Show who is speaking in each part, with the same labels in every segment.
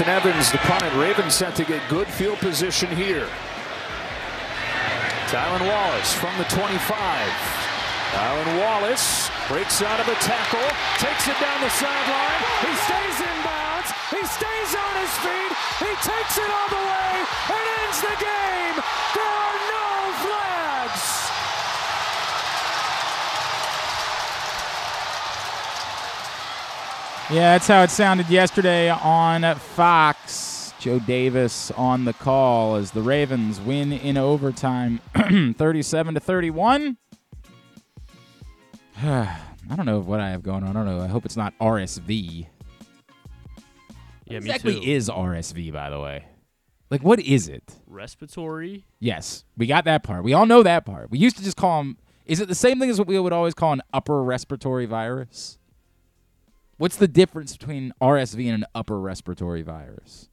Speaker 1: Ethan Evans, the punter. Ravens set to get good field position here. Tylan Wallace from the 25. Tylan Wallace breaks out of a tackle, takes it down the sideline. He stays in bounds. He stays on his feet. He takes it all the way and ends the game. There are no flags.
Speaker 2: Yeah, that's how it sounded yesterday on Fox. Joe Davis on the call as the Ravens win in overtime 37 to 31. I don't know what I have going on. I don't know. I hope it's not RSV.
Speaker 3: Yeah,
Speaker 2: What
Speaker 3: me
Speaker 2: exactly is RSV, by the way? Like, what is it?
Speaker 3: Respiratory.
Speaker 2: Yes, we got that part. We all know that part. We used to just call them. Is it the same thing as what we would always call an upper respiratory virus? What's the difference between RSV and an upper respiratory virus?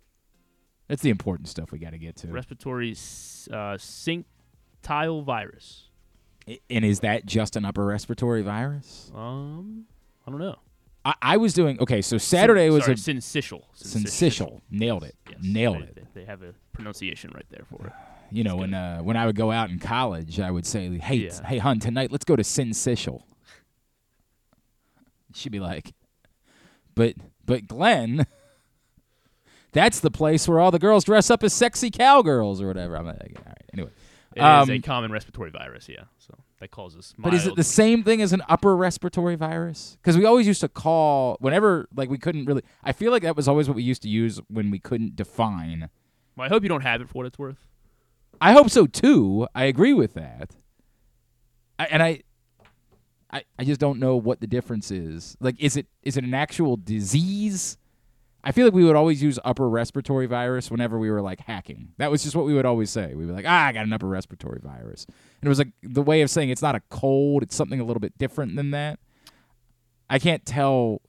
Speaker 2: That's the important stuff we got to get to.
Speaker 3: Respiratory uh, synctile virus.
Speaker 2: I- and is that just an upper respiratory virus?
Speaker 3: Um, I don't know.
Speaker 2: I, I was doing okay. So Saturday
Speaker 3: Syn-
Speaker 2: was
Speaker 3: sorry,
Speaker 2: a
Speaker 3: syncytial.
Speaker 2: syncytial. Nailed it.
Speaker 3: Yes,
Speaker 2: Nailed
Speaker 3: they,
Speaker 2: it.
Speaker 3: They, they have a pronunciation right there for it.
Speaker 2: You know, when uh, when I would go out in college, I would say, "Hey,
Speaker 3: Yeah.
Speaker 2: hey, hun, tonight let's go to Syncytial." She'd be like, "But, but Glenn, that's the place where all the girls dress up as sexy cowgirls or whatever." I'm like, "All right, anyway."
Speaker 3: It is
Speaker 2: Um,
Speaker 3: a common respiratory virus, yeah. So that causes.
Speaker 2: But is it the same thing as an upper respiratory virus? Because we always used to call whenever like we couldn't really. I feel like that was always what we used to use when we couldn't define.
Speaker 3: Well, I hope you don't have it for what it's worth.
Speaker 2: I hope so too. I agree with that. I, and I, I, I just don't know what the difference is. Like, is it is it an actual disease? I feel like we would always use upper respiratory virus whenever we were like hacking. That was just what we would always say. We'd be like, ah, I got an upper respiratory virus, and it was like the way of saying it's not a cold. It's something a little bit different than that. I can't tell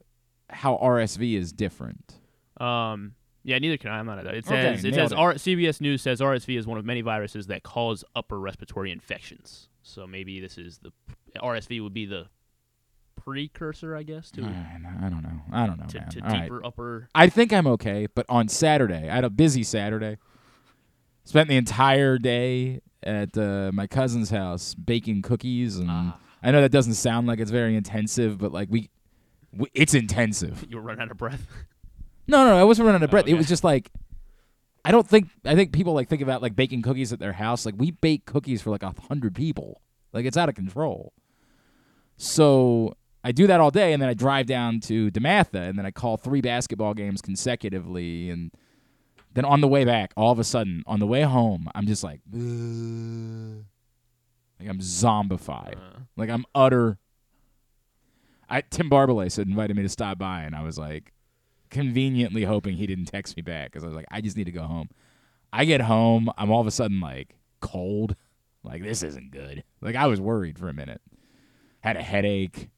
Speaker 2: how RSV is different.
Speaker 3: Um, yeah, neither can I. I'm not. It
Speaker 2: Okay,
Speaker 3: it says
Speaker 2: it.
Speaker 3: R- CBS News says RSV is one of many viruses that cause upper respiratory infections. So maybe this is the RSV would be the precursor, I guess, to
Speaker 2: I I don't know. I don't know,
Speaker 3: to,
Speaker 2: man.
Speaker 3: to
Speaker 2: All right.
Speaker 3: deeper upper.
Speaker 2: I think I'm okay, but on Saturday, I had a busy Saturday. Spent the entire day at uh, my cousin's house baking cookies, and
Speaker 3: Ah.
Speaker 2: I know that doesn't sound like it's very intensive, but like we, we it's intensive.
Speaker 3: You were running out of breath.
Speaker 2: No, no, I wasn't running out of breath. It
Speaker 3: okay.
Speaker 2: was just like I don't think I think people like think about like baking cookies at their house. Like we bake cookies for like a hundred people. Like it's out of control. So I do that all day, and then I drive down to Dematha, and then I call three basketball games consecutively, and then on the way back, all of a sudden, on the way home, I'm just like, "Ugh." like I'm zombified,
Speaker 3: Uh,
Speaker 2: like I'm utter. I Tim Barbalay said invited me to stop by, and I was like, conveniently hoping he didn't text me back because I was like, I just need to go home. I get home, I'm all of a sudden like cold, like this isn't good. Like I was worried for a minute, had a headache,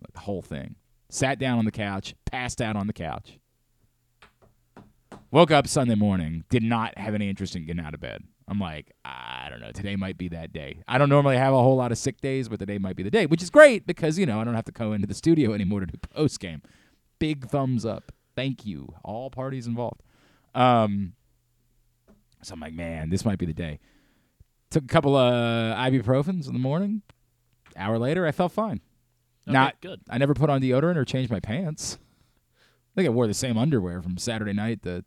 Speaker 2: like the whole thing. Sat down on the couch, passed out on the couch. Woke up Sunday morning, did not have any interest in getting out of bed. I'm like, I don't know, today might be that day. I don't normally have a whole lot of sick days, but today might be the day, which is great because, you know, I don't have to go into the studio anymore to do post game. Big thumbs up. Thank you, all parties involved. Um, so I'm like, man, this might be the day. Took a couple of ibuprofens in the morning. Hour later, I felt fine.
Speaker 3: okay,
Speaker 2: Not
Speaker 3: good.
Speaker 2: I never put on deodorant or changed my pants. I think I wore the same underwear from Saturday night to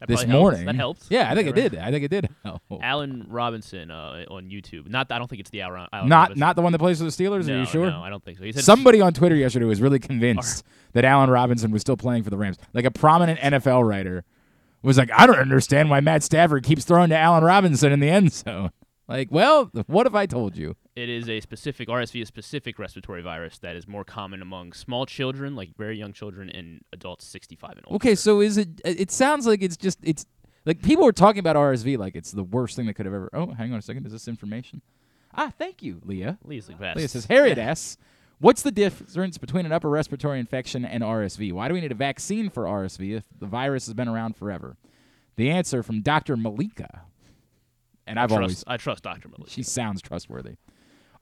Speaker 3: That
Speaker 2: this morning.
Speaker 3: That helped.
Speaker 2: Yeah, I think it did. I think it did. help.
Speaker 3: Allen Robinson uh, on YouTube. Not. I don't think it's the Allen. Allen
Speaker 2: Not
Speaker 3: Robinson.
Speaker 2: not the one that plays for the Steelers.
Speaker 3: No,
Speaker 2: Are you sure?
Speaker 3: No, I don't think so. He said
Speaker 2: Somebody on Twitter yesterday was really convinced that Allen Robinson was still playing for the Rams. Like a prominent NFL writer was like, I don't understand why Matt Stafford keeps throwing to Allen Robinson in the end zone. Like, well, what if I told you?
Speaker 3: It is a specific RSV, a specific respiratory virus that is more common among small children, like very young children, and adults 65 and older.
Speaker 2: Okay, so is it? It sounds like it's just it's like people were talking about RSV like it's the worst thing that could have ever. Oh, hang on a second. Is this information? Ah, thank you, Leah.
Speaker 3: Lee's the best.
Speaker 2: Leah says, Harriet asks, what's the difference between an upper respiratory infection and RSV? Why do we need a vaccine for RSV if the virus has been around forever? The answer from Dr. Malika. And I've
Speaker 3: trust,
Speaker 2: always
Speaker 3: I trust Dr. Malika.
Speaker 2: she sounds trustworthy.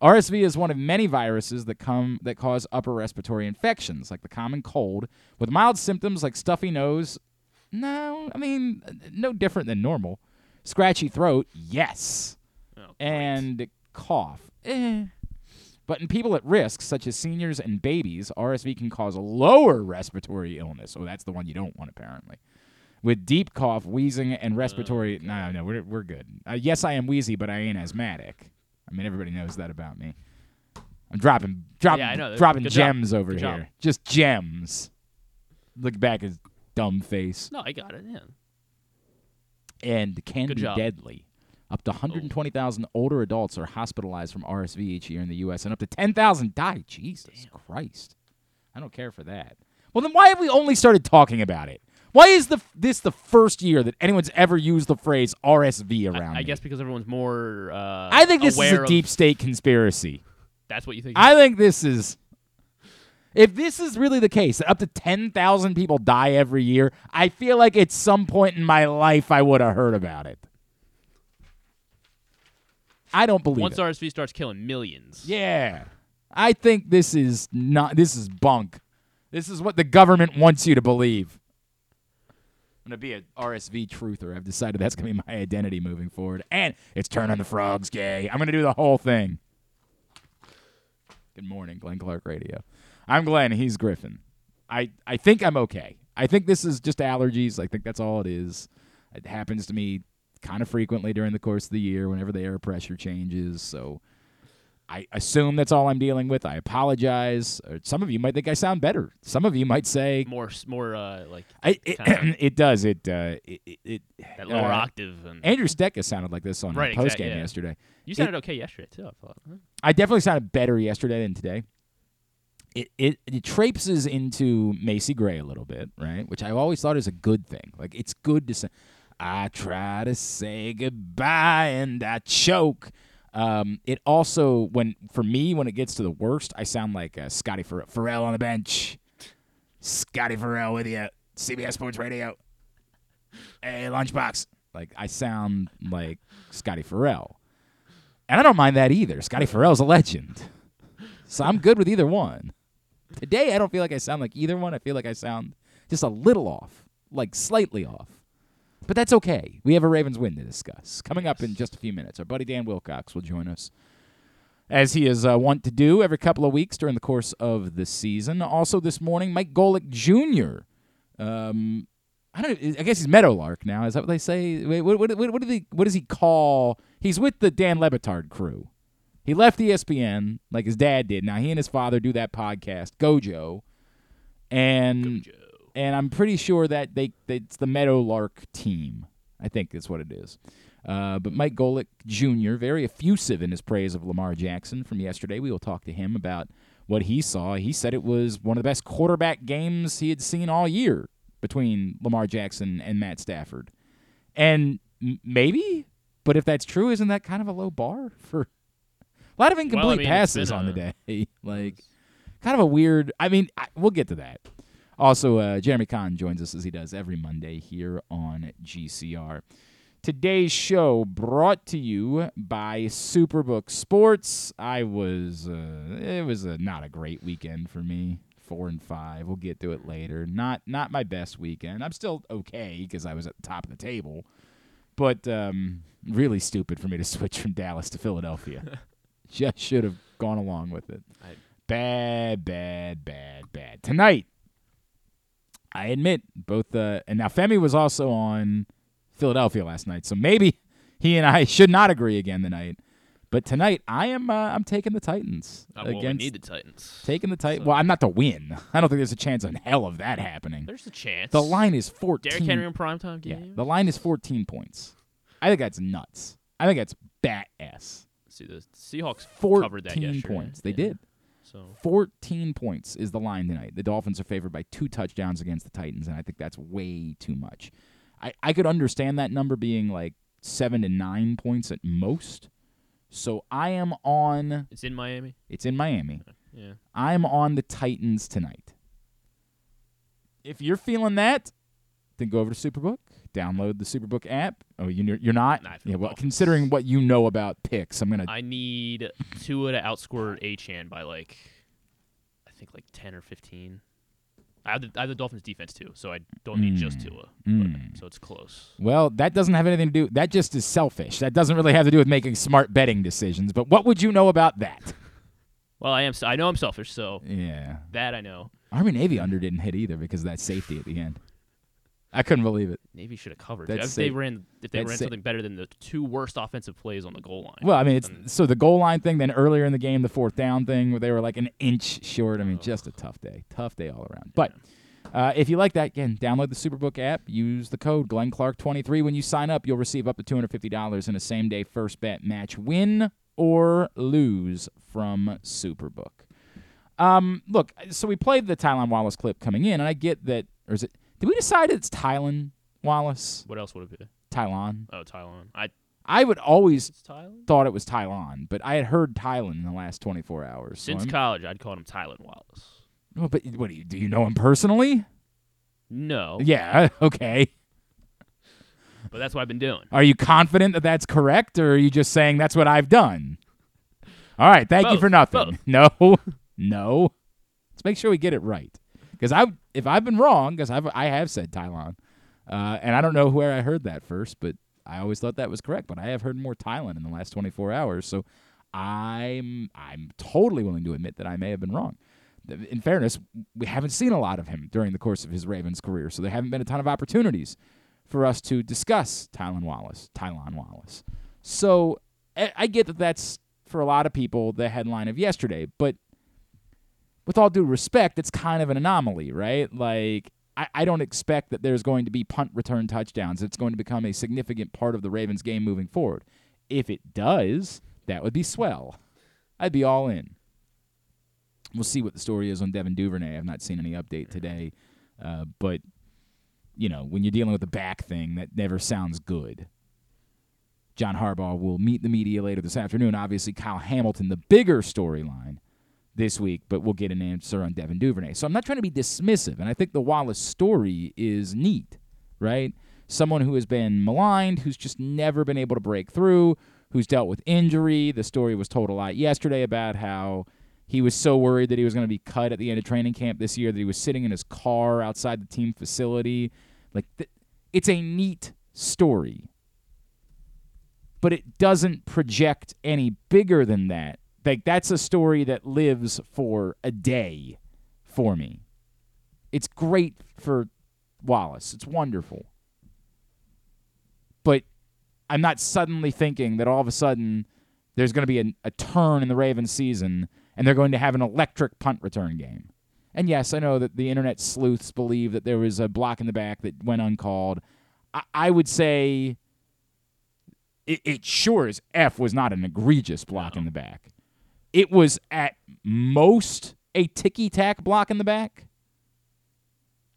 Speaker 2: RSV is one of many viruses that come that cause upper respiratory infections, like the common cold, with mild symptoms like stuffy nose, No, I mean, uh, no different than normal. Scratchy throat, yes.
Speaker 3: Oh.
Speaker 2: And cough, eh. But in people at risk, such as seniors and babies, RSV can cause lower respiratory illness. Oh, that's the one you don't want, apparently. With deep cough, wheezing, and respiratory. No, no, we're, we're good. Uh, yes, I am wheezy, but I ain't asthmatic. I mean, everybody knows that about me. I'm dropping, dropping,
Speaker 3: Yeah, I know.
Speaker 2: dropping
Speaker 3: Good job.
Speaker 2: gems over
Speaker 3: Good
Speaker 2: here.
Speaker 3: job.
Speaker 2: Just gems. Look back at his dumb face.
Speaker 3: no, I got it. Yeah.
Speaker 2: and can
Speaker 3: Good
Speaker 2: be
Speaker 3: job.
Speaker 2: deadly. Up to 120,000 older adults are hospitalized from RSV each year in the U.S., and up to 10,000 die. Jesus Christ. I don't care for that. Well, then why have we only started talking about it? Why is the this the first year that anyone's ever used the phrase RSV around
Speaker 3: I
Speaker 2: me?
Speaker 3: guess because everyone's more. Uh,
Speaker 2: I think this is a deep state conspiracy.
Speaker 3: That's what you think.
Speaker 2: I think this is. If this is really the case, that up to 10,000 people die every year, I feel like at some point in my life I would have heard about it. I don't believe
Speaker 3: Once
Speaker 2: it.
Speaker 3: RSV starts killing millions.
Speaker 2: yeah. I think this is not this is bunk. This is what the government wants you to believe. I'm to be a RSV truther. I've decided that's to be my identity moving forward. And it's turning the frogs gay. I'm to do the whole thing. Good morning, Glenn Clark Radio. I'm Glenn. He's Griffin. I, I think I'm okay. I think this is just allergies. I think that's all it is. It happens to me kind of frequently during the course of the year whenever the air pressure changes. So I assume that's all I'm dealing with. I apologize. Some of you might think I sound better. Some of you might say
Speaker 3: More, more uh, like
Speaker 2: I, it, it does. It, uh, it, it,
Speaker 3: that lower
Speaker 2: uh,
Speaker 3: octave. And
Speaker 2: Andrew Stetka sounded like this on
Speaker 3: Right,
Speaker 2: the post game
Speaker 3: yeah.
Speaker 2: yesterday.
Speaker 3: you sounded okay yesterday too. I thought. Huh?
Speaker 2: I definitely sounded better yesterday than today. It, it it traipses into Macy Gray a little bit, right? Which I always thought is a good thing. Like it's good to say, I try to say goodbye and I choke. Um, it also when for me when it gets to the worst, I sound like uh, Scotty Ferrall, on the bench. Scotty Ferrall with you, CBS Sports Radio. Hey, lunchbox. Like I sound like Scotty Ferrall. And I don't mind that either. Scotty Ferrall's a legend. So I'm good with either one. Today, I don't feel like I sound like either one. I feel like I sound just a little off, like slightly off. But that's okay. We have a Ravens win to discuss. Coming up in just a few minutes, our buddy Dan Wilcox will join us, as he is uh, wont to do every couple of weeks during the course of the season. Also, this morning, Mike Golic Jr. Um, I don't. I guess he's Meadowlark now. Is that what they say? Wait, what, what, what, what, do they, what does he call? He's with the Dan Le Batard crew. He left ESPN like his dad did. Now he and his father do that podcast, Gojo, and
Speaker 3: Joe.
Speaker 2: And I'm pretty sure that they it's the Meadowlark team. I think that's what it is. Uh, but Mike Golic Jr. very effusive in his praise of Lamar Jackson from yesterday. We will talk to him about what he saw. He said it was one of the best quarterback games he had seen all year between Lamar Jackson and Matt Stafford. And m- maybe, but if that's true, isn't that kind of a low bar for a lot of incomplete
Speaker 3: mean,
Speaker 2: passes on the day? like, kind of a weird. I mean, I, we'll get to that. Also, uh, Jeremy Conn joins us as he does every Monday here on GCR. Today's show brought to you by Superbook Sports. I was, uh, it was a, not a great weekend for me. Four and five. We'll get to it later. Not, not my best weekend. I'm still okay because I was at the top of the table, but um, really stupid for me to switch from Dallas to Philadelphia. Just should have gone along with it.
Speaker 3: I-
Speaker 2: Bad, bad, bad, bad. Tonight, I admit both. Uh, and now Femi was also on Philadelphia last night, so maybe he and I should not agree again tonight. But tonight, I am. Uh, I'm taking the Titans
Speaker 3: Uh, well, we
Speaker 2: against
Speaker 3: need the Titans.
Speaker 2: taking the Titans.
Speaker 3: So-
Speaker 2: Well, I'm not to win. I don't think there's a chance in hell of that happening.
Speaker 3: There's a chance.
Speaker 2: The line is 14.
Speaker 3: Derrick Henry in primetime
Speaker 2: yeah,
Speaker 3: game.
Speaker 2: the line is 14 points. I think that's nuts. I think that's bat ass.
Speaker 3: See the Seahawks
Speaker 2: 14
Speaker 3: covered that yesterday.
Speaker 2: points. They
Speaker 3: Yeah.
Speaker 2: did.
Speaker 3: So
Speaker 2: 14 points is the line tonight. The Dolphins are favored by two touchdowns against the Titans, and I think that's way too much. I, I could understand that number being like seven to nine points at most. So I am on,
Speaker 3: it's in Miami.
Speaker 2: it's in Miami.
Speaker 3: Uh, yeah.
Speaker 2: I'm on the Titans tonight. If you're feeling that, then go over to Superbook, download the Superbook app. Oh, you, you're not?
Speaker 3: Feel
Speaker 2: yeah, well, considering what you know about picks, I'm going to
Speaker 3: I need Tua to outscore Achane by like, I think like ten or fifteen. I have, the, I have the Dolphins defense too, so I don't need just
Speaker 2: Mm.
Speaker 3: Tua.
Speaker 2: Mm.
Speaker 3: But, so it's close.
Speaker 2: Well, that doesn't have anything to do. That just is selfish. That doesn't really have to do with making smart betting decisions. But what would you know about that?
Speaker 3: Well, I am. I know I'm selfish, so
Speaker 2: Yeah,
Speaker 3: that I know.
Speaker 2: Army Navy under didn't hit either because of that safety at the end. I couldn't believe it.
Speaker 3: Navy should have covered.
Speaker 2: That's
Speaker 3: if they ran, if they
Speaker 2: that's
Speaker 3: ran
Speaker 2: sa-
Speaker 3: something better than the two worst offensive plays on the goal line.
Speaker 2: Well, I mean, it's
Speaker 3: then-
Speaker 2: so the goal line thing. Then earlier in the game, the fourth down thing, where they were like an inch short. I mean, just a tough day, tough day all around. But uh, if you like that, again, download the SuperBook app. Use the code Glenn Clark twenty three when you sign up. You'll receive up to two hundred fifty dollars in a same day first bet match, win or lose from SuperBook. Um, look, so we played the Tylan Wallace clip coming in, and I get that. Or is it? Did we decide it's Tylan Wallace?
Speaker 3: what else would it be?
Speaker 2: Tylan.
Speaker 3: Oh, Tylon. I
Speaker 2: I would always thought it was Tylon, but I had heard Tylan in the last 24 hours.
Speaker 3: Since
Speaker 2: I'm-
Speaker 3: college, I'd call him Tylen Wallace.
Speaker 2: Oh, but what do you do? You know him personally?
Speaker 3: No,
Speaker 2: Yeah. Okay.
Speaker 3: but that's what I've been doing.
Speaker 2: Are you confident that that's correct, or are you just saying that's what I've done? All right. Thank you for nothing.
Speaker 3: both.
Speaker 2: No. No. Let's make sure we get it right. Because I, if I've been wrong, because I've I have said Tylon, uh, and I don't know where I heard that first, but I always thought that was correct. But I have heard more Tylen in the last 24 hours, so I'm I'm totally willing to admit that I may have been wrong. In fairness, we haven't seen a lot of him during the course of his Ravens career, so there haven't been a ton of opportunities for us to discuss Tylen Wallace, Tylon Wallace. So I I get that that's for a lot of people the headline of yesterday, but with all due respect, it's kind of an anomaly, right? Like, I, I don't expect that there's going to be punt return touchdowns. It's going to become a significant part of the Ravens game moving forward. If it does, that would be swell. I'd be all in. We'll see what the story is on Devin Duvernay. I've not seen any update today, uh, but you know, when you're dealing with the back thing, that never sounds good. John Harbaugh will meet the media later this afternoon. Obviously, Kyle Hamilton, the bigger storyline this week, but we'll get an answer on Devin Duvernay. So I'm not trying to be dismissive, and I think the Wallace story is neat, right? Someone who has been maligned, who's just never been able to break through, who's dealt with injury. The story was told a lot yesterday about how he was so worried that he was going to be cut at the end of training camp this year that he was sitting in his car outside the team facility. Like, th- it's a neat story, but it doesn't project any bigger than that like that's a story that lives for a day for me. It's great for Wallace. It's wonderful. But I'm not suddenly thinking that all of a sudden there's going to be a, a turn in the Ravens season and they're going to have an electric punt return game. And yes, I know that the internet sleuths believe that there was a block in the back that went uncalled. I, I would say it, it sure as F was not an egregious block in the back. It was at most a ticky tack block in the back.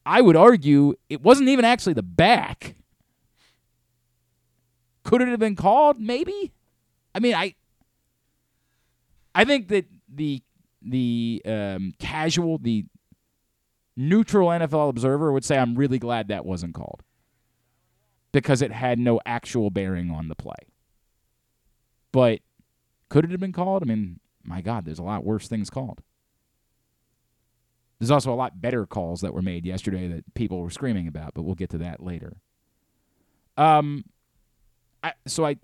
Speaker 2: I would argue it wasn't even actually the back. Could it have been called? Maybe. I mean, I I think that the the um, casual, the neutral NFL observer would say, "I'm really glad that wasn't called because it had no actual bearing on the play." But could it have been called? I mean, my God, there's a lot worse things called. There's also a lot better calls that were made yesterday that people were screaming about, but we'll get to that later. Um, I, so I,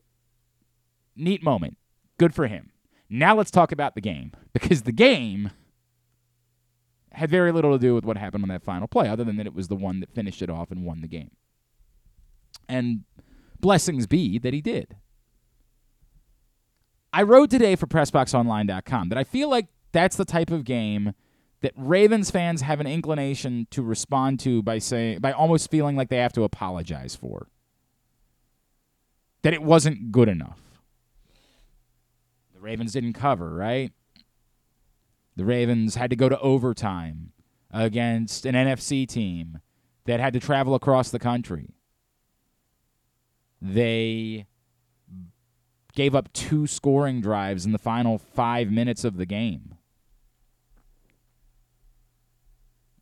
Speaker 2: neat moment, good for him. Now let's talk about the game because the game had very little to do with what happened on that final play, other than that it was the one that finished it off and won the game. And blessings be that he did. I wrote today for PressBoxOnline.com that I feel like that's the type of game that Ravens fans have an inclination to respond to by saying by almost feeling like they have to apologize for. That it wasn't good enough. The Ravens didn't cover, right? The Ravens had to go to overtime against an NFC team that had to travel across the country. They gave up two scoring drives in the final five minutes of the game.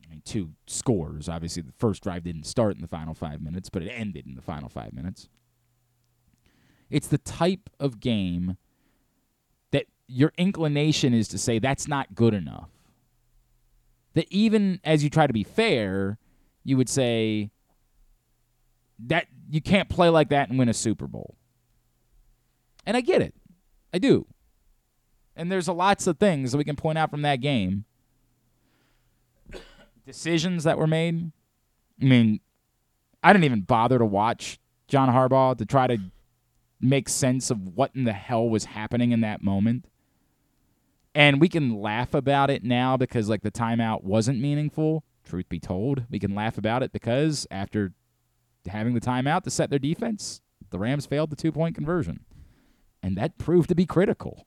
Speaker 2: I mean, two scores. Obviously, the first drive didn't start in the final five minutes, but it ended in the final five minutes. It's the type of game that your inclination is to say that's not good enough. that even as you try to be fair, you would say that you can't play like that and win a Super Bowl. And I get it. I do. And there's a lots of things that we can point out from that game. Decisions that were made. I mean, I didn't even bother to watch John Harbaugh to try to make sense of what in the hell was happening in that moment. And we can laugh about it now because like the timeout wasn't meaningful. Truth be told, we can laugh about it because after having the timeout to set their defense, the Rams failed the two-point conversion. And that proved to be critical.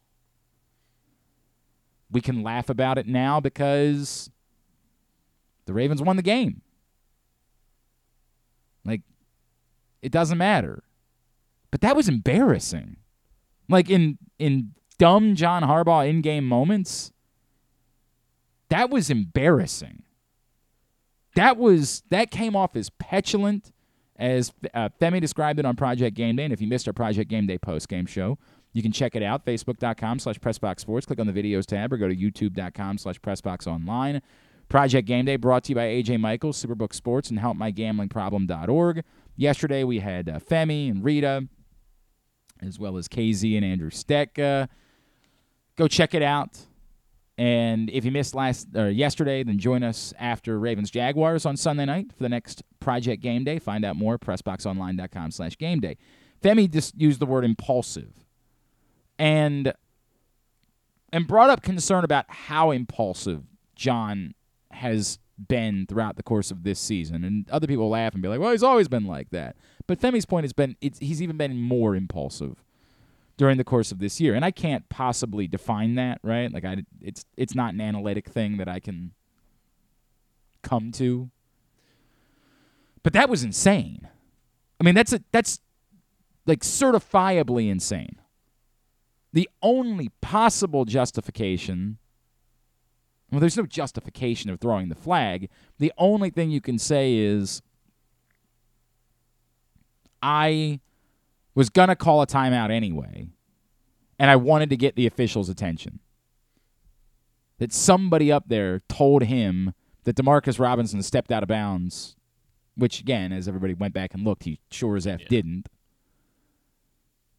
Speaker 2: We can laugh about it now because the Ravens won the game. Like it doesn't matter. But that was embarrassing. Like in in dumb John Harbaugh in-game moments, that was embarrassing. That was that came off as petulant as uh, Femi described it on Project Game Day. And if you missed our Project Game Day post-game show, you can check it out, facebook.com slash pressboxsports. Click on the videos tab or go to youtube.com slash pressboxonline. Project Game Day brought to you by AJ Michaels, Superbook Sports, and HelpMyGamblingProblem.org. Yesterday we had uh, Femi and Rita, as well as KZ and Andrew Stetka. Uh, go check it out. And if you missed last or yesterday, then join us after Ravens Jaguars on Sunday night for the next Project Game Day. Find out more pressboxonline.com slash game day. Femi just used the word impulsive and and brought up concern about how impulsive John has been throughout the course of this season. And other people laugh and be like, well, he's always been like that. But Femi's point has been he's even been more impulsive during the course of this year. And I can't possibly define that, right? Like I it's it's not an analytic thing that I can come to. But that was insane. I mean, that's a that's like certifiably insane. The only possible justification well, there's no justification of throwing the flag. The only thing you can say is I was going to call a timeout anyway, and I wanted to get the officials' attention. That somebody up there told him that Demarcus Robinson stepped out of bounds, which, again, as everybody went back and looked, he sure as F yeah. didn't.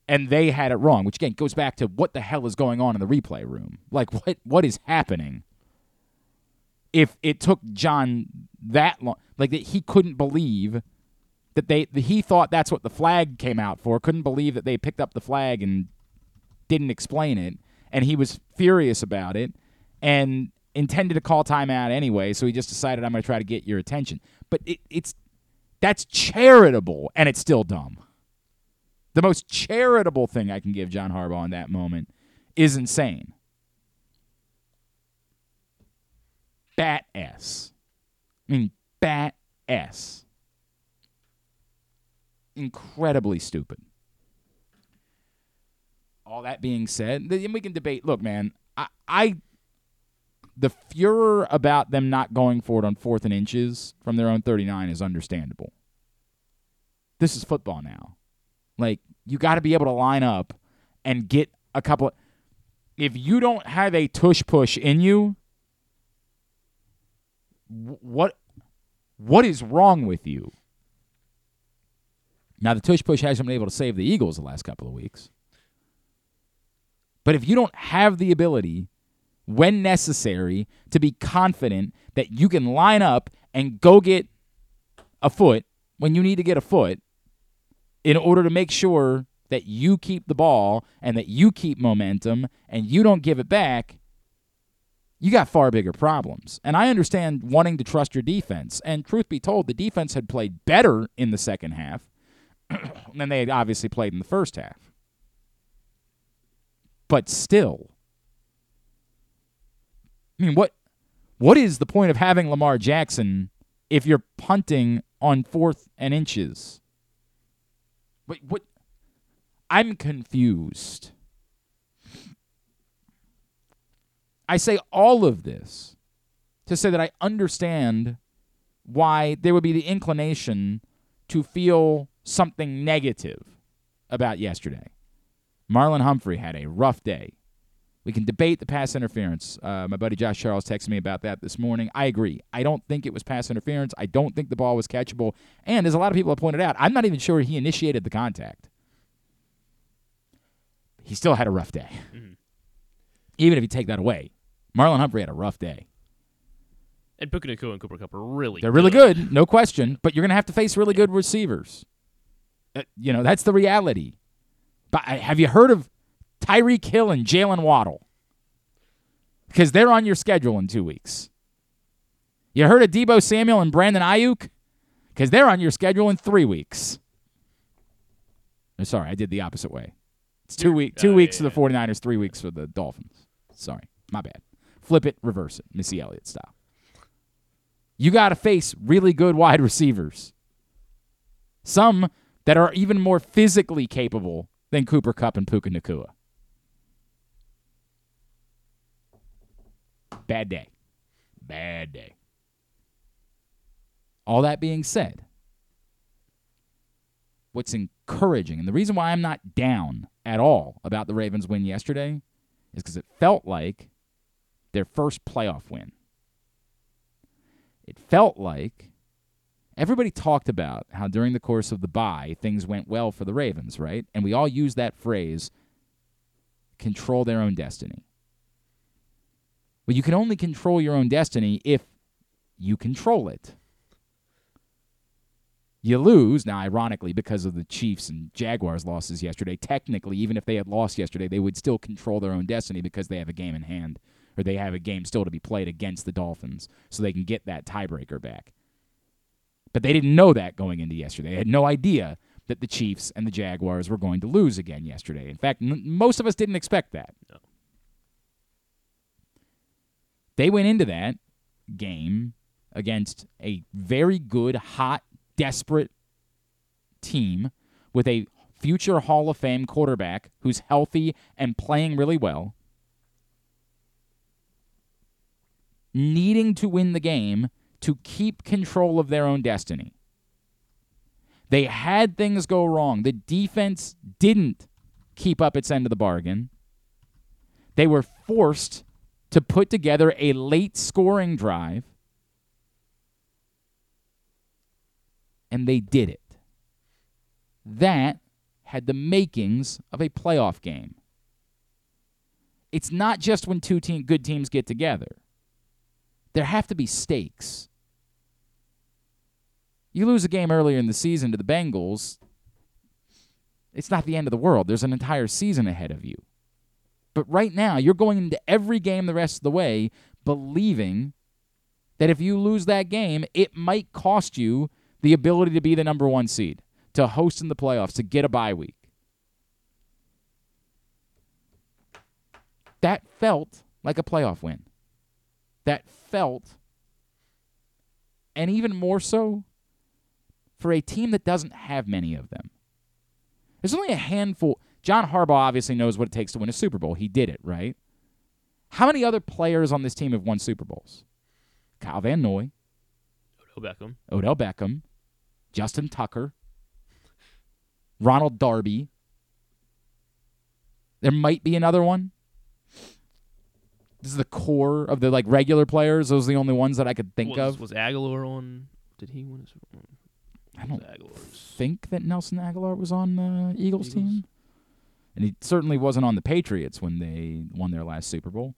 Speaker 2: And they had it wrong, which, again, goes back to what the hell is going on in the replay room. Like, what what is happening? if it took John that long, like that he couldn't believe that they that he thought that's what the flag came out for. Couldn't believe that they picked up the flag and didn't explain it, and he was furious about it and intended to call timeout anyway. So he just decided I'm going to try to get your attention. But it, it's that's charitable, and it's still dumb. The most charitable thing I can give John Harbaugh in that moment is insane. bat ass. I mean, bat ass. Incredibly stupid. All that being said, then we can debate. Look, man, I, I the furor about them not going for it on fourth and inches from their own 39 is understandable. This is football now. Like, you got to be able to line up and get a couple. Of, if you don't have a tush push in you, what what is wrong with you? Now the tush push hasn't been able to save the Eagles the last couple of weeks. But if you don't have the ability when necessary to be confident that you can line up and go get a foot when you need to get a foot in order to make sure that you keep the ball and that you keep momentum and you don't give it back, you got far bigger problems. And I understand wanting to trust your defense. And truth be told, the defense had played better in the second half than they had obviously played in the first half. But still, I mean, what what is the point of having Lamar Jackson if you're punting on fourth and inches? Wait, what? I'm confused. I say all of this to say that I understand why there would be the inclination to feel something negative about yesterday. Marlon Humphrey had a rough day. We can debate the pass interference. Uh, my buddy Josh Charles texted me about that this morning. I agree. I don't think it was pass interference. I don't think the ball was catchable. And as a lot of people have pointed out, I'm not even sure he initiated the contact. He still had a rough day. Even if you take that away, Marlon Humphrey had a rough day.
Speaker 3: And Puka Nacua and Cooper Kupp are really
Speaker 2: They're really good, no question, but you're going to have to face really good receivers. Uh, you know, that's the reality. But uh, have you heard of Tyreek Hill and Jaylen Waddle? Because they're on your schedule in two weeks. You heard of Deebo Samuel and Brandon Aiyuk? Because they're on your schedule in three weeks. Uh, Sorry, I did the opposite way. It's two week, two
Speaker 3: oh,
Speaker 2: weeks
Speaker 3: yeah,
Speaker 2: for the 49ers, three weeks for the Dolphins. Sorry, my bad. Flip it, reverse it, Missy Elliott style. You got to face really good wide receivers. Some that are even more physically capable than Cooper Kupp and Puka Nacua. Bad day. Bad day. All that being said, what's encouraging, and the reason why I'm not down at all about the Ravens' win yesterday is because it felt like their first playoff win. It felt like everybody talked about how during the course of the bye things went well for the Ravens, right? And we all use that phrase control their own destiny. Well, you can only control your own destiny if you control it. You lose, now, ironically, because of the Chiefs and Jaguars losses yesterday. Technically, even if they had lost yesterday, they would still control their own destiny because they have a game in hand, or they have a game still to be played against the Dolphins, so they can get that tiebreaker back. But they didn't know that going into yesterday. They had no idea that the Chiefs and the Jaguars were going to lose again yesterday. In fact, n- most of us didn't expect that.
Speaker 3: No.
Speaker 2: They went into that game against a very good, hot, desperate team with a future Hall of Fame quarterback who's healthy and playing really well, needing to win the game to keep control of their own destiny. They had things go wrong. The defense didn't keep up its end of the bargain. They were forced to put together a late scoring drive, and they did it. That had the makings of a playoff game. It's not just when two good teams get together. There have to be stakes. You lose a game earlier in the season to the Bengals, it's not the end of the world. There's an entire season ahead of you. But right now, you're going into every game the rest of the way believing that if you lose that game, it might cost you the ability to be the number one seed, to host in the playoffs, to get a bye week. That felt like a playoff win. That felt, and even more so, for a team that doesn't have many of them. There's only a handful. John Harbaugh obviously knows what it takes to win a Super Bowl. He did it, right? How many other players on this team have won Super Bowls? Kyle Van Noy,
Speaker 3: Odell Beckham.
Speaker 2: Odell Beckham, Justin Tucker, Ronald Darby. There might be another one. This is the core of the like regular players. Those are the only ones that I could think
Speaker 3: was,
Speaker 2: of.
Speaker 3: Was Agholor on? Did he win? His,
Speaker 2: I don't think that Nelson Agholor was on the Eagles,
Speaker 3: Eagles.
Speaker 2: team, and he certainly wasn't on the Patriots when they won their last Super Bowl.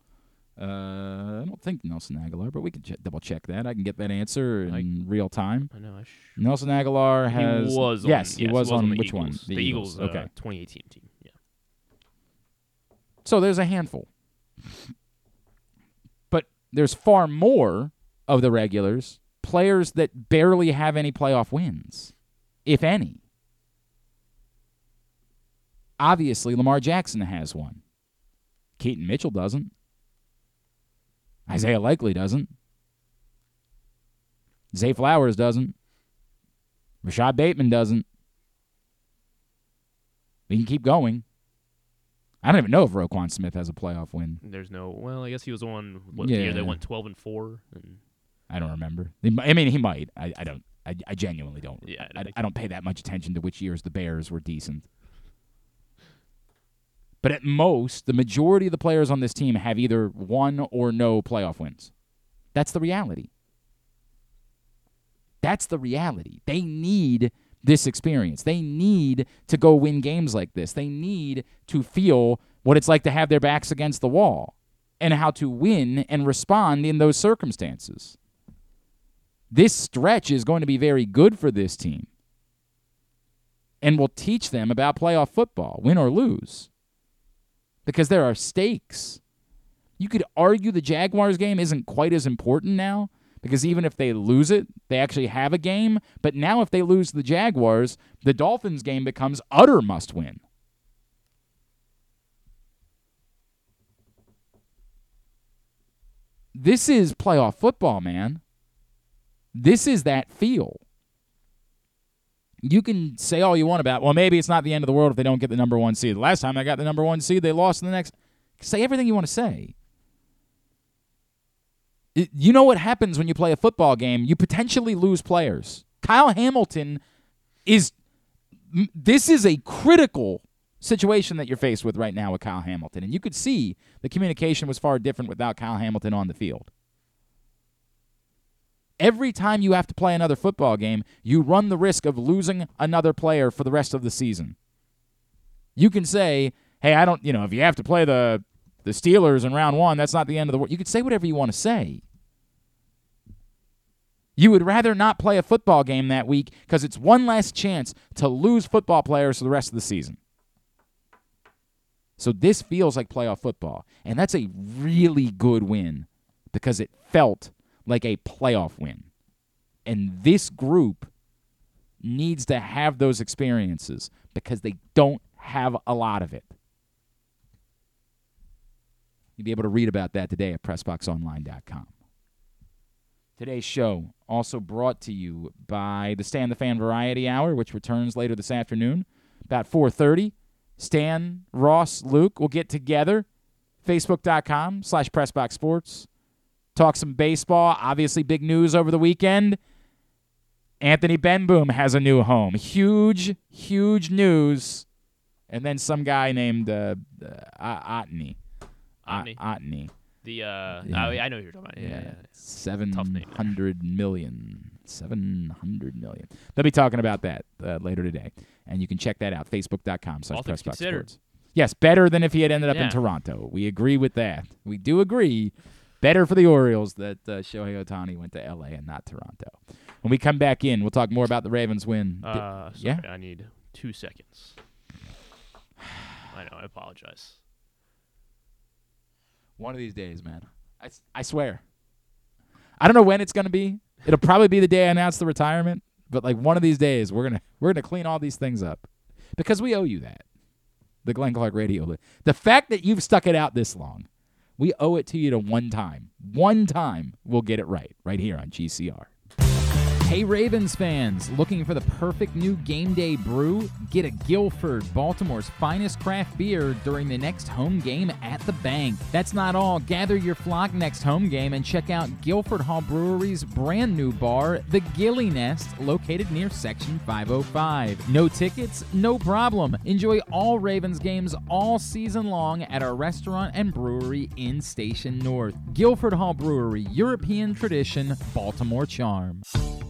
Speaker 2: Uh, I don't think Nelson Agholor, but we can ch- double check that. I can get that answer in
Speaker 3: I-
Speaker 2: real time.
Speaker 3: I know. I sh-
Speaker 2: Nelson Agholor has
Speaker 3: he was. On,
Speaker 2: yes, he was on,
Speaker 3: the
Speaker 2: which
Speaker 3: Eagles.
Speaker 2: one?
Speaker 3: The, Eagles. uh,
Speaker 2: okay,
Speaker 3: 2018 team. Yeah.
Speaker 2: so there's a handful, but there's far more of the regulars players that barely have any playoff wins, if any. Obviously, Lamar Jackson has one. Keaton Mitchell doesn't. Isaiah Likely doesn't. Zay Flowers doesn't. Rashod Bateman doesn't. We can keep going. I don't even know if Roquan Smith has a playoff win.
Speaker 3: There's no. Well, I guess he was on what year they went 12 and four. And
Speaker 2: I don't remember. I mean, he might. I, I don't. I, I genuinely don't.
Speaker 3: Yeah, I
Speaker 2: I,
Speaker 3: don't
Speaker 2: I don't pay that much attention to which years the Bears were decent. But at most, the majority of the players on this team have either one or no playoff wins. That's the reality. That's the reality. They need this experience. They need to go win games like this. They need to feel what it's like to have their backs against the wall and how to win and respond in those circumstances. This stretch is going to be very good for this team and will teach them about playoff football, win or lose, because there are stakes. You could argue the Jaguars game isn't quite as important now because even if they lose it, they actually have a game. But now, if they lose the Jaguars, the Dolphins game becomes utter must win. This is playoff football, man. This is that feel. You can say all you want about, well, maybe it's not the end of the world if they don't get the number one seed. The last time I got the number one seed, they lost in the next. Say everything you want to say. You know what happens when you play a football game? You potentially lose players. Kyle Hamilton is. This is a critical situation that you're faced with right now with Kyle Hamilton. And you could see the communication was far different without Kyle Hamilton on the field. Every time you have to play another football game, you run the risk of losing another player for the rest of the season. You can say, hey, I don't, you know, if you have to play the the Steelers in round one, that's not the end of the world. You could say whatever you want to say. You would rather not play a football game that week because it's one last chance to lose football players for the rest of the season. So this feels like playoff football. And that's a really good win because it felt like a playoff win. And this group needs to have those experiences because they don't have a lot of it. You'll be able to read about that today at PressBoxOnline.com. Today's show also brought to you by the Stan the Fan Variety Hour, which returns later this afternoon, about 4:30. Stan, Ross, Luke will get together. Facebook.com slash Pressbox Sports. Talk some baseball. Obviously, big news over the weekend. Anthony Bemboom has a new home. Huge, huge news. And then some guy named uh, uh, Otney.
Speaker 3: Otney.
Speaker 2: Otney.
Speaker 3: The uh,
Speaker 2: Yeah.
Speaker 3: oh, I know who you're talking about. Yeah, yeah, yeah.
Speaker 2: Seven
Speaker 3: Tough name there.
Speaker 2: hundred million. Seven hundred million. They'll be talking about that uh, later today, and you can check that out. Facebook.com slash
Speaker 3: All things considered.
Speaker 2: Sports. Yes, better than if he had ended up in Toronto. We agree with that. We do agree. Better for the Orioles that uh, Shohei Ohtani went to L.A. and not Toronto. When we come back in, we'll talk more about the Ravens win.
Speaker 3: Uh, sorry,
Speaker 2: yeah?
Speaker 3: I need two seconds. I know. I apologize.
Speaker 2: One of these days, man. I, I swear. I don't know when it's going to be. It'll probably be the day I announce the retirement, but like one of these days we're to we're going to clean all these things up because we owe you that. The Glenn Clark Radio. The fact that you've stuck it out this long, we owe it to you to one time. One time we'll get it right right here on GCR. Hey Ravens fans, looking for the perfect new game day brew? Get a Guilford, Baltimore's finest craft beer during the next home game at the bank. That's not all. Gather your flock next home game and check out Guilford Hall Brewery's brand new bar, the Gilly Nest, located near Section 505. No tickets? No problem. Enjoy all Ravens games all season long at our restaurant and brewery in Station North. Guilford Hall Brewery, European tradition, Baltimore charm.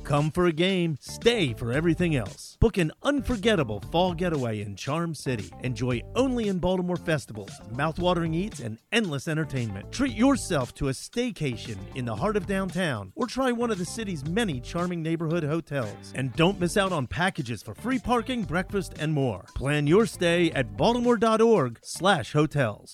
Speaker 4: Come for a game, stay for everything else. Book an unforgettable fall getaway in Charm City. Enjoy only in Baltimore festivals, mouthwatering eats, and endless entertainment. Treat yourself to a staycation in the heart of downtown or try one of the city's many charming neighborhood hotels. And don't miss out on packages for free parking, breakfast, and more. Plan your stay at baltimore.org/hotels.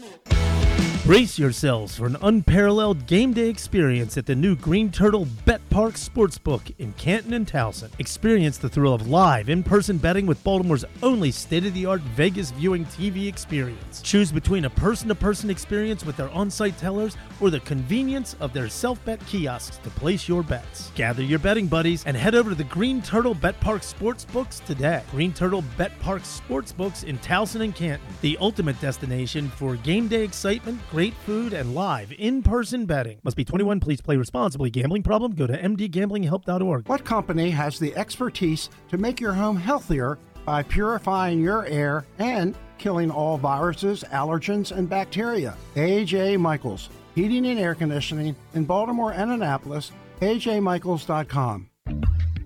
Speaker 5: Bye.
Speaker 4: Brace yourselves for an unparalleled game day experience at the new Green Turtle Bet Park Sportsbook in Canton and Towson. Experience the thrill of live in person betting with Baltimore's only state of the art Vegas viewing TV experience. Choose between a person to person experience with their on site tellers or the convenience of their self bet kiosks to place your bets. Gather your betting buddies and head over to the Green Turtle Bet Park Sportsbooks today. Green Turtle Bet Park Sportsbooks in Towson and Canton, the ultimate destination for game day excitement, great food, and live in person betting. Must be 21. Please play responsibly. Gambling problem? Go to mdgamblinghelp.org.
Speaker 6: What company has the expertise to make your home healthier by purifying your air and killing all viruses, allergens, and bacteria? AJ Michaels, Heating and Air Conditioning in Baltimore and Annapolis. AJMichaels.com.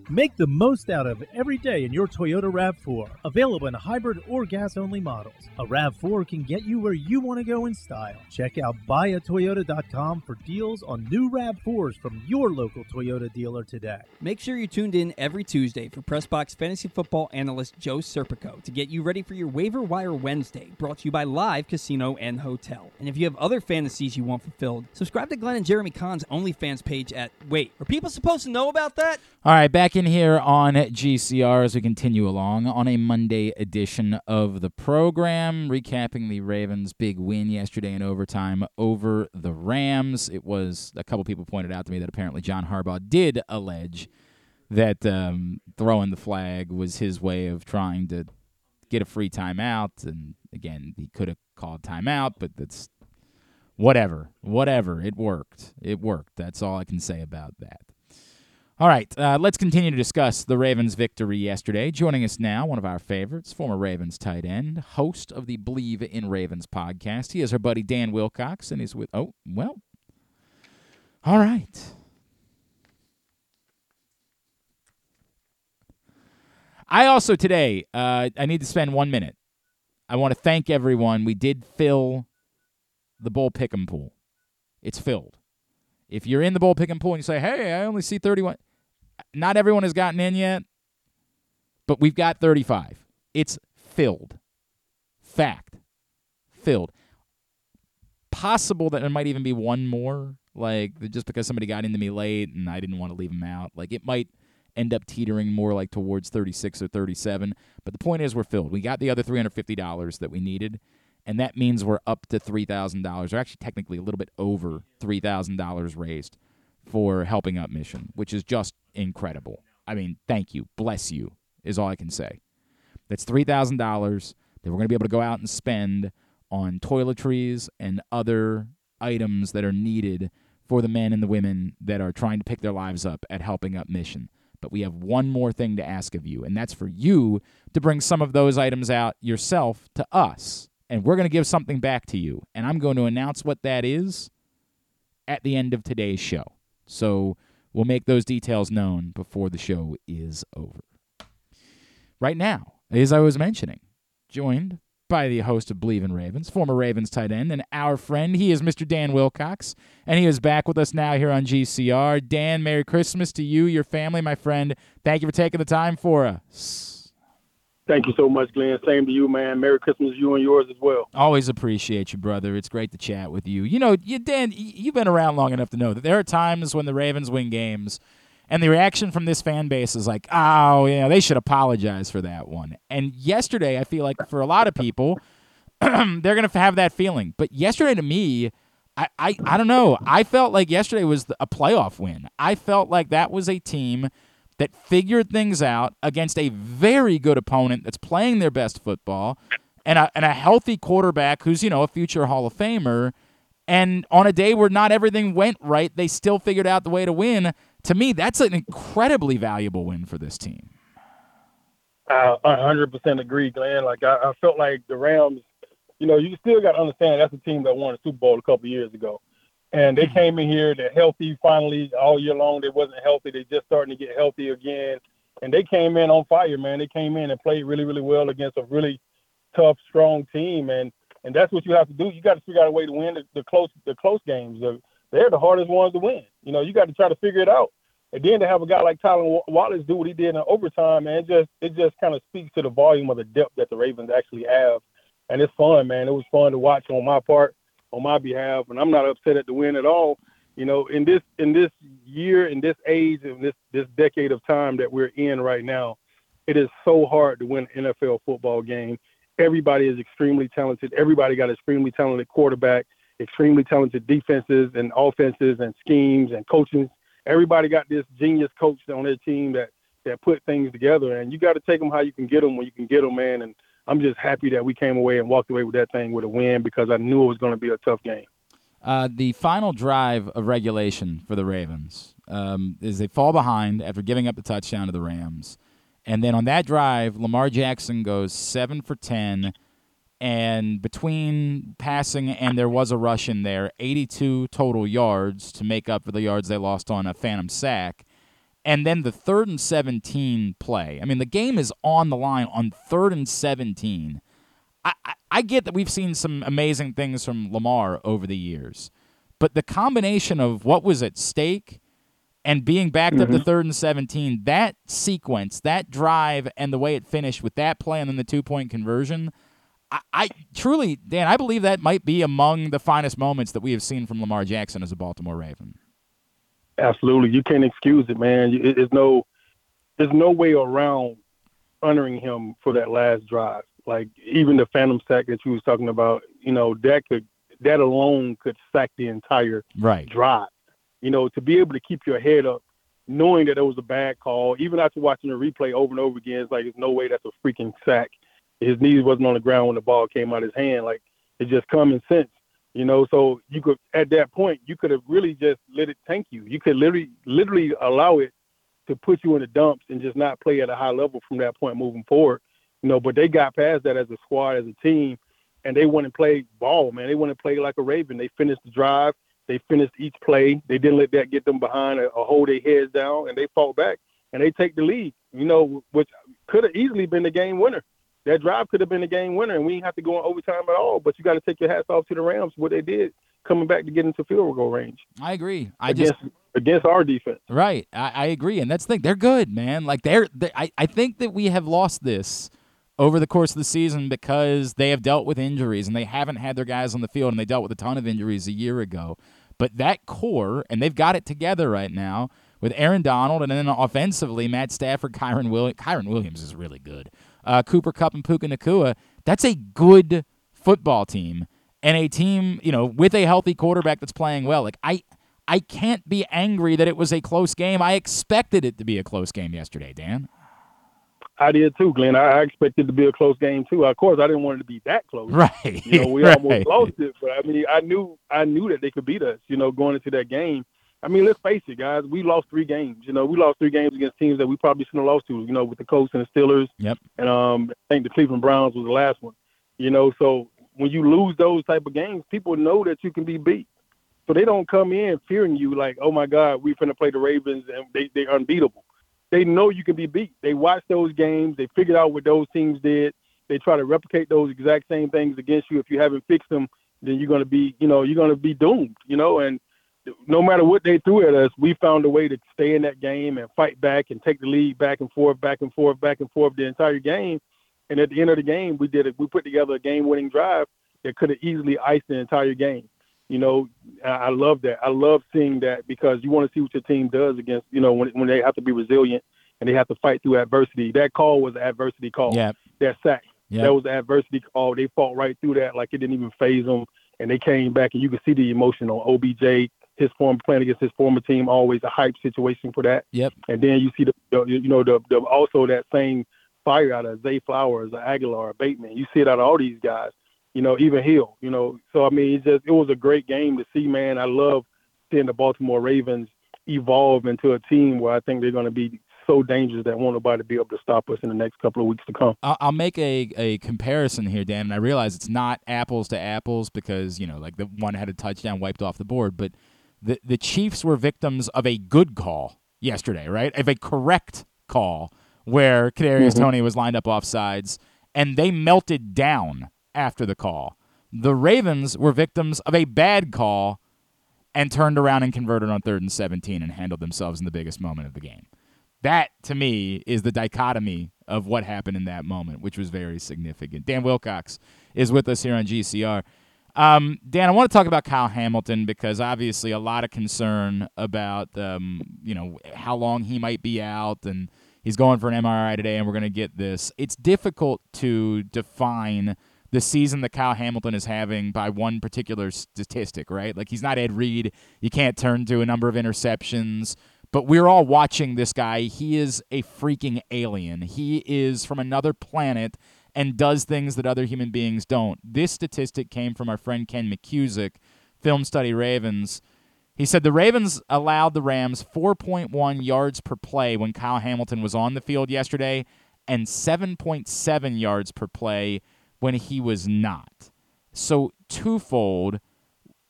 Speaker 4: Make the most out of every day in your Toyota RAV4. Available in hybrid or gas only models. A RAV4 can get you where you want to go in style. Check out buyatoyota.com for deals on new RAV4s from your local Toyota dealer today.
Speaker 7: Make sure you're tuned in every Tuesday for Pressbox fantasy football analyst Joe Serpico to get you ready for your waiver wire Wednesday, brought to you by Live Casino and Hotel. And if you have other fantasies you want fulfilled, subscribe to Glenn and Jeremy Conn's OnlyFans page at Wait, are people supposed to know about that?
Speaker 2: All right, back in here on GCR as we continue along on a Monday edition of the program, recapping the Ravens' big win yesterday in overtime over the Rams. It was a couple people pointed out to me that apparently John Harbaugh did allege that um, throwing the flag was his way of trying to get a free timeout, and again, he could have called timeout, but that's whatever, whatever. It worked. It worked. That's all I can say about that. All right, uh, let's continue to discuss the Ravens' victory yesterday. Joining us now, one of our favorites, former Ravens tight end, host of the BLeav in Ravens podcast. He is our buddy Dan Wilcox, and he's with. Oh, well. All right. I also today, uh, I need to spend one minute. I want to thank everyone. We did fill the bowl pick'em pool. It's filled. If you're in the bowl pick and pull and you say, "Hey, I only see 31," not everyone has gotten in yet, but we've got 35. It's filled. Fact. Filled. Possible that there might even be one more, like just because somebody got into me late and I didn't want to leave them out. Like it might end up teetering more like towards 36 or 37. But the point is, we're filled. We got the other $350 that we needed, and that means we're up to $3,000, or actually technically a little bit over $3,000 raised for helping up mission, which is just incredible. I mean, thank you. Bless you, is all I can say. That's $3,000 that we're going to be able to go out and spend on toiletries and other items that are needed for the men and the women that are trying to pick their lives up at helping up mission. But we have one more thing to ask of you, and that's for you to bring some of those items out yourself to us. And we're going to give something back to you. And I'm going to announce what that is at the end of today's show. So we'll make those details known before the show is over. Right now, as I was mentioning, joined by the host of BLeav in Ravens, former Ravens tight end, and our friend. He is Mr. Dan Wilcox, and he is back with us now here on GCR. Dan, Merry Christmas to you, your family, my friend. Thank you for taking the time for us.
Speaker 8: Thank you so much, Glenn. Same to you, man. Merry Christmas to you and yours as well.
Speaker 2: Always appreciate you, brother. It's great to chat with you. You know, you, Dan, you've been around long enough to know that there are times when the Ravens win games – and the reaction from this fan base is like, oh, yeah, they should apologize for that one. And yesterday, I feel like for a lot of people, they're going to have that feeling. But yesterday, to me, I, I, I don't know. I felt like yesterday was a playoff win. I felt like that was a team that figured things out against a very good opponent that's playing their best football and a, and a healthy quarterback who's, you know, a future Hall of Famer. And on a day where not everything went right, they still figured out the way to win. To me, that's an incredibly valuable win for this team.
Speaker 8: I 100% agree, Glenn. Like I, I felt like the Rams, you know, you still got to understand that's a team that won a Super Bowl a couple years ago, and they mm-hmm. came in here. They're healthy finally all year long. They wasn't healthy. They just starting to get healthy again, and they came in on fire, man. They came in and played really, really well against a really tough, strong team, and and that's what you have to do. You got to figure out a way to win the, the close the close games. They're the hardest ones to win. You know, you got to try to figure it out. And then to have a guy like Tylan Wallace do what he did in overtime, man, it just it just kind of speaks to the volume of the depth that the Ravens actually have. And it's fun, man. It was fun to watch on my part, on my behalf, and I'm not upset at the win at all. You know, in this in this year, in this age, in this this decade of time that we're in right now, it is so hard to win an NFL football game. Everybody is extremely talented. Everybody got extremely talented quarterback, extremely talented defenses and offenses and schemes and coaching everybody got this genius coach on their team that that put things together, and you got to take them how you can get them when you can get them, man. And I'm just happy that we came away and walked away with that thing with a win because I knew it was going to be a tough game.
Speaker 2: Uh, the final drive of regulation for the Ravens um, is they fall behind after giving up the touchdown to the Rams. And then on that drive, Lamar Jackson goes seven for 10 and between passing and there was a rush in there, 82 total yards to make up for the yards they lost on a phantom sack. And then the third and 17 play. I mean, the game is on the line on third and 17. I, I, I get that we've seen some amazing things from Lamar over the years, but the combination of what was at stake and being backed mm-hmm. up to third and 17, that sequence, that drive, and the way it finished with that play and then the two point conversion – I, I, truly, Dan, I believe that might be among the finest moments that we have seen from Lamar Jackson as a Baltimore Raven.
Speaker 8: Absolutely, you can't excuse it, man. There's no, there's no way around honoring him for that last drive. Like even the phantom sack that you was talking about, you know, that could, that alone could sack the entire
Speaker 2: right.
Speaker 8: drive. You know, to be able to keep your head up, knowing that it was a bad call, even after watching the replay over and over again, it's like there's no way that's a freaking sack his knees wasn't on the ground when the ball came out of his hand. Like it's just common sense, you know. So you could at that point you could have really just let it tank you. You could literally literally allow it to put you in the dumps and just not play at a high level from that point moving forward. You know, but they got past that as a squad, as a team, and they went and played ball, man. They went and played like a Raven. They finished the drive. They finished each play. They didn't let that get them behind or, or hold their heads down, and they fought back and they take the lead. You know, which could have easily been the game winner that drive could have been a game winner, and we didn't have to go in overtime at all. But you got to take your hats off to the Rams what they did coming back to get into field goal range.
Speaker 2: I agree. I
Speaker 8: against,
Speaker 2: just
Speaker 8: against our defense.
Speaker 2: Right. I, I, agree, and that's the thing. They're good, man. Like they're. they're I I think that we have lost this over the course of the season because they have dealt with injuries and they haven't had their guys on the field, and they dealt with a ton of injuries a year ago. But that core, and they've got it together right now with Aaron Donald, and then offensively, Matt Stafford, Kyren Williams. Kyren Williams is really good uh, Cooper Kupp and Puka Nacua, that's a good football team and a team, you know, with a healthy quarterback that's playing well. Like I I can't be angry that it was a close game. I expected it to be a close game yesterday, Dan.
Speaker 8: I did too, Glenn. I expected it to be a close game too. Of course, I didn't want it to be that close.
Speaker 2: Right.
Speaker 8: You know, we
Speaker 2: right.
Speaker 8: almost lost it, but I mean, I knew I knew that they could beat us. You know, going into that game. I mean, let's face it, guys. We lost three games. You know, we lost three games against teams that we probably shouldn't have lost to. You know, with the Colts and the Steelers.
Speaker 2: Yep.
Speaker 8: And um, I think the Cleveland Browns was the last one. You know, so when you lose those type of games, people know that you can be beat. So they don't come in fearing you like, oh my God, we're going to play the Ravens and they they're unbeatable. They know you can be beat. They watch those games. They figured out what those teams did. They try to replicate those exact same things against you. If you haven't fixed them, then you're going to be, you know, you're going to be doomed. You know, and no matter what they threw at us, we found a way to stay in that game and fight back and take the lead back and forth, back and forth, back and forth the entire game. And at the end of the game, we did it. We put together a game-winning drive that could have easily iced the entire game. You know, I love that. I love seeing that because you want to see what your team does against, you know, when when they have to be resilient and they have to fight through adversity. That call was an adversity call.
Speaker 2: Yeah.
Speaker 8: That sack.
Speaker 2: Yeah.
Speaker 8: That was an adversity call. They fought right through that like it didn't even faze them and they came back, and you could see the emotion on OBJ. His former playing against his former team, always a hype situation for that.
Speaker 2: Yep.
Speaker 8: And then you see the, the you know the, the also that same fire out of Zay Flowers, Agholor, Bateman. You see it out of all these guys. You know, even Hill. You know, so I mean, it just it was a great game to see, man. I love seeing the Baltimore Ravens evolve into a team where I think they're going to be so dangerous that won't nobody be able to stop us in the next couple of weeks to come.
Speaker 2: I'll, I'll make a, a comparison here, Dan, and I realize it's not apples to apples because you know, like the one had a touchdown wiped off the board, but the the Chiefs were victims of a good call yesterday, right? Of a correct call where Kadarius
Speaker 8: Mhm.
Speaker 2: Toney was lined up off sides, and they melted down after the call. The Ravens were victims of a bad call and turned around and converted on third and 17 and handled themselves in the biggest moment of the game. That, to me, is the dichotomy of what happened in that moment, which was very significant. Dan Wilcox is with us here on GCR. Um, Dan, I want to talk about Kyle Hamilton because obviously a lot of concern about um, you know how long he might be out, and he's going for an MRI today, and we're going to get this. It's difficult to define the season that Kyle Hamilton is having by one particular statistic, right? Like he's not Ed Reed. You can't turn to a number of interceptions. But we're all watching this guy. He is a freaking alien. He is from another planet and does things that other human beings don't. This statistic came from our friend Ken McKusick, Film Study Ravens. He said the Ravens allowed the Rams 4.1 yards per play when Kyle Hamilton was on the field yesterday and 7.7 yards per play when he was not. So, twofold.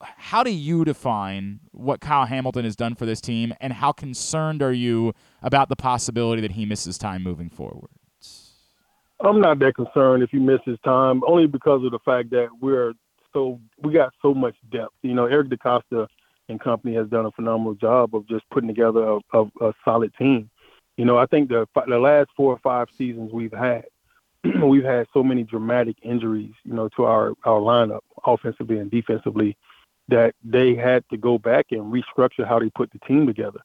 Speaker 2: How do you define what Kyle Hamilton has done for this team, and how concerned are you about the possibility that he misses time moving forward?
Speaker 8: I'm not that concerned if he misses time, only because of the fact that we're so we got so much depth. You know, Eric DeCosta and company has done a phenomenal job of just putting together a, a, a solid team. You know, I think the the last four or five seasons we've had, we've had so many dramatic injuries. You know, to our our lineup, offensively and defensively, that they had to go back and restructure how they put the team together.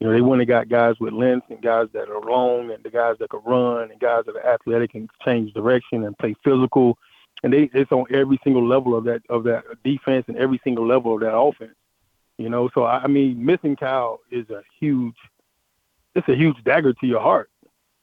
Speaker 8: You know, they went and got guys with length and guys that are long and the guys that can run and guys that are athletic and change direction and play physical. And they it's on every single level of that of that defense and every single level of that offense. You know, so I mean missing Cal is a huge it's a huge dagger to your heart.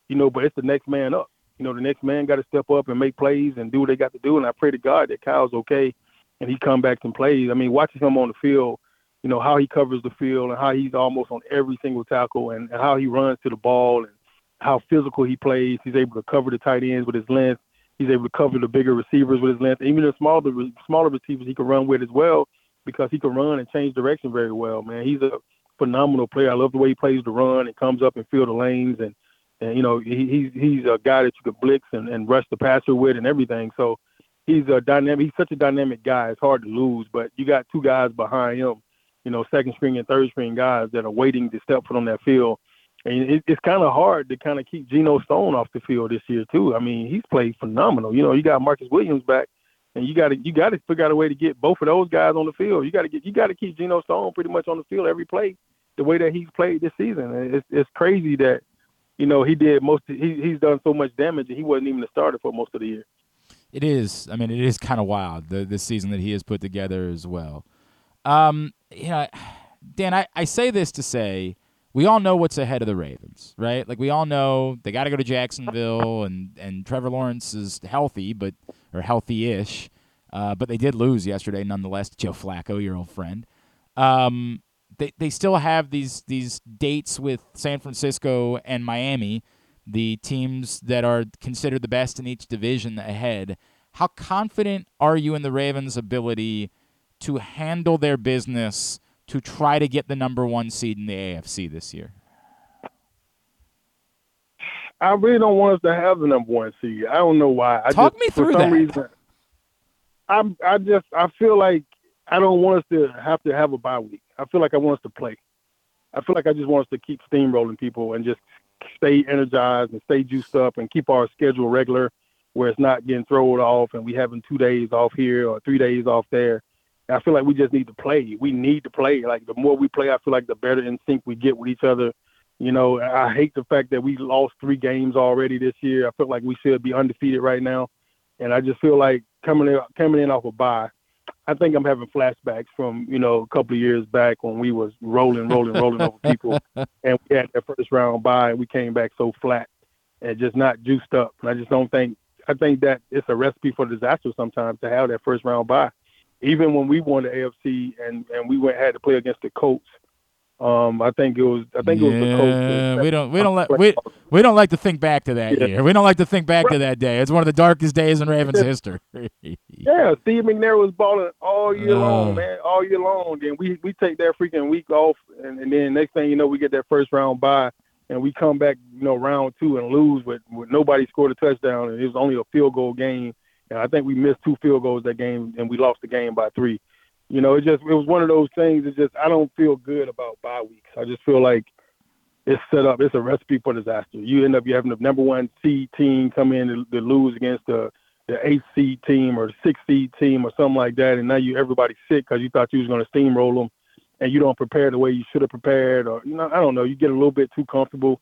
Speaker 8: You know, but it's the next man up. You know, the next man got to step up and make plays and do what they got to do. And I pray to God that Kyle's okay and he come back and plays. I mean, watching him on the field, you know, how he covers the field and how he's almost on every single tackle and, and how he runs to the ball and how physical he plays. He's able to cover the tight ends with his length. He's able to cover the bigger receivers with his length. Even the smaller smaller receivers he can run with as well because he can run and change direction very well, man. He's a phenomenal player. I love the way he plays the run and comes up and fill the lanes and and you know he, he's he's a guy that you could blitz and, and rush the passer with and everything. So he's a dynamic. He's such a dynamic guy. It's hard to lose, but you got two guys behind him, you know, second string and third string guys that are waiting to step foot on that field. And it, it's kind of hard to kind of keep Geno Stone off the field this year too. I mean, he's played phenomenal. You know, you got Marcus Williams back, and you got to you got to figure out a way to get both of those guys on the field. You got to get you got to keep Geno Stone pretty much on the field every play, the way that he's played this season. It's it's crazy that you know he did most. He he's done so much damage, and he wasn't even the starter for most of the year.
Speaker 2: It is. I mean, it is kind of wild the the season that he has put together as well. Um, you know, Dan, I, I say this to say we all know what's ahead of the Ravens, right? Like we all know they got to go to Jacksonville, and and Trevor Lawrence is healthy, but or healthy-ish, uh, but they did lose yesterday, nonetheless. to Joe Flacco, your old friend. Um, they they still have these these dates with San Francisco and Miami, the teams that are considered the best in each division ahead. How confident are you in the Ravens' ability to handle their business to try to get the number one seed in the AFC this year?
Speaker 8: I really don't want us to have the number one seed. I don't know why. I
Speaker 2: Talk
Speaker 8: just,
Speaker 2: me
Speaker 8: for
Speaker 2: through
Speaker 8: some
Speaker 2: that.
Speaker 8: Reason, I'm. I just. I feel like I don't want us to have to have a bye week. I feel like I want us to play. I feel like I just want us to keep steamrolling people and just stay energized and stay juiced up and keep our schedule regular, where it's not getting thrown off and we having two days off here or three days off there. I feel like we just need to play. We need to play. Like the more we play, I feel like the better in sync we get with each other. You know, I hate the fact that we lost three games already this year. I feel like we should be undefeated right now, and I just feel like coming in coming in off a bye, I think I'm having flashbacks from you know a couple of years back when we was rolling, rolling, rolling over people, and we had that first round bye, and we came back so flat and just not juiced up. And I just don't think I think that it's a recipe for disaster sometimes to have that first round bye. Even when we won the AFC and and we went had to play against the Colts, um, I think it was. I think
Speaker 2: yeah,
Speaker 8: it was the Colts.
Speaker 2: we don't. We don't like. We, we don't like to think back to that
Speaker 8: Yeah.
Speaker 2: year. We don't like to think back to that day. It's one of the darkest days in Ravens history.
Speaker 8: Yeah, Steve McNair was balling all year
Speaker 2: Oh.
Speaker 8: long, man, all year long. Then we we take that freaking week off, and, and then next thing you know, we get that first round bye, and we come back, you know, round two and lose but with nobody scored a touchdown, and it was only a field goal game. And I think we missed two field goals that game, and we lost the game by three. You know, it just it was one of those things. It's just I don't feel good about bye weeks. I just feel like it's set up. It's a recipe for disaster. You end up you having the number one seed team come in to, lose against the the eighth seed team or the sixth seed team or something like that, and now you everybody's sick because you thought you was going to steamroll them, and you don't prepare the way you should have prepared, or you know I don't know. You get a little bit too comfortable,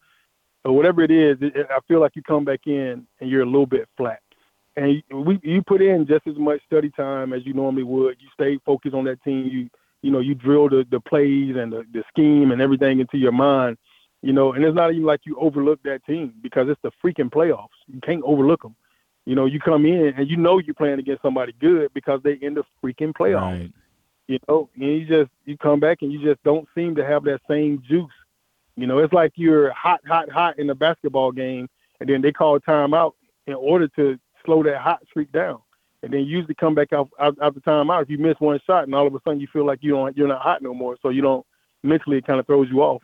Speaker 8: or whatever it is. It, I feel like you come back in and you're a little bit flat. And you, we you put in just as much study time as you normally would. You stay focused on that team. You you know you drill the, the plays and the, the scheme and everything into your mind. You know, and it's not even like you overlook that team because it's the freaking playoffs. You can't overlook them. You know, you come in and you know you're playing against somebody good because they in the freaking playoffs.
Speaker 2: Right.
Speaker 8: You know, and you just you come back and you just don't seem to have that same juice. You know, it's like you're hot, hot, hot in a basketball game, and then they call a timeout in order to slow that hot streak down. And then usually come back out out, out the timeout if you miss one shot, and all of a sudden you feel like you don't you're not hot no more, so you don't mentally it kind of throws you off.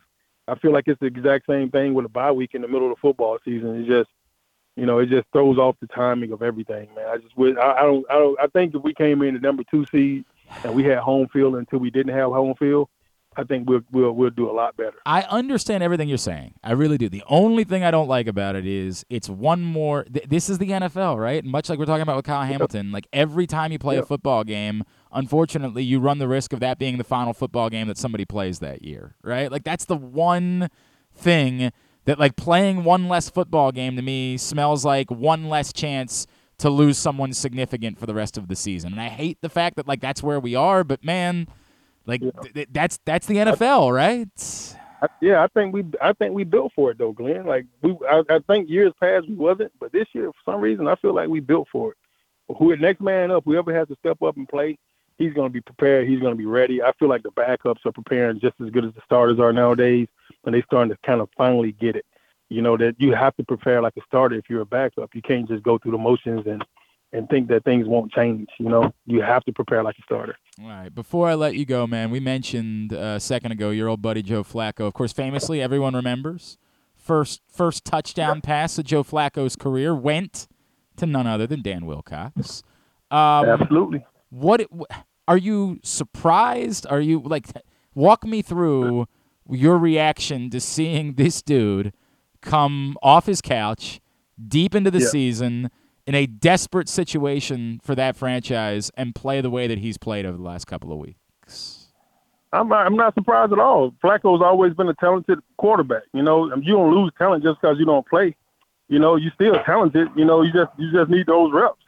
Speaker 8: I feel like it's the exact same thing with a bye week in the middle of the football season. It's just you know, it just throws off the timing of everything, man. I just I, I don't, I don't, I think if we came in the number two seed and we had home field until we didn't have home field, I think we'll, we'll, we'll do a lot better.
Speaker 2: I understand everything you're saying. I really do. The only thing I don't like about it is it's one more. Th- this is the NFL, right? Much like we're talking about with Kyle Hamilton. Like every time you play a football game, unfortunately, you run the risk of that being the final football game that somebody plays that year, right? Like that's the one thing that like playing one less football game to me smells like one less chance to lose someone significant for the rest of the season. And I hate the fact that like that's where we are, but man, like th- th- that's that's the NFL, right?
Speaker 8: I, yeah, I think we, I think we built for it though, Glenn. Like we, I, I think years past we wasn't, but this year for some reason I feel like we built for it. Who the next man up, whoever has to step up and play, he's going to be prepared. He's going to be ready. I feel like the backups are preparing just as good as the starters are nowadays, and they starting to kind of finally get it. You know that you have to prepare like a starter if you're a backup. You can't just go through the motions and and think that things won't change. You know, you have to prepare like a starter.
Speaker 2: All right. Before I let you go, man, we mentioned uh, a second ago your old buddy Joe Flacco. Of course, famously, everyone remembers first first touchdown pass of Joe Flacco's career went to none other than Dan Wilcox. Um,
Speaker 8: Absolutely.
Speaker 2: What are you surprised? Are you like walk me through your reaction to seeing this dude come off his couch deep into the
Speaker 8: Yeah.
Speaker 2: season in a desperate situation for that franchise and play the way that he's played over the last couple of weeks.
Speaker 8: I'm not, I'm not surprised at all. Flacco's always been a talented quarterback. You know, you don't lose talent just because you don't play. You know, you still talented. You know, you just you just need those reps.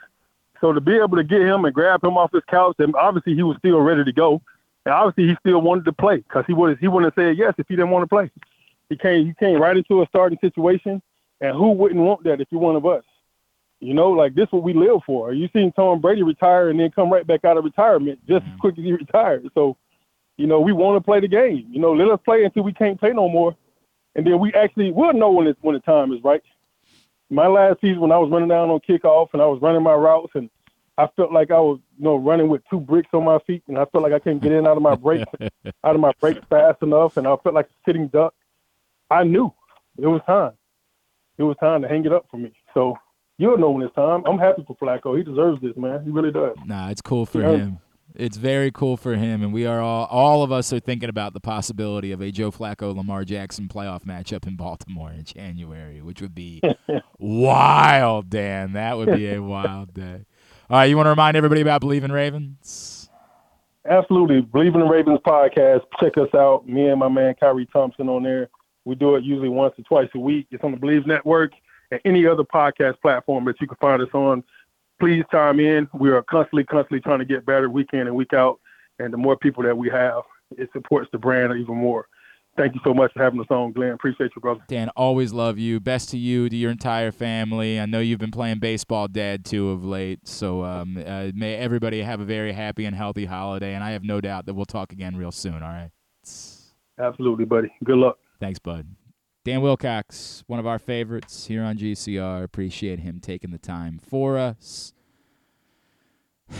Speaker 8: So to be able to get him and grab him off his couch, and obviously he was still ready to go, and obviously he still wanted to play because he would he wouldn't have said yes if he didn't want to play. He came he came right into a starting situation, and who wouldn't want that if you're one of us? You know, like this is what we live for. You seen Tom Brady retire and then come right back out of retirement just as mm-hmm. quick as he retired. So, you know, we want to play the game. You know, let us play until we can't play no more, and then we actually will know when it's when the time is right. My last season when I was running down on kickoff and I was running my routes and I felt like I was, you know, running with two bricks on my feet and I felt like I couldn't get in out of my brakes out of my brakes fast enough and I felt like a sitting duck. I knew it was time. It was time to hang it up for me. So you'll know when it's time. I'm happy for Flacco. He deserves this, man. He really does.
Speaker 2: Nah, it's cool for him. It's very cool for him, and we are all all of us are thinking about the possibility of a Joe Flacco Lamar Jackson playoff matchup in Baltimore in January, which would be wild, Dan. That would be a wild day. All right, you want to remind everybody about BLeav in Ravens?
Speaker 8: Absolutely. BLeav in the Ravens podcast. Check us out. Me and my man Kyrie Thompson on there. We do it usually once or twice a week. It's on the BLeav Network and any other podcast platform that you can find us on. please chime in. We are constantly, constantly trying to get better week in and week out. And the more people that we have, it supports the brand even more. Thank you so much for having us on, Glenn. Appreciate you, brother.
Speaker 2: Dan, always love you. Best to you, to your entire family. I know you've been playing baseball, Dad, too, of late. So um, uh, may everybody have a very happy and healthy holiday. And I have no doubt that we'll talk again real soon. All right.
Speaker 8: Absolutely, buddy. Good luck.
Speaker 2: Thanks, bud. Dan Wilcox, one of our favorites here on GCR. Appreciate him taking the time for us.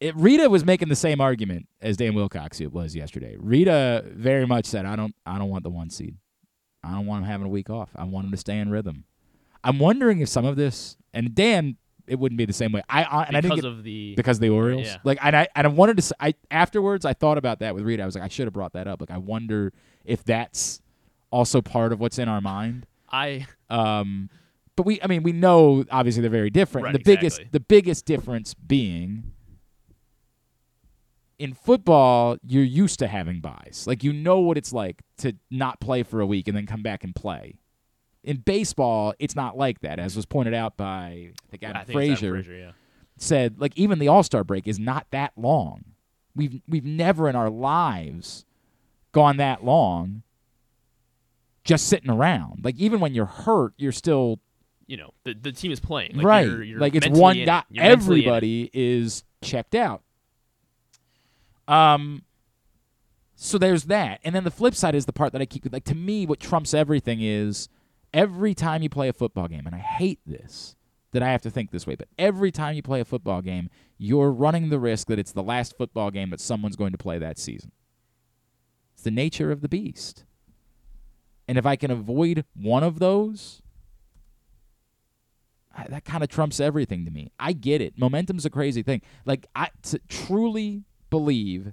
Speaker 2: It, Rita was making the same argument as Dan Wilcox it was yesterday. Rita very much said, "I don't, I don't want the one seed. I don't want him having a week off. I want him to stay in rhythm." I'm wondering if some of this, and Dan, it wouldn't be the same way. I, I and I didn't
Speaker 3: Because
Speaker 2: get,
Speaker 3: of the
Speaker 2: because of the Orioles.
Speaker 3: Yeah.
Speaker 2: Like, and I and I wanted to. I afterwards, I thought about that with Rita. I was like, I should have brought that up. Like, I wonder if that's also part of what's in our mind.
Speaker 3: I
Speaker 2: Um, but we, I mean, we know obviously they're very different.
Speaker 3: Right,
Speaker 2: the biggest, the biggest difference being in football, you're used to having byes. Like you know what it's like to not play for a week and then come back and play. In baseball, it's not like that, as was pointed out by I think Adam
Speaker 3: I think
Speaker 2: Frazier
Speaker 3: Frazier, yeah.
Speaker 2: said like even the All Star break is not that long. We've we've never in our lives gone that long just sitting around. Like even when you're hurt, you're still
Speaker 3: you know the the team is playing like
Speaker 2: right.
Speaker 3: You're, you're
Speaker 2: like it's one guy.
Speaker 3: You're mentally in it.
Speaker 2: Everybody is checked out. Um. So there's that, and then the flip side is the part that I keep like to me. What trumps everything is every time you play a football game, and I hate this that I have to think this way, but every time you play a football game, you're running the risk that it's the last football game that someone's going to play that season. It's the nature of the beast. And if I can avoid one of those, that kind of trumps everything to me. I get it. Momentum's a crazy thing. Like I truly believe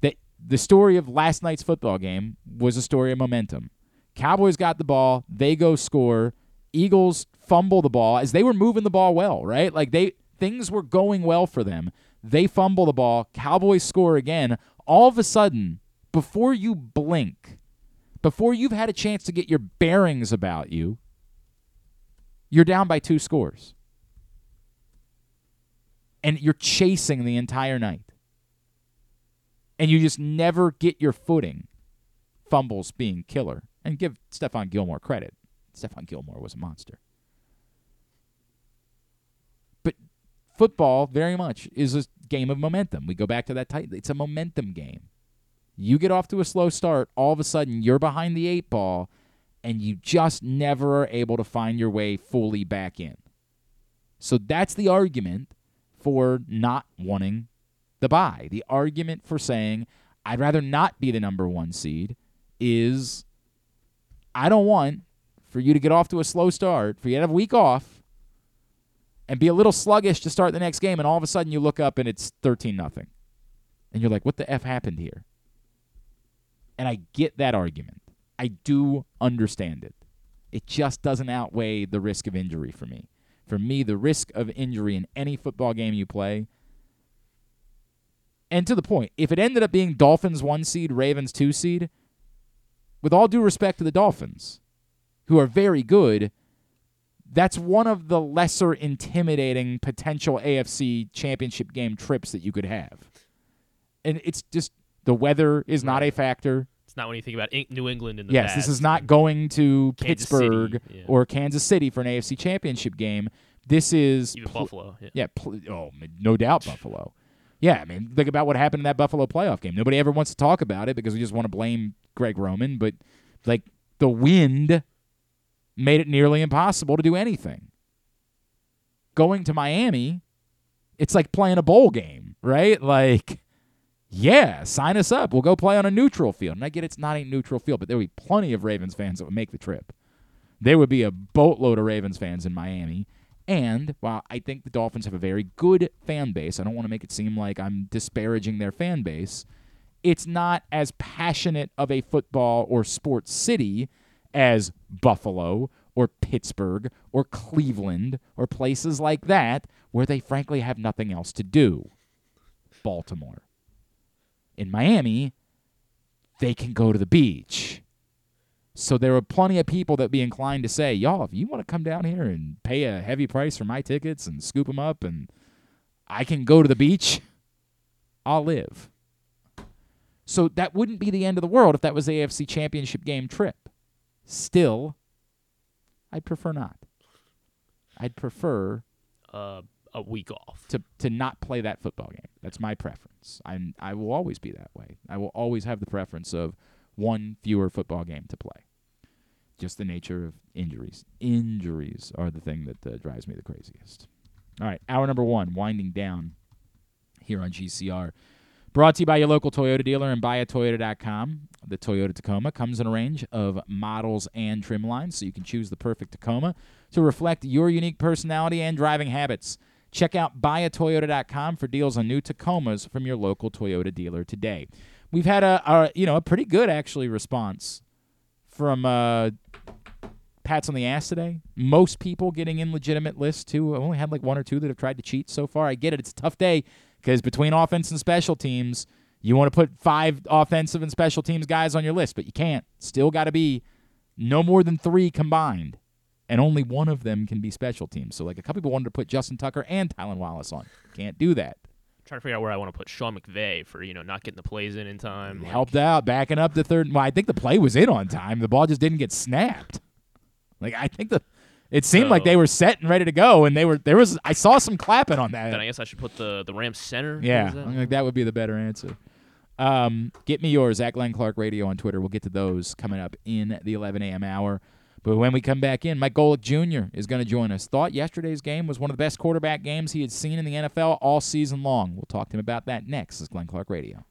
Speaker 2: that the story of last night's football game was a story of momentum. Cowboys got the ball, they go score. Eagles fumble the ball as they were moving the ball well, right? Like they things were going well for them. They fumble the ball, Cowboys score again. All of a sudden, before you blink, before you've had a chance to get your bearings about you, you're down by two scores. And you're chasing the entire night. And you just never get your footing. Fumbles being killer. And give Stephon Gilmore credit. Stephon Gilmore was a monster. But football very much is a game of momentum. We go back to that tight. It's a momentum game. You get off to a slow start, all of a sudden you're behind the eight ball, and you just never are able to find your way fully back in. So that's the argument for not wanting the bye. The argument for saying, I'd rather not be the number one seed is I don't want for you to get off to a slow start, for you to have a week off, and be a little sluggish to start the next game, and all of a sudden you look up and it's 13 nothing. And you're like, what the F happened here? And I get that argument. I do understand it. It just doesn't outweigh the risk of injury for me. For me, the risk of injury in any football game you play, and to the point, if it ended up being Dolphins one seed, Ravens two seed, with all due respect to the Dolphins, who are very good, that's one of the lesser intimidating potential AFC championship game trips that you could have. And it's just the weather is not a factor.
Speaker 3: It's not when you think about New England in the
Speaker 2: Yes,
Speaker 3: past.
Speaker 2: this is not going to
Speaker 3: Kansas City,
Speaker 2: Pittsburgh
Speaker 3: yeah.
Speaker 2: or Kansas City for an AFC championship game. This is
Speaker 3: Even
Speaker 2: pl-
Speaker 3: Buffalo, yeah.
Speaker 2: Yeah, pl- oh, no doubt Buffalo. Yeah, I mean, think about what happened in that Buffalo playoff game. Nobody ever wants to talk about it because we just want to blame Greg Roman, but like the wind made it nearly impossible to do anything. Going to Miami, it's like playing a bowl game, right? Like, yeah, sign us up. We'll go play on a neutral field. And I get it's not a neutral field, but there would be plenty of Ravens fans that would make the trip. There would be a boatload of Ravens fans in Miami. And while I think the Dolphins have a very good fan base, I don't want to make it seem like I'm disparaging their fan base. It's not as passionate of a football or sports city as Buffalo or Pittsburgh or Cleveland or places like that where they frankly have nothing else to do. Baltimore. In Miami, they can go to the beach. So there are plenty of people that be inclined to say, y'all, if you want to come down here and pay a heavy price for my tickets and scoop them up and I can go to the beach, I'll live. So that wouldn't be the end of the world if that was the AFC championship game trip. Still, I'd prefer not. I'd prefer
Speaker 3: Uh, a week off.
Speaker 2: to to not play that football game. That's my preference. I'm I will always be that way. I will always have the preference of one fewer football game to play. Just the nature of injuries. Injuries are the thing that uh, drives me the craziest. All right, hour number one, winding down here on GCR. Brought to you by your local Toyota dealer and buyatoyota.com. The Toyota Tacoma comes in a range of models and trim lines, so you can choose the perfect Tacoma to reflect your unique personality and driving habits. Check out buyatoyota.com for deals on new Tacomas from your local Toyota dealer today. We've had a, a you know a pretty good actually response from uh, pats on the ass today. Most people getting in legitimate lists too. I've only had like one or two that have tried to cheat so far. I get it; it's a tough day because between offense and special teams, you want to put five offensive and special teams guys on your list, but you can't. Still got to be no more than three combined, and only one of them can be special teams. So like a couple people wanted to put Justin Tucker and Tylan Wallace on. Can't do that.
Speaker 3: trying to figure out where I want to put Sean McVay for you know not getting the plays in in time. like-
Speaker 2: helped out, backing up the third. Well, I think the play was in on time. The ball just didn't get snapped. Like I think the, it seemed like they were set and ready to go, and they were. There was. I saw some clapping on that.
Speaker 3: Then I guess I should put the the Rams center.
Speaker 2: Yeah,
Speaker 3: that?
Speaker 2: I think that would be the better answer. Um, get me yours at Glenn Clark Radio on Twitter. We'll get to those coming up in the 11 a.m. hour. But when we come back in, Mike Golic Jr. is going to join us. Thought yesterday's game was one of the best quarterback games he had seen in the NFL all season long. We'll talk to him about that next. This is Glenn Clark Radio.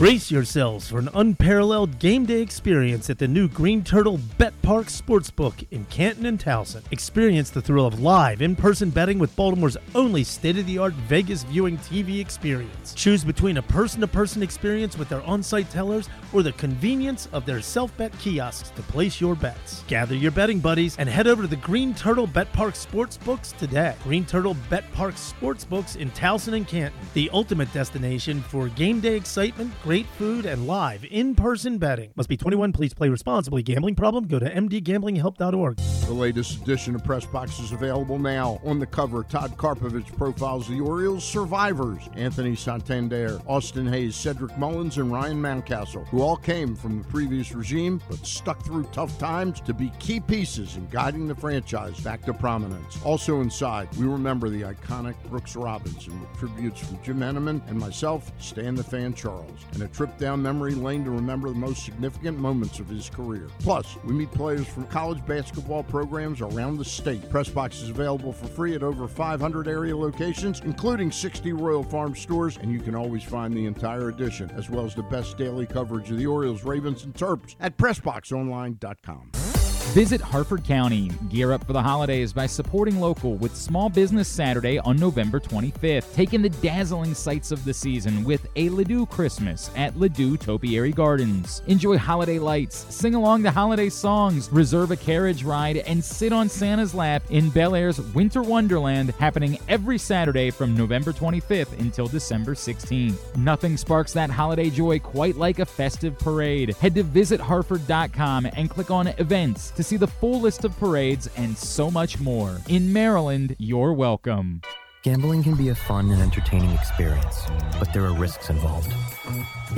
Speaker 4: Brace yourselves for an unparalleled game day experience at the new Green Turtle Bet Park Sportsbook in Canton and Towson. Experience the thrill of live in person betting with Baltimore's only state of the art Vegas viewing TV experience. Choose between a person to person experience with their on site tellers or the convenience of their self bet kiosks to place your bets. Gather your betting buddies and head over to the Green Turtle Bet Park Sportsbooks today. Green Turtle Bet Park Sportsbooks in Towson and Canton, the ultimate destination for game day excitement, great food, and live in person betting. Must be 21. Please play responsibly. Gambling problem? Go to mdgamblinghelp.org.
Speaker 9: The latest edition of Press Box is available now. On the cover, Todd Karpovich profiles the Orioles survivors Anthony Santander, Austin Hays, Cedric Mullins, and Ryan Mountcastle, who all came from the previous regime but stuck through tough times to be key pieces in guiding the franchise back to prominence. Also inside, we remember the iconic Brooks Robinson with tributes from Jim Henneman and myself, Stan the Fan Charles, and a trip down memory lane to remember the most significant moments of his career. Plus, we meet players from college basketball programs around the state. Pressbox is available for free at over 500 area locations, including 60 Royal Farm stores, and you can always find the entire edition, as well as the best daily coverage of the Orioles, Ravens, and Terps at PressBoxOnline.com.
Speaker 2: Visit Harford County. Gear up for the holidays by supporting local with Small Business Saturday on November 25th. Take in the dazzling sights of the season with a Ladew Christmas at Ladew Topiary Gardens. Enjoy holiday lights, sing along to holiday songs, reserve a carriage ride, and sit on Santa's lap in Bel Air's Winter Wonderland happening every Saturday from November 25th until December 16th. Nothing sparks that holiday joy quite like a festive parade. Head to visitharford.com and click on events to see the full list of parades and so much more. In Maryland, you're welcome.
Speaker 5: Gambling can be a fun and entertaining experience, but there are risks involved.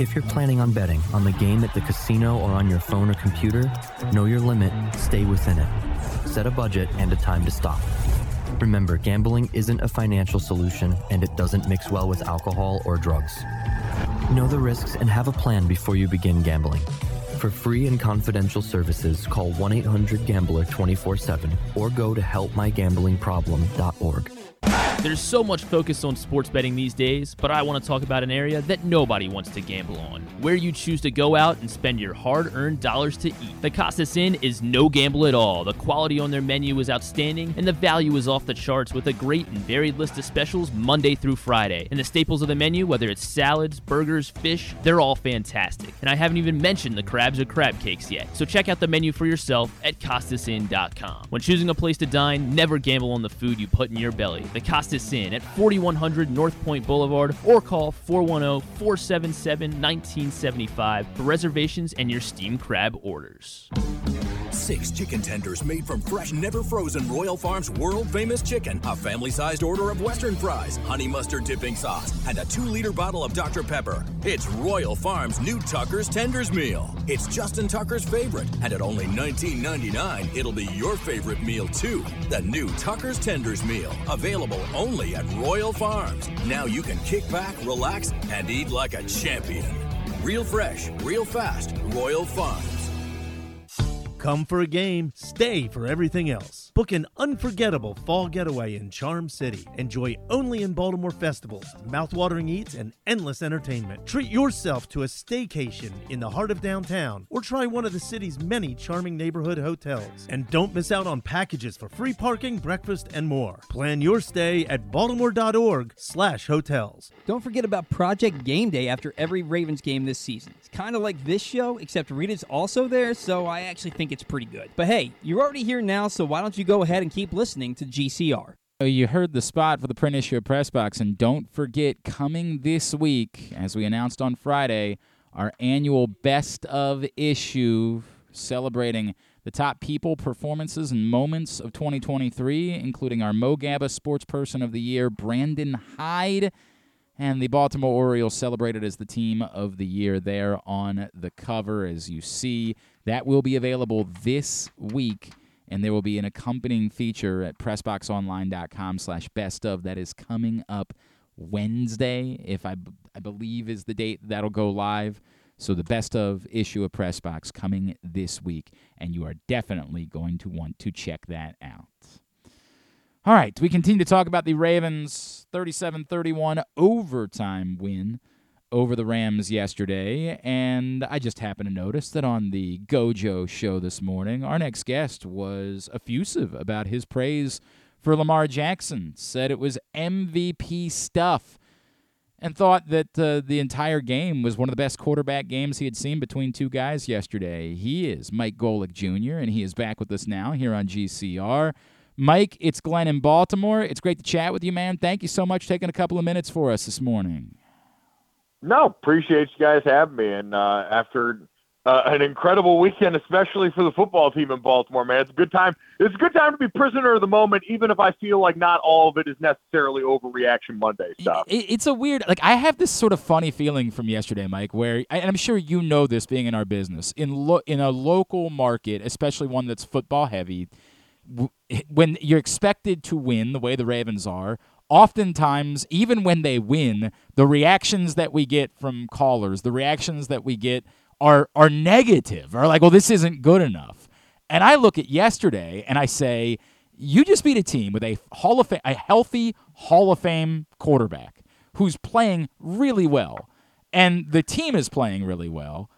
Speaker 5: If you're planning on betting on the game at the casino or on your phone or computer, know your limit, stay within it. Set a budget and a time to stop. Remember, gambling isn't a financial solution and it doesn't mix well with alcohol or drugs. Know the risks and have a plan before you begin gambling. For free and confidential services, call 1 800 Gambler 24 7 or go to helpmygamblingproblem.org.
Speaker 3: There's so much focus on sports betting these days, but I want to talk about an area that nobody wants to gamble on, where you choose to go out and spend your hard earned dollars to eat. The Costas Inn is no gamble at all. The quality on their menu is outstanding, and the value is off the charts with a great and varied list of specials Monday through Friday. And the staples of the menu, whether it's salads, burgers, fish, they're all fantastic. And I haven't even mentioned the crabs or crab cakes yet. So check out the menu for yourself at CostasInn.com. When choosing a place to dine, never gamble on the food you put in your belly. The Costas us in at 4100 North Point Boulevard or call 410 477 1975 for reservations and your steam crab orders.
Speaker 10: Six chicken tenders made from fresh, never frozen Royal Farms world famous chicken, a family sized order of Western fries, honey mustard dipping sauce, and a two liter bottle of Dr. Pepper. It's Royal Farms' new Tucker's Tenders Meal. It's Justin Tucker's favorite, and at only $19.99, it'll be your favorite meal too. The new Tucker's Tenders Meal, available only at Royal Farms. Now you can kick back, relax, and eat like a champion. Real fresh, real fast, Royal Farms.
Speaker 4: Come for a game, stay for everything else. Book an unforgettable fall getaway in Charm City. Enjoy only in Baltimore festivals, mouthwatering eats, and endless entertainment. Treat yourself to a staycation in the heart of downtown or try one of the city's many charming neighborhood hotels. And don't miss out on packages for free parking, breakfast, and more. Plan your stay at baltimore.org slash hotels.
Speaker 7: Don't forget about Project Game Day after every Ravens game this season. It's kind of like this show, except Rita's also there, so I actually think it's pretty good. But hey, you're already here now, so why don't you go ahead and keep listening to GCR?
Speaker 2: You heard the spot for the print issue of Press Box, and don't forget, coming this week, as we announced on Friday, our annual Best of issue celebrating the top people, performances, and moments of 2023, including our Mo Gaba Sports Person of the Year, Brandon Hyde, and the Baltimore Orioles celebrated as the team of the year there on the cover, as you see. That will be available this week, and there will be an accompanying feature at PressBoxOnline.com slash best of that is coming up Wednesday, if I, b- I believe is the date that'll go live. So the best of issue of Pressbox coming this week, and you are definitely going to want to check that out. All right, we continue to talk about the Ravens 37 31 overtime win over the Rams yesterday. And I just happened to notice that on the Gojo show this morning, our next guest was effusive about his praise for Lamar Jackson, said it was MVP stuff, and thought that uh, the entire game was one of the best quarterback games he had seen between two guys yesterday. He is Mike Golic Jr., and he is back with us now here on GCR. Mike, it's Glenn in Baltimore. It's great to chat with you, man. Thank you so much for taking a couple of minutes for us this morning.
Speaker 11: No, appreciate you guys having me. And uh, after uh, an incredible weekend, especially for the football team in Baltimore, man, it's a good time. It's a good time to be prisoner of the moment, even if I feel like not all of it is necessarily overreaction Monday stuff.
Speaker 2: It's a weird, like I have this sort of funny feeling from yesterday, Mike, where and I'm sure you know this, being in our business in lo, in a local market, especially one that's football heavy. When you're expected to win the way the Ravens are, oftentimes, even when they win, the reactions that we get from callers, the reactions that we get are are negative, are like, well, this isn't good enough. And I look at yesterday and I say, you just beat a team with a Hall of Fame, a healthy Hall of Fame quarterback who's playing really well, and the team is playing really well.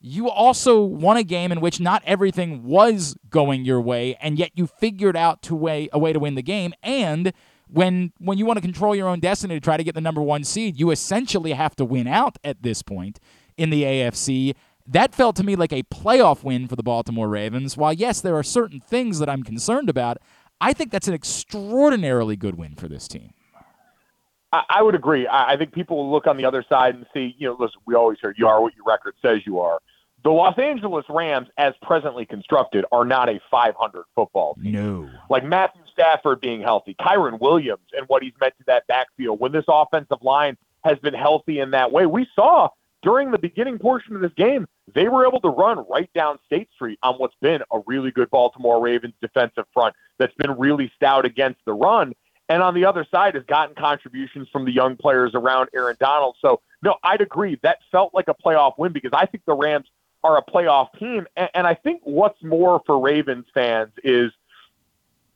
Speaker 2: You also won a game in which not everything was going your way, and yet you figured out to way a way to win the game. And when when you want to control your own destiny to try to get the number one seed, you essentially have to win out at this point in the AFC. That felt to me like a playoff win for the Baltimore Ravens. While yes, there are certain things that I'm concerned about, I think that's an extraordinarily good win for this team.
Speaker 11: I, I would agree. I, I think people will look on the other side and see, you know, listen, we always hear you are what your record says you are. The Los Angeles Rams, as presently constructed, are not a 500 football team.
Speaker 2: No.
Speaker 11: Like Matthew Stafford being healthy, Kyren Williams and what he's meant to that backfield, when this offensive line has been healthy in that way. We saw during the beginning portion of this game, they were able to run right down State Street on what's been a really good Baltimore Ravens defensive front that's been really stout against the run. And on the other side has gotten contributions from the young players around Aaron Donald. So, no, I'd agree. That felt like a playoff win because I think the Rams are a playoff team. And, and I think what's more for Ravens fans is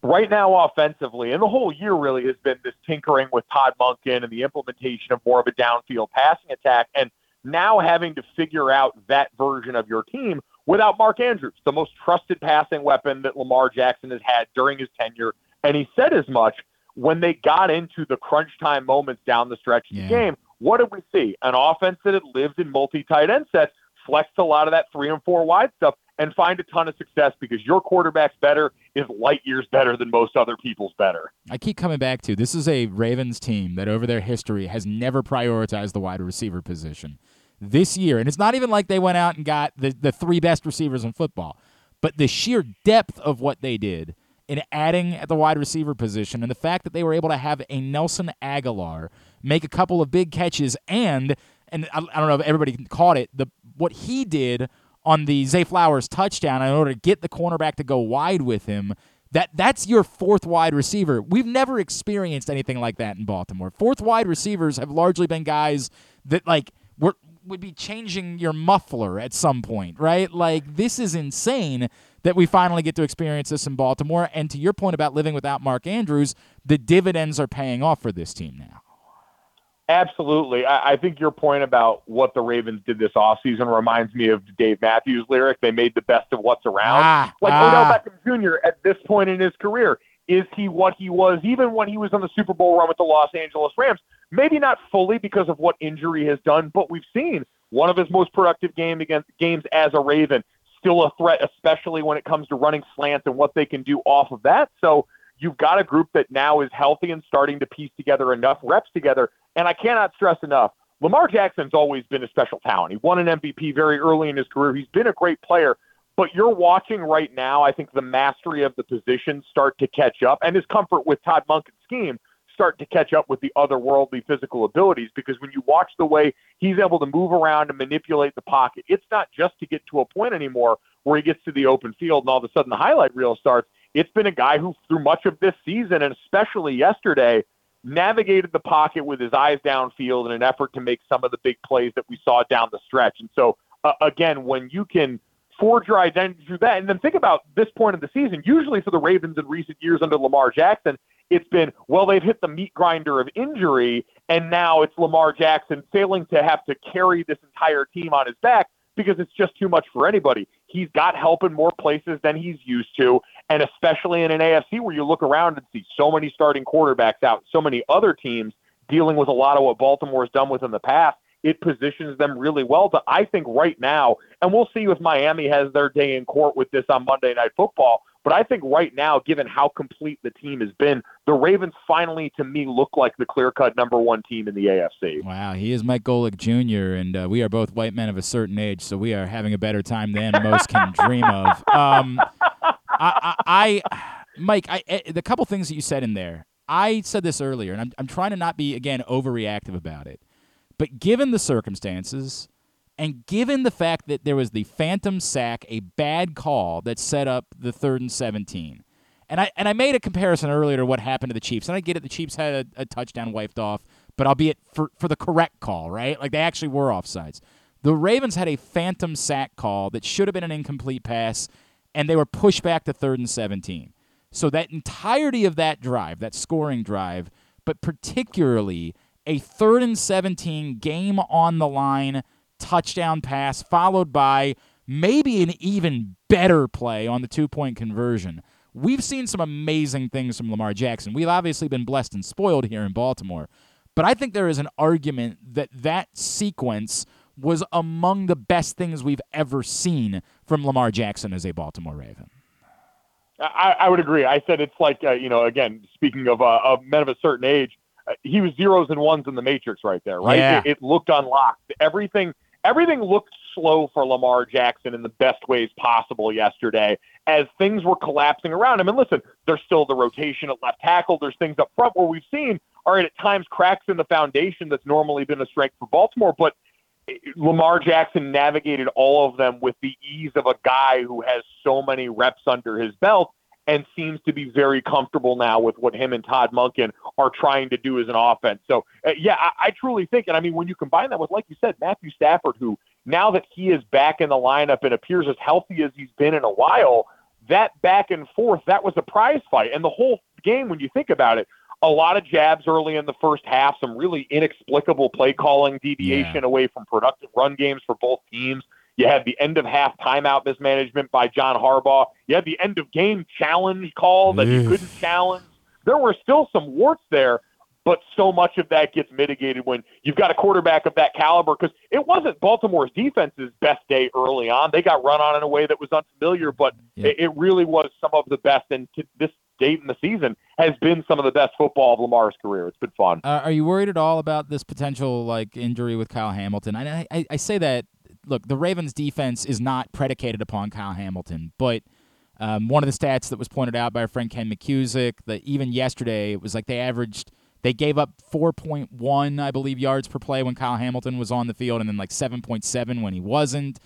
Speaker 11: right now offensively, and the whole year really has been this tinkering with Todd Monken and the implementation of more of a downfield passing attack. And now having to figure out that version of your team without Mark Andrews, the most trusted passing weapon that Lamar Jackson has had during his tenure. And he said as much when they got into the crunch time moments down the stretch of
Speaker 2: Yeah.
Speaker 11: the game. What did we see? An offense that had lived in multi tight end sets, flexed a lot of that three and four wide stuff, and find a ton of success because your quarterback's better is light years better than most other people's better.
Speaker 2: I keep coming back to this is a Ravens team that over their history has never prioritized the wide receiver position. This year, and it's not even like they went out and got the, the three best receivers in football, but the sheer depth of what they did in adding at the wide receiver position and the fact that they were able to have a Nelson Agholor make a couple of big catches and and I, don't know if everybody caught it the what he did on the Zay Flowers touchdown in order to get the cornerback to go wide with him that that's your fourth wide receiver. We've never experienced anything like that in Baltimore. Fourth wide receivers have largely been guys that like were would be changing your muffler at some point, right? Like this is insane that we finally get to experience this in Baltimore. And to your point about living without Mark Andrews, the dividends are paying off for this team now.
Speaker 11: Absolutely. I, I think your point about what the Ravens did this offseason reminds me of Dave Matthews' lyric, they made the best of what's around.
Speaker 2: Ah,
Speaker 11: like
Speaker 2: ah.
Speaker 11: Odell Beckham Jr. at this point in his career. Is he what he was even when he was on the Super Bowl run with the Los Angeles Rams? Maybe not fully because of what injury has done, but we've seen one of his most productive game against games as a Raven still a threat, especially when it comes to running slants and what they can do off of that. So you've got a group that now is healthy and starting to piece together enough reps together. And I cannot stress enough, Lamar Jackson's always been a special talent. He won an MVP very early in his career. He's been a great player. But you're watching right now, I think the mastery of the position start to catch up and his comfort with Todd Monken's scheme start to catch up with the otherworldly physical abilities because when you watch the way he's able to move around and manipulate the pocket, it's not just to get to a point anymore where he gets to the open field and all of a sudden the highlight reel starts. It's been a guy who, through much of this season and especially yesterday, navigated the pocket with his eyes downfield in an effort to make some of the big plays that we saw down the stretch. And so, uh, again, when you can forge your identity through that, and then think about this point of the season, usually for the Ravens in recent years under Lamar Jackson, it's been, well, they've hit the meat grinder of injury, and now it's Lamar Jackson failing to have to carry this entire team on his back because it's just too much for anybody. He's got help in more places than he's used to, and especially in an AFC where you look around and see so many starting quarterbacks out, so many other teams dealing with a lot of what Baltimore has done with in the past. It positions them really well to, I think, right now, and we'll see if Miami has their day in court with this on Monday Night Football. But I think right now, given how complete the team has been, the Ravens finally, to me, look like the clear cut number one team in the AFC.
Speaker 2: Wow, he is Mike Golic Jr., and uh, we are both white men of a certain age, so we are having a better time than most can dream of. Um, I, I, I, Mike, I, I, the couple things that you said in there, I said this earlier, and I'm, I'm trying to not be, again, overreactive about it. But given the circumstances, and given the fact that there was the phantom sack, a bad call that set up the third and 17, and I and I made a comparison earlier to what happened to the Chiefs, and I get it. The Chiefs had a, a touchdown wiped off, but albeit for for the correct call, right? Like they actually were offsides. The Ravens had a phantom sack call that should have been an incomplete pass, and they were pushed back to third and 17. So that entirety of that drive, that scoring drive, but particularly a third and 17 game on the line touchdown pass, followed by maybe an even better play on the two point conversion. We've seen some amazing things from Lamar Jackson. We've obviously been blessed and spoiled here in Baltimore. But I think there is an argument that that sequence was among the best things we've ever seen from Lamar Jackson as a Baltimore Raven.
Speaker 11: I, I would agree. I said it's like, uh, you know, again, speaking of, uh, of men of a certain age, uh, he was zeros and ones in the matrix right there, right?
Speaker 2: Yeah.
Speaker 11: It, it looked unlocked. Everything everything looked slow for Lamar Jackson in the best ways possible yesterday as things were collapsing around him. And listen, there's still the rotation at left tackle. There's things up front where we've seen, all right, at times cracks in the foundation that's normally been a strength for Baltimore, but Lamar Jackson navigated all of them with the ease of a guy who has so many reps under his belt and seems to be very comfortable now with what him and Todd Monken are trying to do as an offense. So, uh, yeah, I, I truly think, and I mean, when you combine that with, like you said, Matthew Stafford, who now that he is back in the lineup and appears as healthy as he's been in a while, that back and forth, that was a prize fight. And the whole game, when you think about it, a lot of jabs early in the first half, some really inexplicable play calling deviation
Speaker 2: Yeah.
Speaker 11: away from productive run games for both teams. You had the end of half timeout mismanagement by John Harbaugh. You had the end of game challenge call that
Speaker 2: you
Speaker 11: couldn't challenge. There were still some warts there, but so much of that gets mitigated when you've got a quarterback of that caliber because it wasn't Baltimore's defense's best day early on. They got run on in a way that was unfamiliar, but yeah. it, it, really was some of the best. And to this date in the season has been some of the best football of Lamar's career. It's been fun.
Speaker 2: Uh, are you worried at all about this potential like injury with Kyle Hamilton? I, I, I say that look, the Ravens' defense is not predicated upon Kyle Hamilton, but. Um, one of the stats that was pointed out by our friend Ken McKusick that even yesterday it was like they averaged they gave up 4.1, I believe, yards per play when Kyle Hamilton was on the field, and then like 7.7 when he wasn't.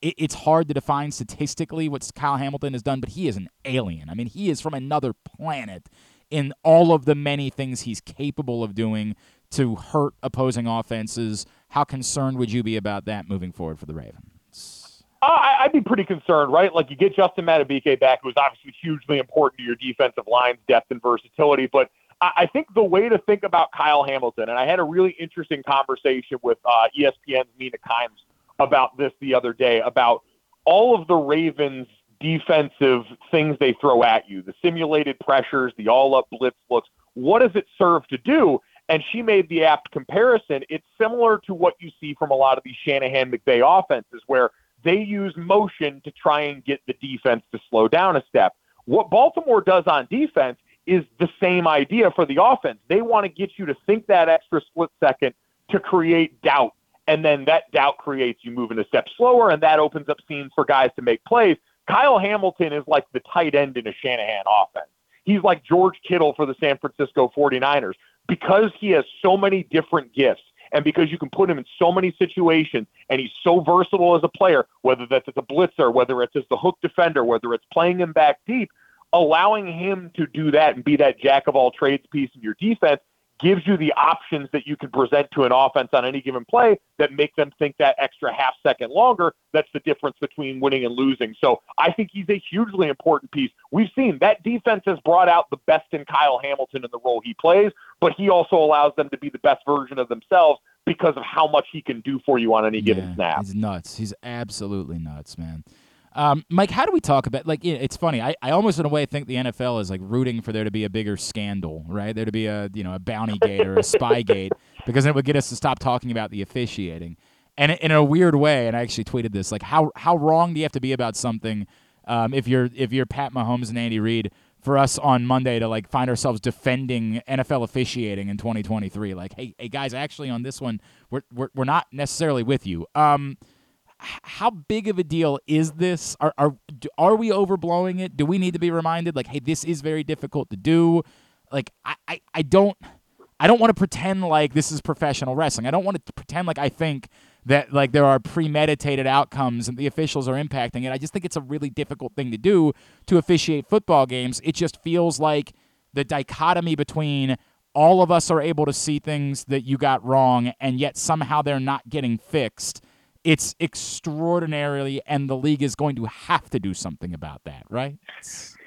Speaker 2: It, it's hard to define statistically what Kyle Hamilton has done, but he is an alien. I mean, he is from another planet in all of the many things he's capable of doing to hurt opposing offenses. How concerned would you be about that moving forward for the Ravens?
Speaker 11: Uh, I'd be pretty concerned, right? Like you get Justin Madubuike back, who's obviously hugely important to your defensive line's depth and versatility, but I think the way to think about Kyle Hamilton, and I had a really interesting conversation with uh, ESPN's Mina Kimes about this the other day about all of the Ravens' defensive things they throw at you, the simulated pressures, the all-up blitz looks. What does it serve to do? And she made the apt comparison. It's similar to what you see from a lot of these Shanahan McVay offenses, where they use motion to try and get the defense to slow down a step. What Baltimore does on defense is the same idea for the offense. They want to get you to think that extra split second to create doubt. And then that doubt creates you moving a step slower, and that opens up scenes for guys to make plays. Kyle Hamilton is like the tight end in a Shanahan offense. He's like George Kittle for the San Francisco 49ers because he has so many different gifts and because you can put him in so many situations and he's so versatile as a player, whether that's as a blitzer, whether it's as the hook defender, whether it's playing him back deep, allowing him to do that and be that jack of all trades piece in your defense gives you the options that you can present to an offense on any given play that make them think that extra half second longer. That's the difference between winning and losing. So I think he's a hugely important piece. We've seen that defense has brought out the best in Kyle Hamilton in the role he plays, but he also allows them to be the best version of themselves because of how much he can do for you on any given
Speaker 2: yeah,
Speaker 11: snap.
Speaker 2: He's nuts. He's absolutely nuts, man. Um, Mike, how do we talk about like it's funny. I, I almost in a way think the NFL is like rooting for there to be a bigger scandal, right? There to be a you know a bounty gate or a spy gate because it would get us to stop talking about the officiating. And in a weird way, and I actually tweeted this like how how wrong do you have to be about something um, if you're if you're Pat Mahomes and Andy Reid for us on Monday to like find ourselves defending NFL officiating in 2023? Like, hey hey guys, actually on this one we're we're, we're not necessarily with you. Um, how big of a deal is this? Are are are we overblowing it? Do we need to be reminded like, hey, this is very difficult to do? Like, I I, I don't I don't want to pretend like this is professional wrestling. I don't want to pretend like I think that like there are premeditated outcomes and the officials are impacting it. I just think it's a really difficult thing to do to officiate football games. It just feels like the dichotomy between all of us are able to see things that you got wrong and yet somehow they're not getting fixed it's extraordinarily, and the league is going to have to do something about that, right?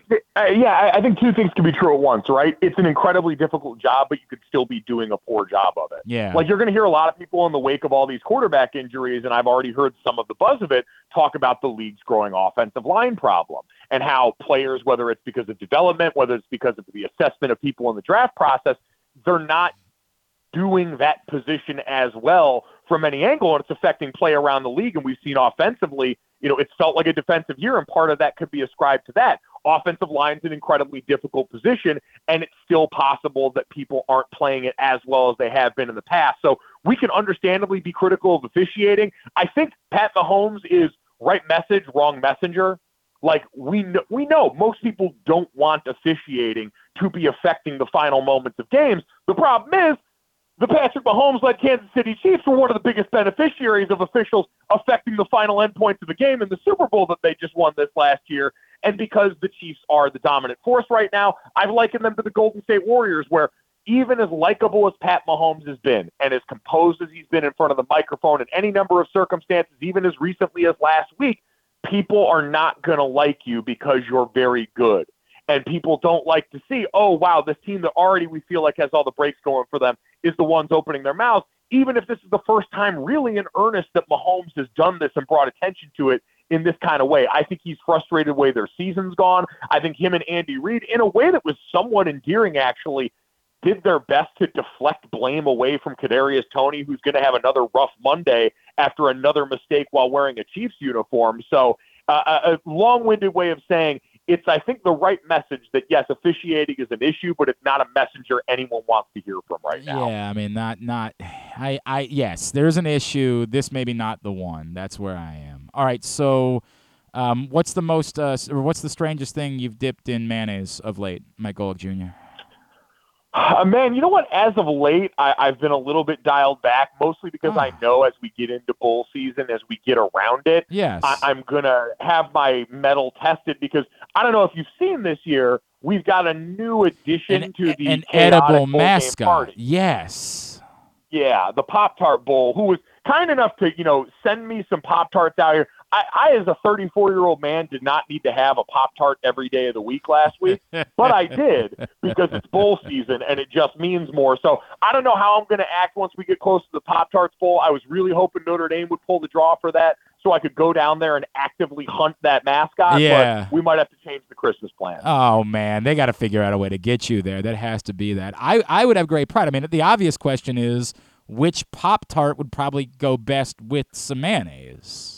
Speaker 11: Uh, yeah, I think two things can be true at once, right? It's an incredibly difficult job, but you could still be doing a poor job of it.
Speaker 2: Yeah.
Speaker 11: Like you're going to hear a lot of people in the wake of all these quarterback injuries, and I've already heard some of the buzz of it talk about the league's growing offensive line problem and how players, whether it's because of development, whether it's because of the assessment of people in the draft process, they're not doing that position as well from any angle, and it's affecting play around the league. And we've seen offensively, you know, it's felt like a defensive year, and part of that could be ascribed to that. Offensive line's an incredibly difficult position, and it's still possible that people aren't playing it as well as they have been in the past. So we can understandably be critical of officiating. I think Pat Mahomes is right message, wrong messenger. Like we know, we know most people don't want officiating to be affecting the final moments of games. The problem is the Patrick Mahomes led Kansas City Chiefs were one of the biggest beneficiaries of officials affecting the final endpoints of the game in the Super Bowl that they just won this last year. And because the Chiefs are the dominant force right now, I've likened them to the Golden State Warriors, where even as likable as Pat Mahomes has been and as composed as he's been in front of the microphone in any number of circumstances, even as recently as last week, people are not going to like you because you're very good and people don't like to see, oh, wow, this team that already we feel like has all the breaks going for them is the ones opening their mouths, even if this is the first time really in earnest that Mahomes has done this and brought attention to it in this kind of way. I think he's frustrated the way their season's gone. I think him and Andy Reid, in a way that was somewhat endearing, actually, did their best to deflect blame away from Kadarius Toney, who's going to have another rough Monday after another mistake while wearing a Chiefs uniform. So, uh, a long-winded way of saying it's, I think, the right message that yes, officiating is an issue, but it's not a messenger anyone wants to hear from right now.
Speaker 2: Yeah, I mean, not not. I I yes, there's an issue. This maybe not the one. That's where I am. All right, so. Um, what's the most, uh, or what's the strangest thing you've dipped in mayonnaise of late, Mike Golic Jr.?
Speaker 11: Uh, man, you know what? As of late, I, I've been a little bit dialed back, mostly because I know as we get into bowl season, as we get around it,
Speaker 2: Yes.
Speaker 11: I, I'm gonna have my metal tested because I don't know if you've seen this year. We've got a new addition to the
Speaker 2: An edible mascot. Yes.
Speaker 11: Yeah, the Pop Tart Bowl, who was kind enough to, you know, send me some Pop Tarts out here. I, I, as a 34 year old man, did not need to have a Pop Tart every day of the week last week, but I did because it's bowl season and it just means more. So I don't know how I'm going to act once we get close to the Pop Tarts Bowl. I was really hoping Notre Dame would pull the draw for that so I could go down there and actively hunt that mascot.
Speaker 2: Yeah.
Speaker 11: But we might have to change the Christmas plan.
Speaker 2: Oh man, they got to figure out a way to get you there. That has to be that. I I would have great pride. I mean, the obvious question is which Pop Tart would probably go best with some mayonnaise.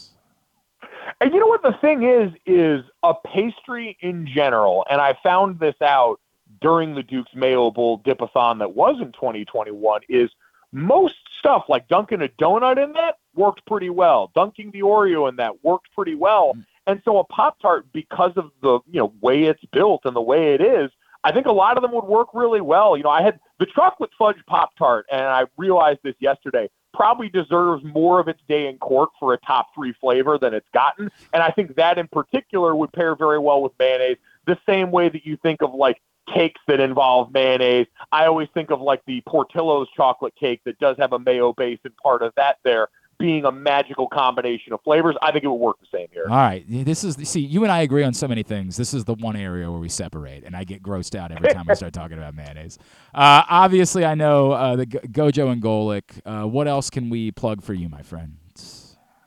Speaker 11: And you know what the thing is is a pastry in general, and I found this out during the Duke's Mayo Bowl dipathon that was in 2021 is most stuff like dunking a donut in that worked pretty well. Dunking the Oreo in that worked pretty well. Mm. And so a Pop Tart, because of the you know way it's built and the way it is, I think a lot of them would work really well. You know, I had the chocolate fudge Pop Tart, and I realized this yesterday. Probably deserves more of its day in court for a top three flavor than it's gotten, and I think that in particular would pair very well with mayonnaise. The same way that you think of like cakes that involve mayonnaise. I always think of like the Portillo's chocolate cake that does have a mayo base and part of that there being a magical combination of flavors. I think it would work the same here.
Speaker 2: All right, this is see you and I agree on so many things. This is the one area where we separate, and I get grossed out every time we start talking about mayonnaise. Uh, obviously, I know uh, the Go- Gojo and Golic. Uh, what else can we plug for you, my friend?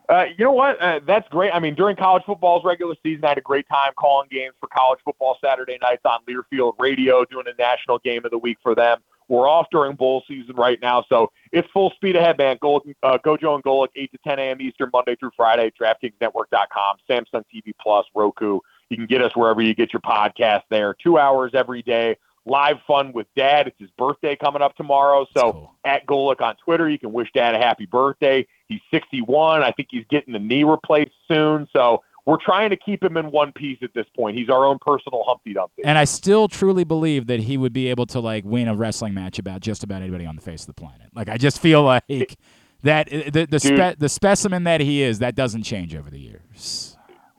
Speaker 11: Uh, you know what? Uh, that's great. I mean, during college football's regular season, I had a great time calling games for college football Saturday nights on Learfield Radio, doing a national game of the week for them. We're off during bowl season right now, so it's full speed ahead, man. Go, uh, Gojo and Golic, 8 to 10 a.m. Eastern, Monday through Friday, DraftKingsNetwork.com, Samsung TV Plus, Roku. You can get us wherever you get your podcast there. Two hours every day. Live fun with Dad. It's his birthday coming up tomorrow. So at Golic on Twitter, you can wish Dad a happy birthday. He's 61. I think he's getting the knee replaced soon. So we're trying to keep him in one piece at this point. He's our own personal Humpty Dumpty.
Speaker 2: And I still truly believe that he would be able to like win a wrestling match about just about anybody on the face of the planet. Like I just feel like that uh, the the, spe- the specimen that he is that doesn't change over the years.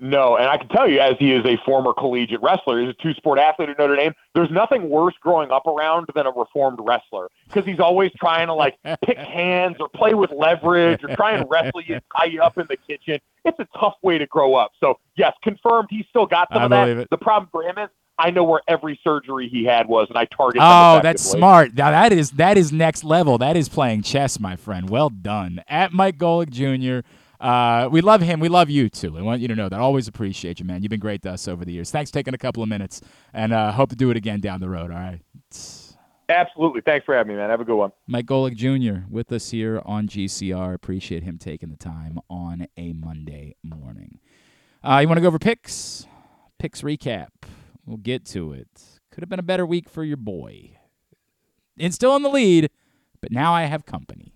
Speaker 11: No, and I can tell you, as he is a former collegiate wrestler, he's a two sport athlete at Notre Dame. There's nothing worse growing up around than a reformed wrestler because he's always trying to like pick hands or play with leverage or try and wrestle you, tie you up in the kitchen. It's a tough way to grow up. So yes, confirmed, he's still got some
Speaker 2: I
Speaker 11: of that.
Speaker 2: it.
Speaker 11: The problem for him is I know where every surgery he had was, and I target.
Speaker 2: Oh, that's smart. Now that is that is next level. That is playing chess, my friend. Well done. At Mike Golic Jr. Uh, we love him. We love you too. I want you to know that. Always appreciate you, man. You've been great to us over the years. Thanks for taking a couple of minutes, and uh, hope to do it again down the road. All right.
Speaker 11: Absolutely. Thanks for having me, man. Have a good one.
Speaker 2: Mike Golic Jr. with us here on GCR. Appreciate him taking the time on a Monday morning. Uh, you want to go over picks? Picks recap. We'll get to it. Could have been a better week for your boy. And still in the lead, but now I have company.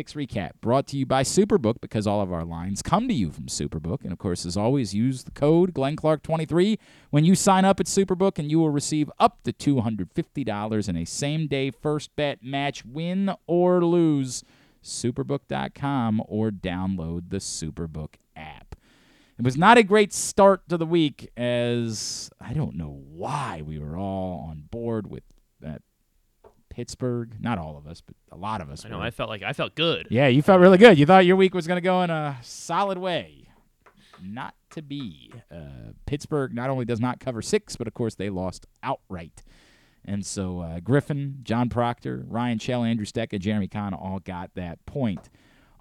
Speaker 2: Picks recap brought to you by Superbook because all of our lines come to you from Superbook. And of course, as always, use the code GlennClark23 when you sign up at Superbook, and you will receive up to $250 in a same day first bet match, win or lose. Superbook.com or download the Superbook app. It was not a great start to the week, as I don't know why we were all on board with that Pittsburgh. Not all of us, but a lot of us.
Speaker 3: I know.
Speaker 2: were.
Speaker 3: I felt like I felt good.
Speaker 2: Yeah, you felt really good. You thought your week was going to go in a solid way. Not to be. Uh, Pittsburgh not only does not cover six, but of course they lost outright. And so uh, Griffin, John Proctor, Ryan Shell, Andrew Stetka, and Jeremy Conn all got that point.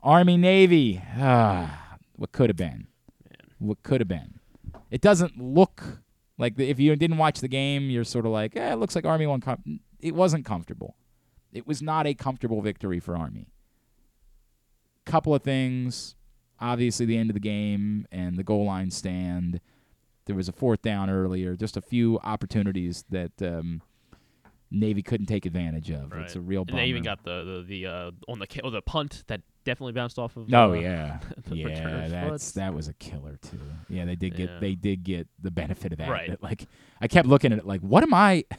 Speaker 2: Army Navy, ah, what could have been? What could have been? It doesn't look like the, if you didn't watch the game, you're sort of like, eh, it looks like Army won. Com-. It wasn't comfortable. It was not a comfortable victory for Army. Couple of things. Obviously, the end of the game and the goal line stand. There was a fourth down earlier. Just a few opportunities that um, Navy couldn't take advantage of. It's a real
Speaker 3: And they even got the the, the uh, on the oh, the punt that definitely bounced off of.
Speaker 2: Oh
Speaker 3: uh,
Speaker 2: yeah, yeah.
Speaker 3: return
Speaker 2: That's that was a killer too. Yeah, they did get
Speaker 3: Yeah.
Speaker 2: they did get the benefit of that.
Speaker 3: Right.
Speaker 2: That, Like I kept looking at it like, what am I?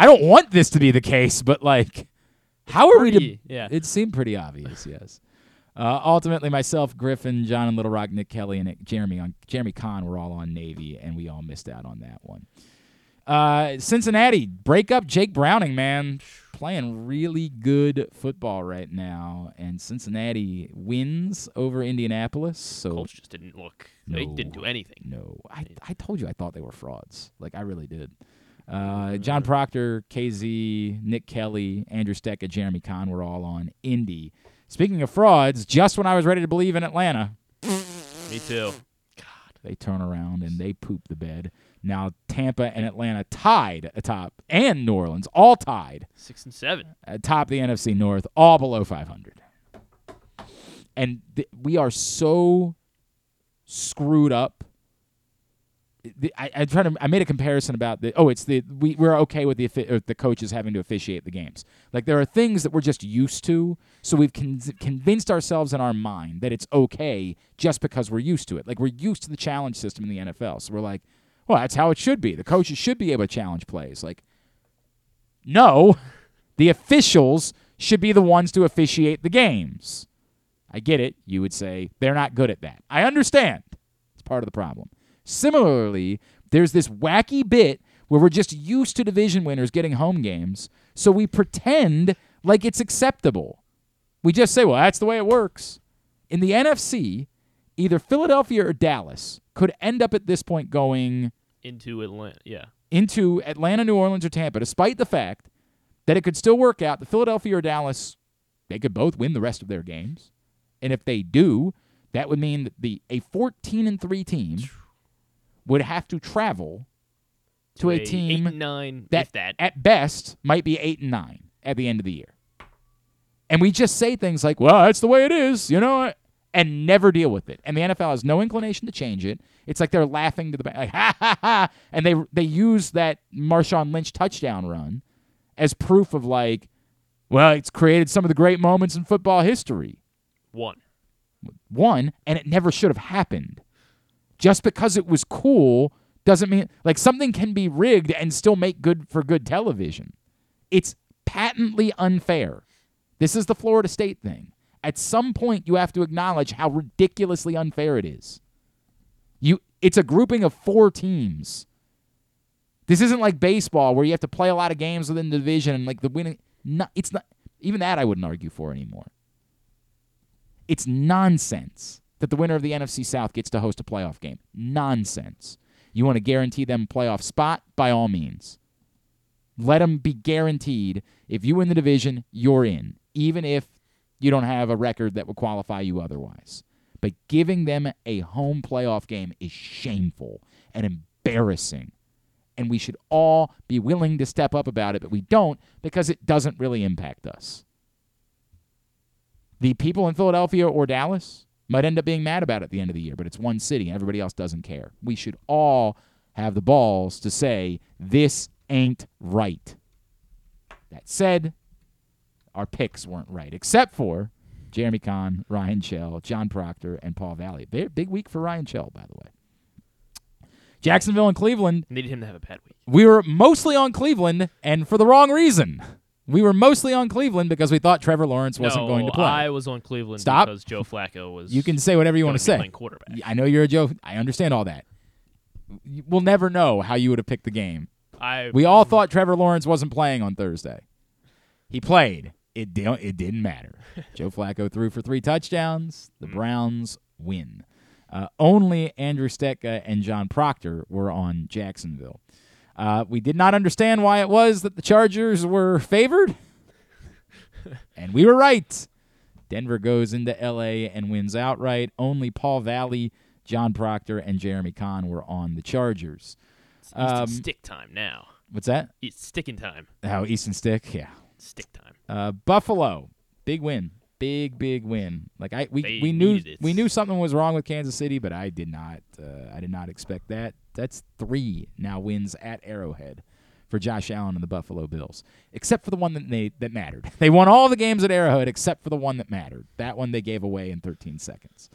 Speaker 2: I don't want this to be the case, but like, how are we
Speaker 3: Pretty,
Speaker 2: to?
Speaker 3: yeah.
Speaker 2: It seemed pretty obvious. Yes. Uh, ultimately, myself, Griffin, John and Little Rock, Nick Kelly, and Jeremy on Jeremy Conn were all on Navy, and we all missed out on that one. Uh, Cincinnati break up Jake Browning, man, playing really good football right now, and Cincinnati wins over Indianapolis. So
Speaker 3: Colts just didn't look. no, They didn't do anything.
Speaker 2: No, I I told you I thought they were frauds. Like I really did. Uh, John Proctor, KZ, Nick Kelly, Andrew Stetka, Jeremy Conn were all on Indy. Speaking of frauds, just when I was ready to believe in Atlanta,
Speaker 3: Me too.
Speaker 2: God, they turn around and they poop the bed. Now Tampa and Atlanta tied atop, and New Orleans all tied
Speaker 3: Six and seven.
Speaker 2: atop the NFC North, all below 500. And th- we are so screwed up. I, I tried to. I made a comparison about the. Oh, it's the we we're okay with the the coaches having to officiate the games. Like there are things that we're just used to, so we've con- convinced ourselves in our mind that it's okay just because we're used to it. Like we're used to the challenge system in the NFL, so we're like, well, that's how it should be. The coaches should be able to challenge plays. Like, no, the officials should be the ones to officiate the games. I get it. You would say they're not good at that. I understand. It's part of the problem. Similarly, there's this wacky bit where we're just used to division winners getting home games, so we pretend like it's acceptable. We just say, well, that's the way it works. In the NFC, either Philadelphia or Dallas could end up at this point going
Speaker 3: Into Atlanta. Yeah.
Speaker 2: into Atlanta, New Orleans, or Tampa, despite the fact that it could still work out. The Philadelphia or Dallas, they could both win the rest of their games, and if they do, that would mean that the a 14 and three team would have to travel to a,
Speaker 3: eight
Speaker 2: team
Speaker 3: and nine,
Speaker 2: that,
Speaker 3: if that.
Speaker 2: at best might be eight and nine at the end of the year. And we just say things like, "Well, that's the way it is," you know, and never deal with it. And the NFL has no inclination to change it. It's like they're laughing to the bank, like ha ha ha, and they they use that Marshawn Lynch touchdown run as proof of like, well, it's created some of the great moments in football history.
Speaker 3: One.
Speaker 2: One, and it never should have happened. Just because it was cool doesn't mean like something can be rigged and still make good for good television. It's patently unfair. This is the Florida State thing. At some point you have to acknowledge how ridiculously unfair it is. You it's a grouping of four teams. This isn't like baseball where you have to play a lot of games within the division and like the winning it's not even that I wouldn't argue for anymore. It's nonsense that the winner of the NFC South gets to host a playoff game. Nonsense. You want to guarantee them playoff spot? By all means. Let them be guaranteed. If you win the division, you're in, even if you don't have a record that would qualify you otherwise. But giving them a home playoff game is shameful and embarrassing. And we should all be willing to step up about it, but we don't because it doesn't really impact us. The people in Philadelphia or Dallas might end up being mad about it at the end of the year, but it's one city and everybody else doesn't care. We should all have the balls to say, this ain't right. That said, our picks weren't right, except for Jeremy Conn, Ryan Shell, John Proctor, and Paul Valley. Big, big week for Ryan Shell, by the way. Jacksonville and Cleveland.
Speaker 3: Needed him to have a bad week.
Speaker 2: We were mostly on Cleveland, and for the wrong reason. We were mostly on Cleveland because we thought Trevor Lawrence wasn't
Speaker 3: no,
Speaker 2: going to play.
Speaker 3: I was on Cleveland
Speaker 2: Stop.
Speaker 3: because Joe Flacco was.
Speaker 2: You can say whatever you want to say.
Speaker 3: quarterback.
Speaker 2: I know you're a Joe. I understand all that. We'll never know how you would have picked the game.
Speaker 3: I
Speaker 2: We all thought Trevor Lawrence wasn't playing on Thursday. He played. It di- it didn't matter. Joe Flacco threw for three touchdowns. The Browns win. Uh, only Andrew Stetka and John Proctor were on Jacksonville. Uh, we did not understand why it was that the Chargers were favored, and we were right. Denver goes into L.A. and wins outright. Only Paul Valley, John Proctor, and Jeremy Conn were on the Chargers.
Speaker 3: Easton
Speaker 2: Um,
Speaker 3: stick time now.
Speaker 2: What's that?
Speaker 3: It's sticking time.
Speaker 2: Oh, Easton Stick. Yeah.
Speaker 3: Stick time.
Speaker 2: Uh, Buffalo, big win, big big win. Like I we,
Speaker 3: They
Speaker 2: we knew we knew something was wrong with Kansas City, but I did not uh, I did not expect that. That's three now wins at Arrowhead for Josh Allen and the Buffalo Bills, except for the one that they that mattered. They won all the games at Arrowhead except for the one that mattered. That one they gave away in 13 seconds.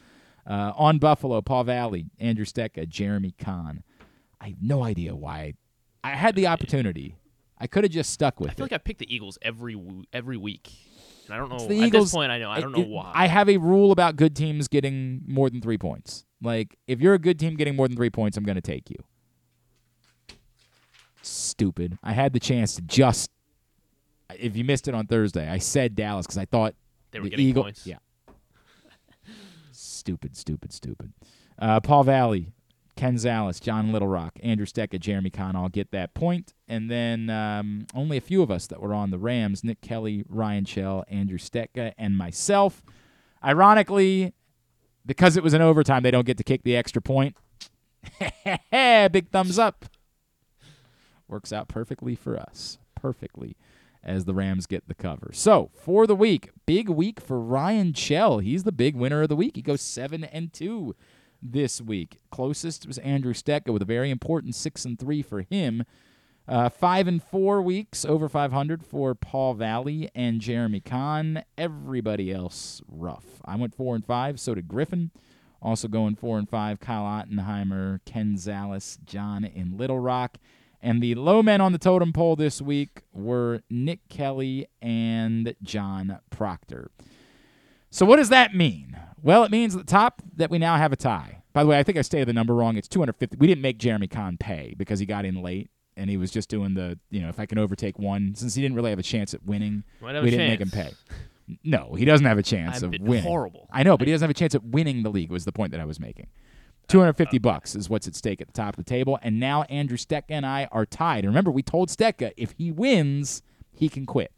Speaker 2: Uh, on Buffalo, Paul Valley, Andrew Stetka, Jeremy Conn. I have no idea why. I had the opportunity. I could have just stuck with
Speaker 3: I feel
Speaker 2: it.
Speaker 3: like I picked the Eagles every every week, and I don't know.
Speaker 2: It's the
Speaker 3: at this point, I know I don't
Speaker 2: it-
Speaker 3: know why.
Speaker 2: I have a rule about good teams getting more than three points. Like, if you're a good team getting more than three points, I'm going to take you. Stupid. I had the chance to just. If you missed it on Thursday, I said Dallas because I thought
Speaker 3: They were
Speaker 2: the
Speaker 3: getting
Speaker 2: Eagle-
Speaker 3: points.
Speaker 2: Yeah. stupid, stupid, stupid. Uh, Paul Valley, Ken Zales, John Little Rock, Andrew Stetka, Jeremy Conn all get that point. And then um, only a few of us that were on the Rams Nick Kelly, Ryan Shell, Andrew Stetka, and myself. Ironically, because it was an overtime, they don't get to kick the extra point. Big thumbs up. Works out perfectly for us. Perfectly as the Rams get the cover. So, for the week, big week for Ryan Shell. He's the big winner of the week. He goes 7 and 2 this week. Closest was Andrew Stetka with a very important 6 and 3 for him. Uh, 5 and 4 weeks over 500 for Paul Valley and Jeremy Conn. Everybody else rough. I went 4 and 5, so did Griffin. Also going 4 and 5, Kyle Ottenheimer, Ken Zales, John in Little Rock. And the low men on the totem pole this week were Nick Kelly and John Proctor. So what does that mean? Well, it means at the top that we now have a tie. By the way, I think I stated the number wrong. It's 250. We didn't make Jeremy Conn pay because he got in late and he was just doing the, you know, if I can overtake one, since he didn't really have a chance at winning, we didn't make him pay. No, he doesn't have a chance
Speaker 3: I've
Speaker 2: of winning.
Speaker 3: horrible.
Speaker 2: I know, but he doesn't have a chance at winning the league. Was the point that I was making. 250 bucks is what's at stake at the top of the table, and now Andrew Stetka and I are tied. And remember, we told Stetka if he wins, he can quit.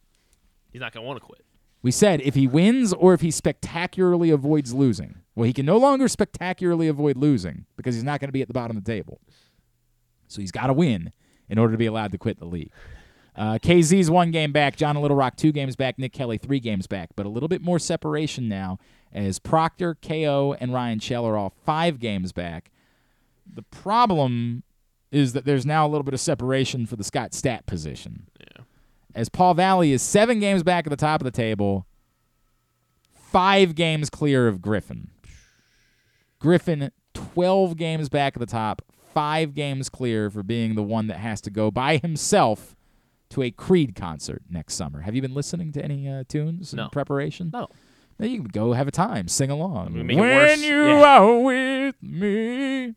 Speaker 3: He's not gonna want to quit.
Speaker 2: We said if he wins or if he spectacularly avoids losing. Well, he can no longer spectacularly avoid losing because he's not going to be at the bottom of the table. So he's got to win in order to be allowed to quit the league. Uh, KZ's one game back. John Little Rock two games back. Nick Kelly three games back. But a little bit more separation now as Proctor, KO, and Ryan Shell are all five games back. The problem is that there's now a little bit of separation for the Scott Stat position.
Speaker 3: Yeah.
Speaker 2: As Paul Valley is seven games back at the top of the table, five games clear of Griffin. Griffin, 12 games back at the top, five games clear for being the one that has to go by himself to a Creed concert next summer. Have you been listening to any uh, tunes in
Speaker 3: No.
Speaker 2: preparation?
Speaker 3: No.
Speaker 2: Then you can go have a time, sing along.
Speaker 3: We make it
Speaker 2: when you
Speaker 3: Yeah.
Speaker 2: are with me.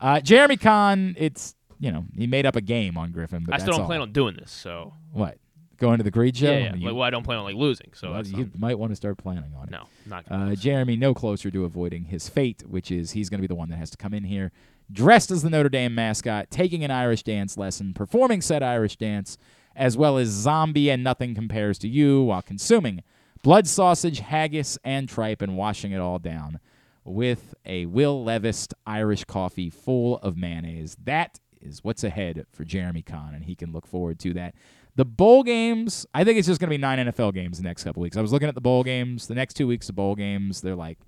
Speaker 2: Uh, Jeremy Conn, it's you know he made up a game on Griffin, but
Speaker 3: I still don't
Speaker 2: all.
Speaker 3: plan on doing this. So
Speaker 2: what going to the Creed show.
Speaker 3: yeah, yeah.
Speaker 2: You-
Speaker 3: Like, well, I don't plan on like losing. So
Speaker 2: well, you
Speaker 3: not-
Speaker 2: might want to start planning on it.
Speaker 3: no, not gonna.
Speaker 2: Uh, Jeremy, no closer to avoiding his fate, which is he's going to be the one that has to come in here dressed as the Notre Dame mascot, taking an Irish dance lesson, performing said Irish dance, as well as zombie and nothing compares to you while consuming blood sausage, haggis, and tripe and washing it all down with a Will Levis Irish coffee full of mayonnaise. That is what's ahead for Jeremy Conn, and he can look forward to that. The bowl games, I think it's just going to be nine NFL games the next couple weeks. I was looking at the bowl games. The next two weeks of bowl games, they're like,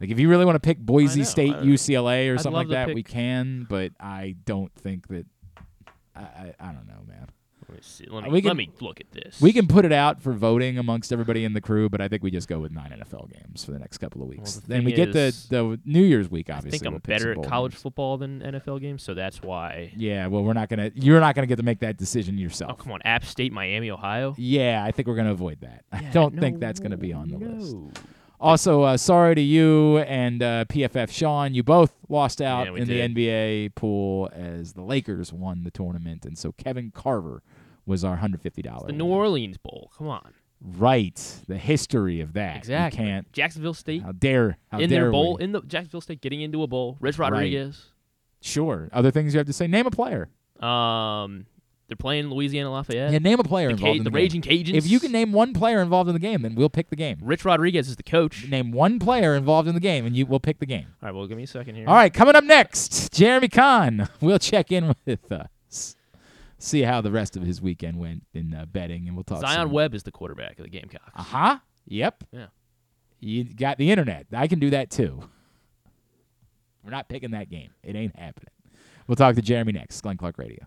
Speaker 2: like if you really want to pick Boise
Speaker 3: know.
Speaker 2: State, UCLA, or
Speaker 3: I'd
Speaker 2: something like that, we can. But I don't think that. I, I, I don't know, man.
Speaker 3: Let me see. Let me,
Speaker 2: We can-
Speaker 3: let me look at this.
Speaker 2: We can put it out for voting amongst everybody in the crew, but I think we just go with nine NFL games for the next couple of weeks.
Speaker 3: the
Speaker 2: then we get the, the New Year's week, obviously.
Speaker 3: I think I'm
Speaker 2: we'll
Speaker 3: better at college
Speaker 2: games.
Speaker 3: football than NFL games, so that's why.
Speaker 2: Yeah, well, we're not gonna. You're not gonna get to make that decision yourself.
Speaker 3: Oh come on, App State, Miami, Ohio.
Speaker 2: Yeah, I think we're gonna avoid that. I don't think that's gonna be on the list. Also, uh, sorry to you and uh, PFF Sean. You both lost out
Speaker 3: Yeah,
Speaker 2: in
Speaker 3: did.
Speaker 2: the NBA pool as the Lakers won the tournament, and so Kevin Carver was our hundred fifty dollars.
Speaker 3: The New Orleans Bowl. Come on.
Speaker 2: right, the history of that. You
Speaker 3: Exactly.
Speaker 2: can't.
Speaker 3: Jacksonville State
Speaker 2: How dare? How
Speaker 3: in
Speaker 2: dare
Speaker 3: their bowl
Speaker 2: we.
Speaker 3: in the Jacksonville State getting into a bowl. Rich
Speaker 2: Right.
Speaker 3: Rodriguez.
Speaker 2: Sure. Other things you have to say. Name a player.
Speaker 3: Um, they're playing Louisiana Lafayette.
Speaker 2: Yeah, name a player
Speaker 3: the
Speaker 2: involved
Speaker 3: Ca-
Speaker 2: in
Speaker 3: the
Speaker 2: the,
Speaker 3: Raging. Cajuns.
Speaker 2: If you can name one player involved in the game, then we'll pick the game.
Speaker 3: Rich Rodriguez is the coach.
Speaker 2: Name one player involved in the game, and you will pick the game.
Speaker 3: All right, well, give me a second here.
Speaker 2: All right, coming up next, Jeremy Conn We'll check in with us. See how the rest of his weekend went in uh, betting, and we'll talk.
Speaker 3: Zion
Speaker 2: some-
Speaker 3: Webb is the quarterback of the Gamecocks.
Speaker 2: Uh huh. Yep.
Speaker 3: Yeah.
Speaker 2: You got the internet. I can do that too. We're not picking that game. It ain't happening. We'll talk to Jeremy next. Glenn Clark Radio.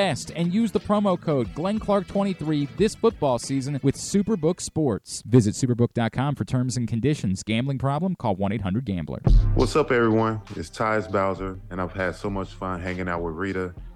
Speaker 2: and use the promo code GlennClark23 this football season with Superbook Sports. Visit superbook.com for terms and conditions. Gambling problem? Call 1 800 Gambler.
Speaker 12: What's up, everyone? It's Tyus Bowser, and I've had so much fun hanging out with Rita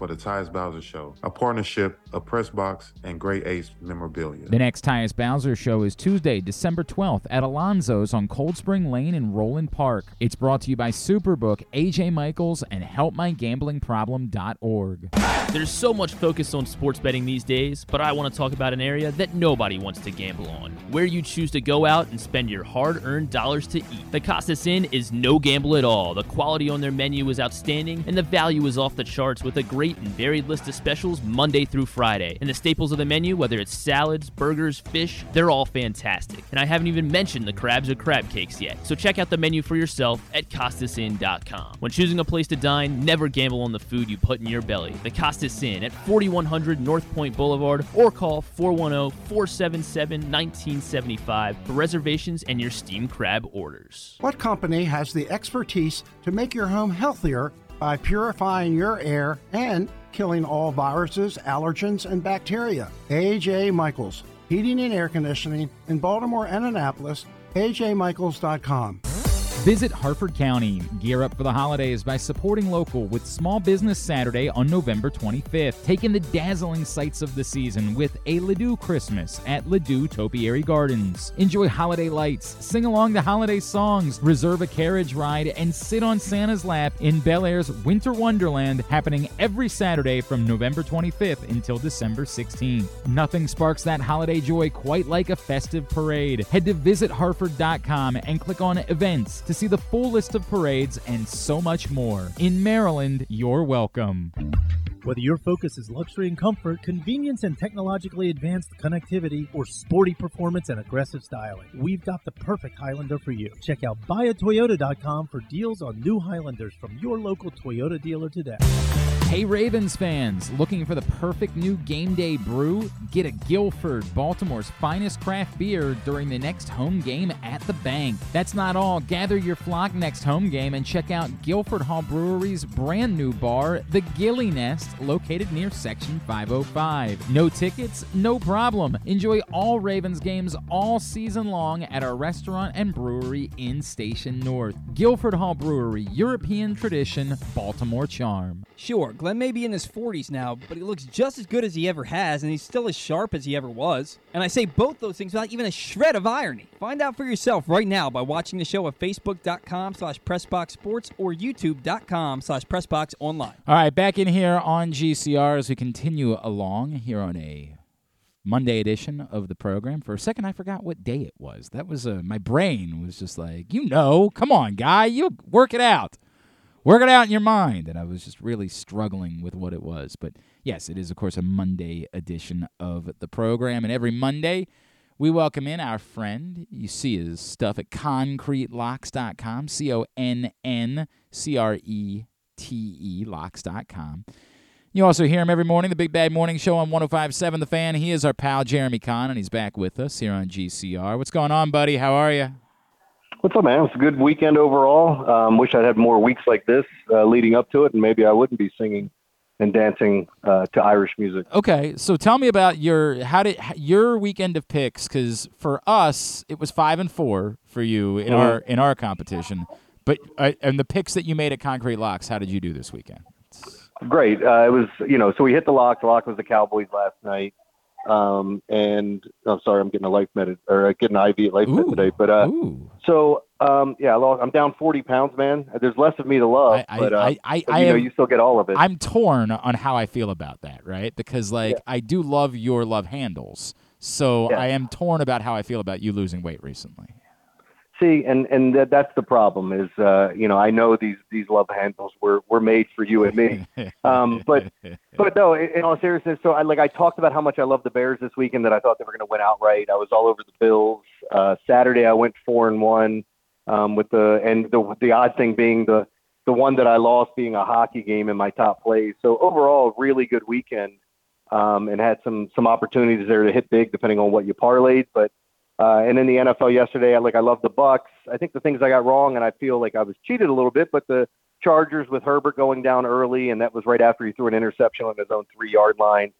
Speaker 12: for the Tyus Bowser Show, a partnership of Pressbox and Great Ace Memorabilia.
Speaker 2: The next Tyus Bowser show is Tuesday, December 12th at Alonzo's on Cold Spring Lane in Roland Park. It's brought to you by Superbook, AJ Michaels, and HelpMyGamblingProblem.org.
Speaker 3: There's so much focus on sports betting these days, but I want to talk about an area that nobody wants to gamble on, where you choose to go out and spend your hard earned dollars to eat. The Costas Inn is no gamble at all. The quality on their menu is outstanding, and the value is off the charts with a great and varied list of specials Monday through Friday. And the staples of the menu, whether it's salads, burgers, fish, they're all fantastic. And I haven't even mentioned the crabs or crab cakes yet. So check out the menu for yourself at CostasInn.com. When choosing a place to dine, never gamble on the food you put in your belly. The Costas Inn at 4100 North Point Boulevard or call 410 477 1975 for reservations and your steam crab orders.
Speaker 6: What company has the expertise to make your home healthier by purifying your air and killing all viruses, allergens, and bacteria? AJ Michaels, Heating and Air Conditioning in Baltimore and Annapolis. AJMichaels.com.
Speaker 2: Visit Harford County. Gear up for the holidays by supporting local with Small Business Saturday on November 25th. Take in the dazzling sights of the season with a Ladew Christmas at Ladew Topiary Gardens. Enjoy holiday lights, sing along to holiday songs, reserve a carriage ride, and sit on Santa's lap in Bel Air's Winter Wonderland happening every Saturday from November 25th until December 16th. Nothing sparks that holiday joy quite like a festive parade. Head to visitharford.com and click on events to see the full list of parades and so much more. In Maryland, you're welcome.
Speaker 4: Whether your focus is luxury and comfort, convenience and technologically advanced connectivity, or sporty performance and aggressive styling, we've got the perfect Highlander for you. Check out buyatoyota.com for deals on new Highlanders from your local Toyota dealer today.
Speaker 2: Hey Ravens fans, looking for the perfect new game day brew? Get a Guilford, Baltimore's finest craft beer during the next home game at the bank. That's not all. Gather your flock next home game and check out Guilford Hall Brewery's brand new bar, the Gilly Nest, located near Section 505. No tickets? No problem. Enjoy all Ravens games all season long at our restaurant and brewery in Station North. Guilford Hall Brewery, European tradition, Baltimore charm.
Speaker 7: Sure, Glenn may be in his 40s now, but he looks just as good as he ever has, and he's still as sharp as he ever was. And I say both those things without even a shred of irony. Find out for yourself right now by watching the show at facebook.com slash pressboxsports or youtube.com slash pressboxonline.
Speaker 2: All right, back in here on GCR as we continue along here on a Monday edition of the program. For a second, I forgot what day it was. That was uh, my brain was just like, you know, come on, guy, you work it out, work it out in your mind. And I was just really struggling with what it was. But yes, it is of course a Monday edition of the program, and every Monday. We welcome in our friend. You see his stuff at conncretelocks.com, C O N N C R E T E locks.com. You also hear him every morning, the Big Bad Morning Show on 1057 The Fan. He is our pal, Jeremy Conn, and he's back with us here on GCR. What's going on, buddy? How are you?
Speaker 13: What's up, man? It's a good weekend overall. Um, wish I'd had more weeks like this uh, leading up to it, and maybe I wouldn't be singing and dancing uh, to Irish music.
Speaker 2: Okay, so tell me about your how did your weekend of picks? Because for us, it was five and four for you in
Speaker 13: Mhm.
Speaker 2: our in our competition. But uh, and the picks that you made at ConnCrete Locks, how did you do this weekend?
Speaker 13: Great. Uh, it was, you know, so we hit the lock. The lock was the Cowboys last night. Um, and I'm sorry, I'm getting a life med or uh, getting an IV at life med today. But uh, so um, yeah, I I'm down 40 pounds, man. There's less of me to love,
Speaker 2: I-
Speaker 13: but uh,
Speaker 2: I- I-
Speaker 13: but,
Speaker 2: I
Speaker 13: you know,
Speaker 2: am-
Speaker 13: you still get all of it.
Speaker 2: I'm torn on how I feel about that, right? Because like I do love your love handles, so I am torn about how I feel about you losing weight recently.
Speaker 13: See, and and that, that's the problem is, uh, you know, I know these these love handles were were made for you and me, um, but but no, in, all seriousness, so I like I talked about how much I love the Bears this weekend that I thought they were going to win outright. I was all over the Bills. Uh, Saturday, I went four and one um, with the and the the odd thing being the the one that I lost being a hockey game in my top plays. So overall, really good weekend, um, and had some some opportunities there to hit big depending on what you parlayed, but. Uh, and in the NFL yesterday, I like I love the Bucks. I think the things I got wrong, and I feel like I was cheated a little bit, but the Chargers with Herbert going down early, and that was right after he threw an interception on his own three yard line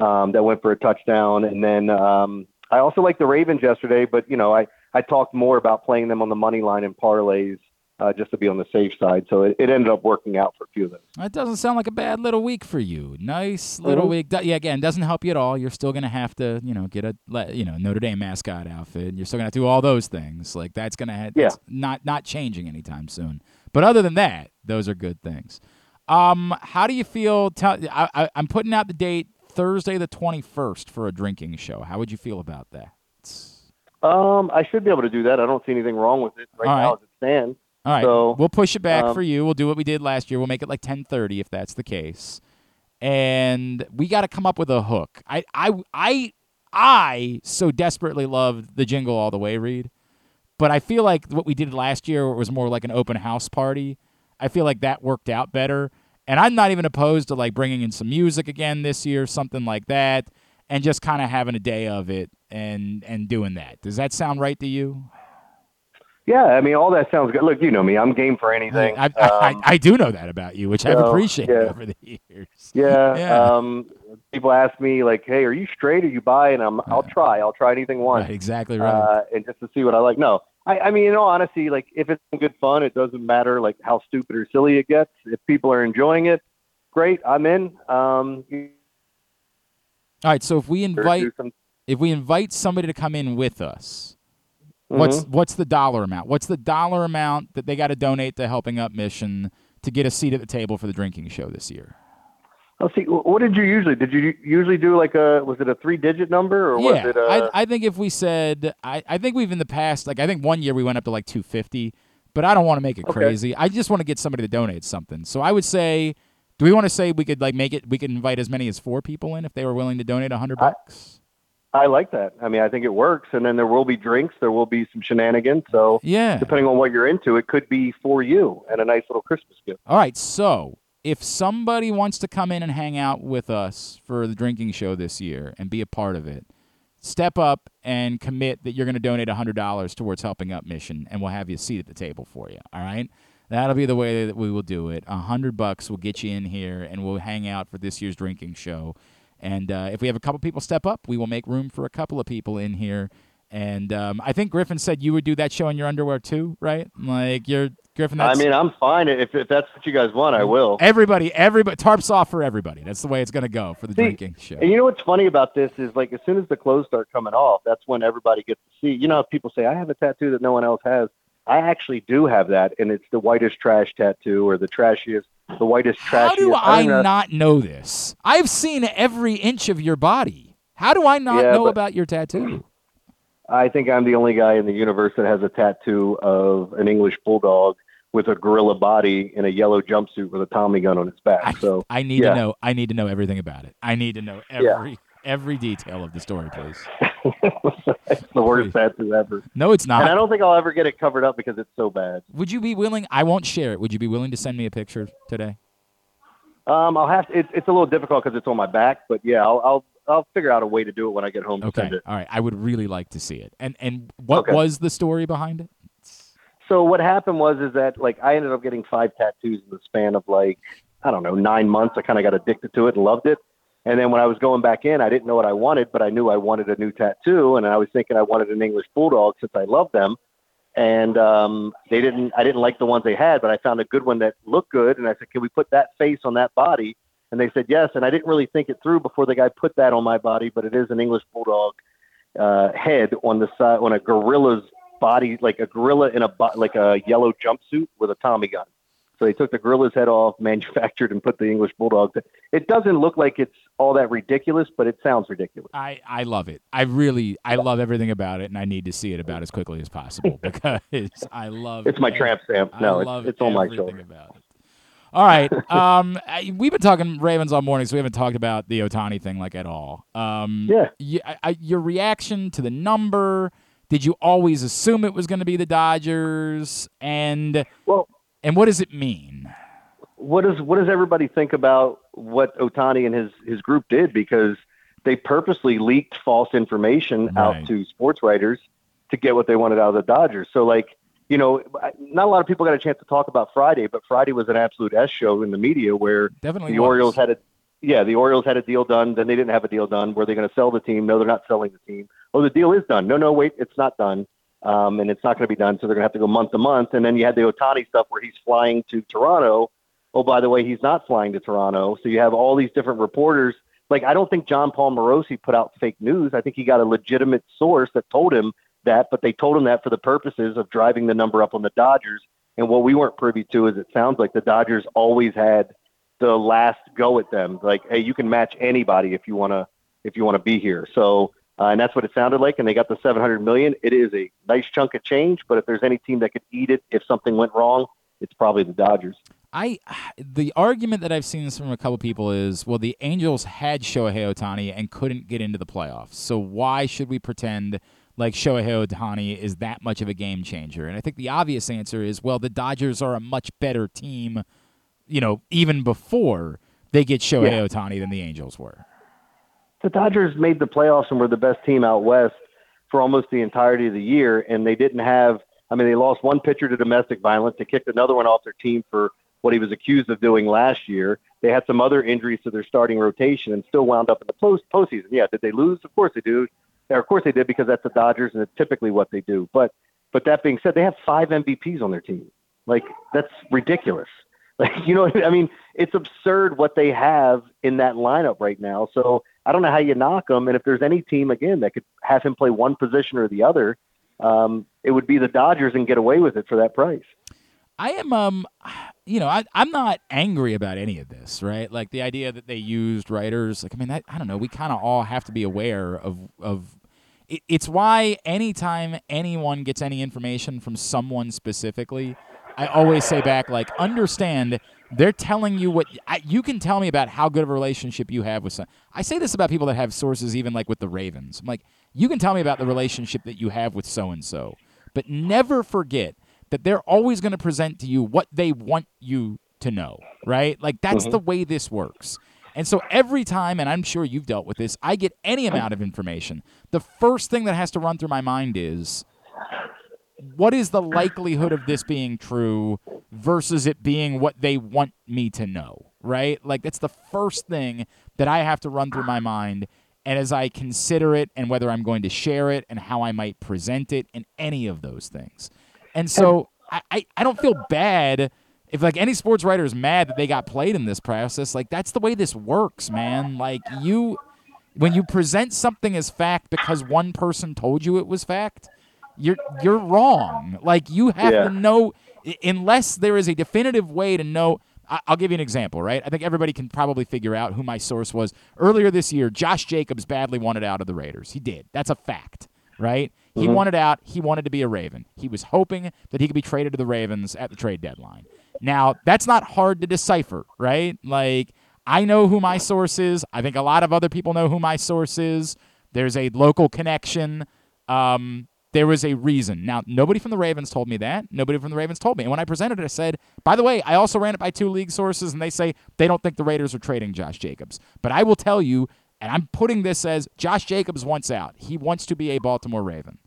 Speaker 13: um, that went for a touchdown. And then um, I also like the Ravens yesterday, but you know I I talked more about playing them on the money line and parlays uh, just to be on the safe side. So it, it ended up working out for a few of those.
Speaker 2: That doesn't sound like a bad little week for you. Nice little
Speaker 13: Mhm.
Speaker 2: week. Yeah, again, doesn't help you at all. You're still gonna have to, you know, get a you know Notre Dame mascot outfit. You're still gonna have to do all those things. Like that's gonna have
Speaker 13: Yeah.
Speaker 2: not not changing anytime soon. But other than that, those are good things. Um, how do you feel? Tell, I, I, I'm putting out the date Thursday the 21st for a drinking show. How would you feel about that?
Speaker 13: Um, I should be able to do that. I don't see anything wrong with it right
Speaker 2: All
Speaker 13: now as it stands.
Speaker 2: All right,
Speaker 13: So,
Speaker 2: we'll push it back
Speaker 13: um,
Speaker 2: for you. We'll do what we did last year. We'll make it like 10:30 if that's the case. And we got to come up with a hook. I I I I so desperately love the jingle all the way read. But I feel like what we did last year was more like an open house party. I feel like that worked out better. And I'm not even opposed to like bringing in some music again this year, something like that, and just kind of having a day of it and and doing that. Does that sound right to you?
Speaker 13: Yeah, I mean, all that sounds good. Look, you know me; I'm game for anything.
Speaker 2: I, I,
Speaker 13: Um,
Speaker 2: I, I do know that about you, which I've appreciated
Speaker 13: yeah.
Speaker 2: over the years.
Speaker 13: Yeah.
Speaker 2: Yeah.
Speaker 13: Um, people ask me like, "Hey, are you straight? Are you bi?" And I'm, I'll try. I'll try anything once.
Speaker 2: Right, exactly right.
Speaker 13: Uh, and just to see what I like. No, I, I mean, in all honesty, like if it's good fun, it doesn't matter like how stupid or silly it gets. If people are enjoying it, great. I'm in. Um,
Speaker 2: All right, so if we invite if we invite somebody to come in with us, what's
Speaker 13: Mhm.
Speaker 2: what's the dollar amount? What's the dollar amount that they got to donate to Helping Up Mission to get a seat at the table for the drinking show this year?
Speaker 13: Let's see. What did you usually? Did you usually do like a? Was it a three-digit number or was it? uh,
Speaker 2: I, I think if we said, I, I think we've in the past, like I think one year we went up to like 250, but I don't want to make it
Speaker 13: Okay.
Speaker 2: crazy. I just want to get somebody to donate something. So I would say, do we want to say we could like make it? We could invite as many as four people in if they were willing to donate a hundred bucks.
Speaker 13: I like that. I mean, I think it works. And then there will be drinks. There will be some shenanigans. So
Speaker 2: Yeah.
Speaker 13: depending on what you're into, it could be for you and a nice little Christmas gift.
Speaker 2: All right, so if somebody wants to come in and hang out with us for the drinking show this year and be a part of it, step up and commit that you're going to donate $100 towards helping up mission and we'll have you a seat at the table for you, all right? That'll be the way that we will do it. A hundred bucks will get you in here, and we'll hang out for this year's drinking show. And uh, if we have a couple people step up, we will make room for a couple of people in here. And um, I think Griffin said you would do that show in your underwear too, right? Like you're Griffin.
Speaker 13: I mean, I'm fine. If, if that's what you guys want, I will.
Speaker 2: Everybody, everybody, tarps off for everybody. That's the way it's going to go for the
Speaker 13: See,
Speaker 2: drinking show.
Speaker 13: And you know what's funny about this is like as soon as the clothes start coming off, that's when everybody gets to see. You know, people say I have a tattoo that no one else has. I actually do have that, and it's the whitest trash tattoo, or the trashiest, the whitest trashiest.
Speaker 2: How do I
Speaker 13: don't know.
Speaker 2: not know this? I've seen every inch of your body. How do I not
Speaker 13: Yeah,
Speaker 2: know
Speaker 13: but-
Speaker 2: about your tattoo?
Speaker 13: I think I'm the only guy in the universe that has a tattoo of an English bulldog with a gorilla body in a yellow jumpsuit with a Tommy gun on its back. so
Speaker 2: I need
Speaker 13: yeah.
Speaker 2: to know. I need to know everything about it. I need to know
Speaker 13: Yeah.
Speaker 2: Every detail of the story, please.
Speaker 13: it's the worst tattoo ever.
Speaker 2: No, it's not.
Speaker 13: And I don't think I'll ever get it covered up because it's so bad.
Speaker 2: Would you be willing? I won't share it. Would you be willing to send me a picture today?
Speaker 13: Um, I'll have to, it's it's a little difficult because it's on my back, but yeah, I'll I'll I'll figure out a way to do it when I get home. to
Speaker 2: Okay. All right. I would really like to see it. And and what
Speaker 13: Okay.
Speaker 2: was the story behind it?
Speaker 13: So what happened was is that like I ended up getting five tattoos in the span of like I don't know nine months. I kind of got addicted to it and loved it. And then when I was going back in, I didn't know what I wanted, but I knew I wanted a new tattoo, and I was thinking I wanted an English bulldog since I love them. And um, they didn't. I didn't like the ones they had, but I found a good one that looked good, and I said, "Can we put that face on that body?" And they said yes. And I didn't really think it through before the guy put that on my body, but it is an English bulldog uh, head on the side on a gorilla's body, like a gorilla in a bo- like a yellow jumpsuit with a Tommy gun. So they took the gorilla's head off, manufactured, and put the English bulldog. It doesn't look like it's all that ridiculous, but it sounds ridiculous.
Speaker 2: I, I love it. I really I love everything about it, and I need to see it about as quickly as possible because I love.
Speaker 13: It's my tramp stamp. No,
Speaker 2: I
Speaker 13: it's,
Speaker 2: love
Speaker 13: it's on my
Speaker 2: everything
Speaker 13: shoulder.
Speaker 2: about it. All right. Um, we've been talking Ravens all morning, so we haven't talked about the Ohtani thing like at all. Um,
Speaker 13: Yeah.
Speaker 2: y- I- I- your reaction to the number? Did you always assume it was going to be the Dodgers? And
Speaker 13: well,
Speaker 2: and what does it mean?
Speaker 13: what does what does everybody think about what Ohtani and his his group did because they purposely leaked false information
Speaker 2: Right.
Speaker 13: out to sports writers to get what they wanted out of the Dodgers. So like, you know, not a lot of people got a chance to talk about Friday, but Friday was an absolute S show in the media where
Speaker 2: Definitely
Speaker 13: the
Speaker 2: was.
Speaker 13: Orioles had a yeah, the Orioles had a deal done, then they didn't have a deal done. Were they going to sell the team? No, they're not selling the team. Oh, the deal is done. No, no, wait, it's not done. Um, and it's not going to be done, so they're going to have to go month to month. And then you had the Ohtani stuff where he's flying to Toronto oh, by the way, he's not flying to Toronto. So you have all these different reporters. Like, I don't think Jon Paul Morosi put out fake news. I think he got a legitimate source that told him that, but they told him that for the purposes of driving the number up on the Dodgers. And what we weren't privy to is it sounds like the Dodgers always had the last go at them. Like, hey, you can match anybody if you want to if you want to be here. So, uh, and that's what it sounded like. And they got the 700 million. It is a nice chunk of change, but if there's any team that could eat it if something went wrong, it's probably the Dodgers.
Speaker 2: I the argument that I've seen from a couple people is, well, the Angels had Shohei Ohtani and couldn't get into the playoffs. So why should we pretend like Shohei Ohtani is that much of a game changer? And I think the obvious answer is, well, the Dodgers are a much better team, you know, even before they get Shohei
Speaker 13: Yeah.
Speaker 2: Ohtani than the Angels were.
Speaker 13: The Dodgers made the playoffs and were the best team out west for almost the entirety of the year, and they didn't have. I mean, they lost one pitcher to domestic violence. They kicked another one off their team for what he was accused of doing last year. They had some other injuries to their starting rotation and still wound up in the post postseason. Yeah, did they lose? Of course they do. Or of course they did because that's the Dodgers and it's typically what they do. But but that being said, they have five MVPs on their team. Like that's ridiculous. Like you know, I mean, it's absurd what they have in that lineup right now. So I don't know how you knock them. And if there's any team again that could have him play one position or the other, um, it would be the Dodgers and get away with it for that price.
Speaker 2: I am, um, you know, I, I'm not angry about any of this, right? Like the idea that they used writers. Like, I mean, I, I don't know. We kind of all have to be aware of of. It, it's why anytime anyone gets any information from someone specifically, I always say back, like, understand they're telling you what I, you can tell me about how good of a relationship you have with some. I say this about people that have sources, even like with the Ravens. I'm like, you can tell me about the relationship that you have with so and so, but never forget that they're always going to present to you what they want you to know, right? Like that's
Speaker 14: Mhm.
Speaker 2: the way this works. And so every time, and I'm sure you've dealt with this, I get any amount of information. The first thing that has to run through my mind is what is the likelihood of this being true versus it being what they want me to know, right? Like that's the first thing that I have to run through my mind. And as I consider it and whether I'm going to share it and how I might present it and any of those things. And so I, I, I don't feel bad if like any sports writer is mad that they got played in this process. Like that's the way this works, man. Like you when you present something as fact because one person told you it was fact, you're you're wrong. Like you have
Speaker 14: Yeah.
Speaker 2: to know unless there is a definitive way to know. I'll give you an example, right? I think everybody can probably figure out who my source was. Earlier this year, Josh Jacobs badly wanted out of the Raiders. He did. That's a fact, right? He
Speaker 14: Mhm.
Speaker 2: wanted out. He wanted to be a Raven. He was hoping that he could be traded to the Ravens at the trade deadline. Now, that's not hard to decipher, right? Like, I know who my source is. I think a lot of other people know who my source is. There's a local connection. Um, there was a reason. Now, nobody from the Ravens told me that. Nobody from the Ravens told me. And when I presented it, I said, by the way, I also ran it by two league sources, and they say they don't think the Raiders are trading Josh Jacobs. But I will tell you, and I'm putting this as Josh Jacobs wants out. He wants to be a Baltimore Raven.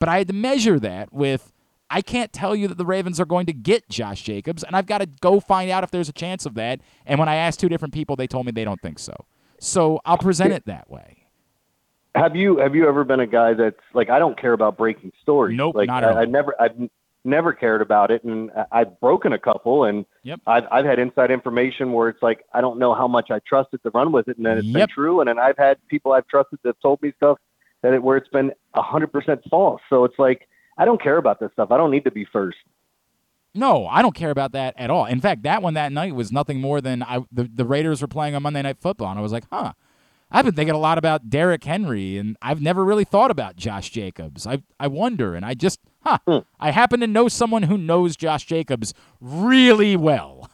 Speaker 2: But I had to measure that with I can't tell you that the Ravens are going to get Josh Jacobs, and I've got to go find out if there's a chance of that. And when I asked two different people, they told me they don't think so. So I'll present it that way.
Speaker 13: Have you have you ever been a guy that's like I don't care about breaking stories?
Speaker 2: Nope,
Speaker 13: like
Speaker 2: not at
Speaker 13: I,
Speaker 2: all.
Speaker 13: I never I've never cared about it, and I've broken a couple, and
Speaker 2: Yep.
Speaker 13: I've I've had inside information where it's like I don't know how much I trusted to run with it, and then it's been true, and then I've had people I've trusted that told me stuff that it, where it's been hundred percent false. So it's like I don't care about this stuff. I don't need to be first.
Speaker 2: No, I don't care about that at all. In fact, that one that night was nothing more than I the, the Raiders were playing on Monday Night Football, and I was like, huh. I've been thinking a lot about Derrick Henry, and I've never really thought about Josh Jacobs. I I wonder, and I just, huh, hmm. I happen to know someone who knows Josh Jacobs really well.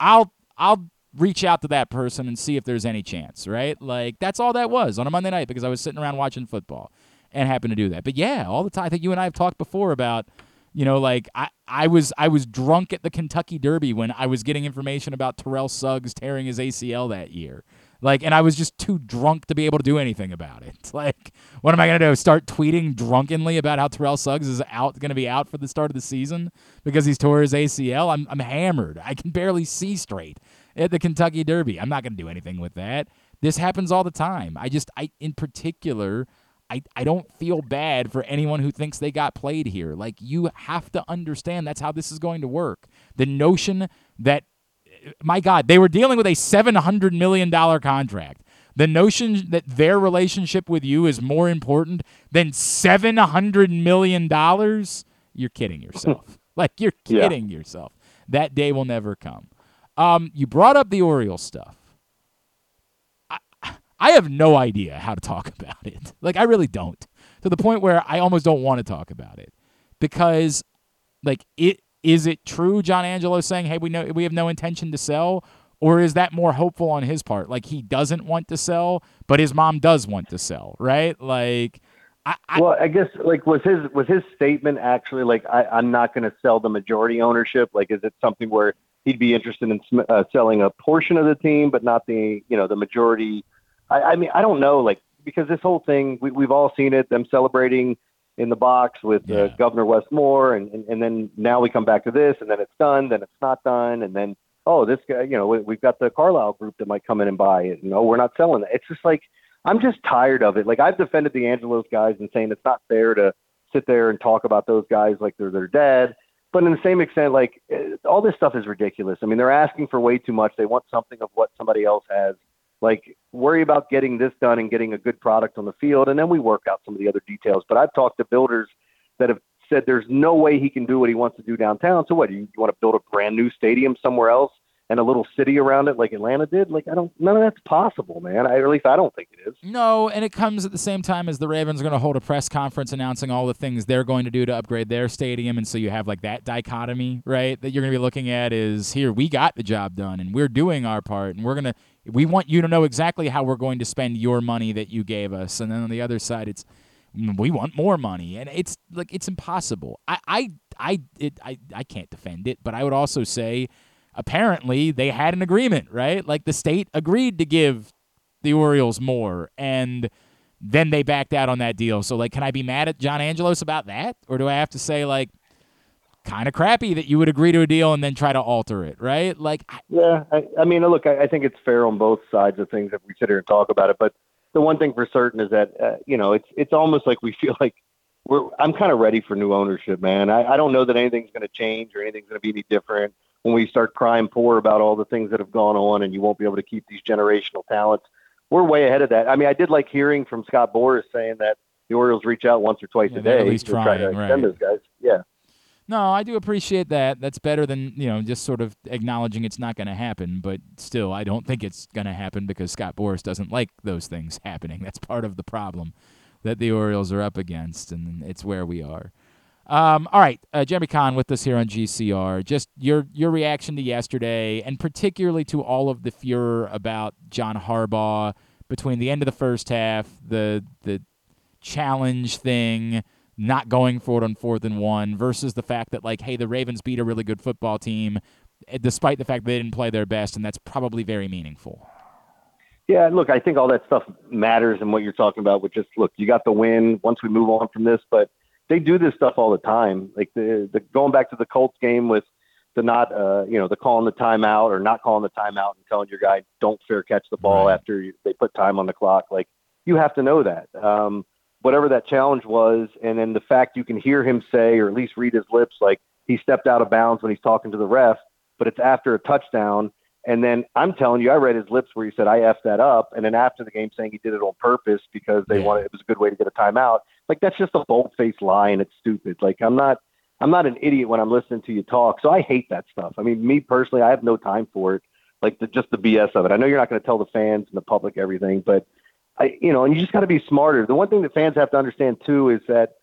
Speaker 2: I'll I'll reach out to that person and see if there's any chance, right? Like that's all that was on a Monday night because I was sitting around watching football and happened to do that. But yeah, all the time. I think you and I have talked before about, you know, like I, I was I was drunk at the Kentucky Derby when I was getting information about Terrell Suggs tearing his ACL that year. Like, and I was just too drunk to be able to do anything about it. Like, what am I gonna do? Start tweeting drunkenly about how Terrell Suggs is out, gonna be out for the start of the season because he's tore his ACL? I'm I'm hammered. I can barely see straight at the Kentucky Derby. I'm not gonna do anything with that. This happens all the time. I just, I in particular, I, I don't feel bad for anyone who thinks they got played here. Like, you have to understand that's how this is going to work. The notion that, my God, they were dealing with a $700 million contract. The notion that their relationship with you is more important than $700 million, you're kidding yourself. like, you're
Speaker 13: Yeah.
Speaker 2: kidding yourself. That day will never come. Um, you brought up the Orioles stuff. I have no idea how to talk about it. Like I really don't. To the point where I almost don't want to talk about it. Because like it is it true John Angelos saying, "Hey, we know we have no intention to sell?" Or is that more hopeful on his part? Like he doesn't want to sell, but his mom does want to sell, right? Like I, I
Speaker 13: well, I guess like was his was his statement actually like I, I'm not going to sell the majority ownership? Like, is it something where he'd be interested in uh, selling a portion of the team, but not the you know the majority? I, I mean, I don't know, like because this whole thing we, we've all seen it. Them celebrating in the box with uh, Governor Wes Moore, and, and and then now we come back to this, and then it's done, then it's not done, and then oh, this guy, you know, we, we've got the Carlyle group that might come in and buy it. No, we're not selling it. It's just like I'm just tired of it. Like I've defended the Angelos guys and saying it's not fair to sit there and talk about those guys like they're their dad. But in the same extent, like eh, all this stuff is ridiculous. I mean, they're asking for way too much. They want something of what somebody else has. Like worry about getting this done and getting a good product on the field, and then we work out some of the other details. But I've talked to builders that have said there's no way he can do what he wants to do downtown. So what? You, you want to build a brand new stadium somewhere else and a little city around it like Atlanta did? Like I don't. None of that's possible, man. I, at least I don't think it is.
Speaker 2: No, and it comes at the same time as the Ravens are going to hold a press conference announcing all the things they're going to do to upgrade their stadium, and so you have like that dichotomy, right? That you're going to be looking at is here we got the job done, and we're doing our part, and we're gonna we want you to know exactly how we're going to spend your money that you gave us, and then on the other side, it's "Mm, we want more money, and it's like it's impossible. I I I it I I can't defend it, but I would also say apparently they had an agreement, right? Like the state agreed to give the Orioles more and then they backed out on that deal. So like can I be mad at John Angelos about that or do I have to say like kind of crappy that you would agree to a deal and then try to alter it, right? Like
Speaker 13: Yeah, I, I mean, look, I, I think it's fair on both sides of things if we sit here and talk about it. But the one thing for certain is that uh, you know it's it's almost like we feel like we're. I'm kind of ready for new ownership, man. I, I don't know that anything's going to change or anything's going to be any different when we start crying poor about all the things that have gone on, and you won't be able to keep these generational talents. We're way ahead of that. I mean, I did like hearing from Scott Boras saying that the Orioles reach out once or twice
Speaker 2: Yeah,
Speaker 13: a day
Speaker 2: at least
Speaker 13: to try to
Speaker 2: trying,
Speaker 13: extend
Speaker 2: right.
Speaker 13: those guys. Yeah.
Speaker 2: No, I do appreciate that. That's better than, you know, just sort of acknowledging it's not going to happen. But still, I don't think it's going to happen because Scott Boras doesn't like those things happening. That's part of the problem that the Orioles are up against, and it's where we are. Um, all right, uh, Jeremy Conn with us here on GCR. Just your your reaction to yesterday, and particularly to all of the furor about John Harbaugh between the end of the first half, the the challenge thing, not going for it on fourth and one, versus the fact that like, hey, the Ravens beat a really good football team, eh, despite the fact they didn't play their best, and that's probably very meaningful.
Speaker 13: Yeah, look, I think all that stuff matters and what you're talking about, which is look, you got the win once we move on from this, but they do this stuff all the time. Like the, the going back to the Colts game with the not, uh, you know, the calling the timeout or not calling the timeout and telling your guy don't fair catch the ball
Speaker 2: Right.
Speaker 13: after you, they put time on the clock. Like you have to know that. Um, whatever that challenge was, and then the fact you can hear him say, or at least read his lips, like he stepped out of bounds when he's talking to the ref, but it's after a touchdown. And then I'm telling you, I read his lips where he said, I effed that up. And then after the game saying he did it on purpose because they
Speaker 2: Yeah.
Speaker 13: wanted, it was a good way to get a timeout. Like that's just a bold faced lie and it's stupid. Like I'm not, I'm not an idiot when I'm listening to you talk. So I hate that stuff. I mean, me personally, I have no time for it. Like the, just the BS of it. I know you're not going to tell the fans and the public everything, but I, you know, and you just got to be smarter. The one thing that fans have to understand too is that,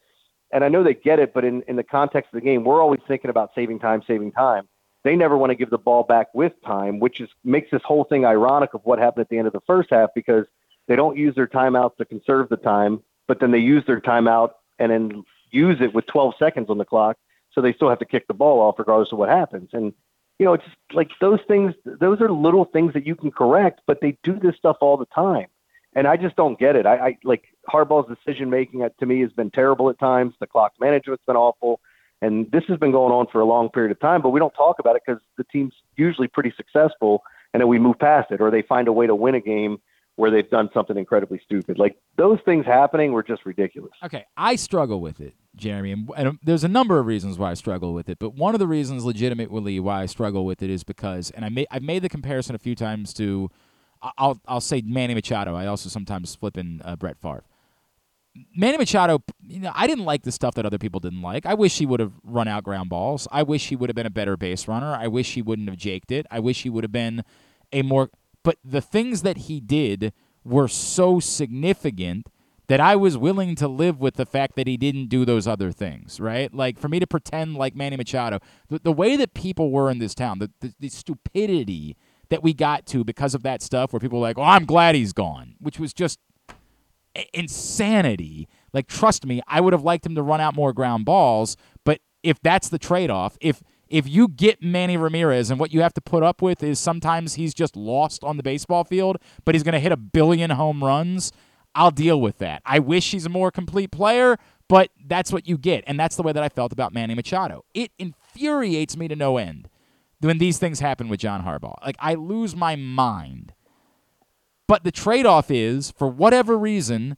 Speaker 13: and I know they get it, but in, in the context of the game, we're always thinking about saving time, saving time. They never want to give the ball back with time, which is makes this whole thing ironic of what happened at the end of the first half because they don't use their timeouts to conserve the time, but then they use their timeout and then use it with 12 seconds on the clock, so they still have to kick the ball off regardless of what happens. And you know, it's just like those things. Those are little things that you can correct, but they do this stuff all the time, and I just don't get it. I, I like Harbaugh's decision making to me has been terrible at times. The clock management's been awful. And this has been going on for a long period of time, but we don't talk about it because the team's usually pretty successful, and then we move past it, or they find a way to win a game where they've done something incredibly stupid. Like those things happening were just ridiculous.
Speaker 2: Okay, I struggle with it, Jeremy, and, and there's a number of reasons why I struggle with it. But one of the reasons, legitimately, why I struggle with it is because, and I made I've made the comparison a few times to, I'll I'll say Manny Machado. I also sometimes flip in uh, Brett Favre. Manny Machado, you know, I didn't like the stuff that other people didn't like. I wish he would have run out ground balls. I wish he would have been a better base runner. I wish he wouldn't have jaked it. I wish he would have been a more. But the things that he did were so significant that I was willing to live with the fact that he didn't do those other things, right? Like for me to pretend like Manny Machado, the, the way that people were in this town, the, the, the stupidity that we got to because of that stuff where people were like, oh, I'm glad he's gone, which was just insanity. Like, trust me, I would have liked him to run out more ground balls. But if that's the trade-off, if if you get Manny Ramirez and what you have to put up with is sometimes he's just lost on the baseball field, but he's going to hit a billion home runs, I'll deal with that. I wish he's a more complete player, but that's what you get, and that's the way that I felt about Manny Machado. It infuriates me to no end when these things happen with John Harbaugh. Like I lose my mind. But the trade off is, for whatever reason,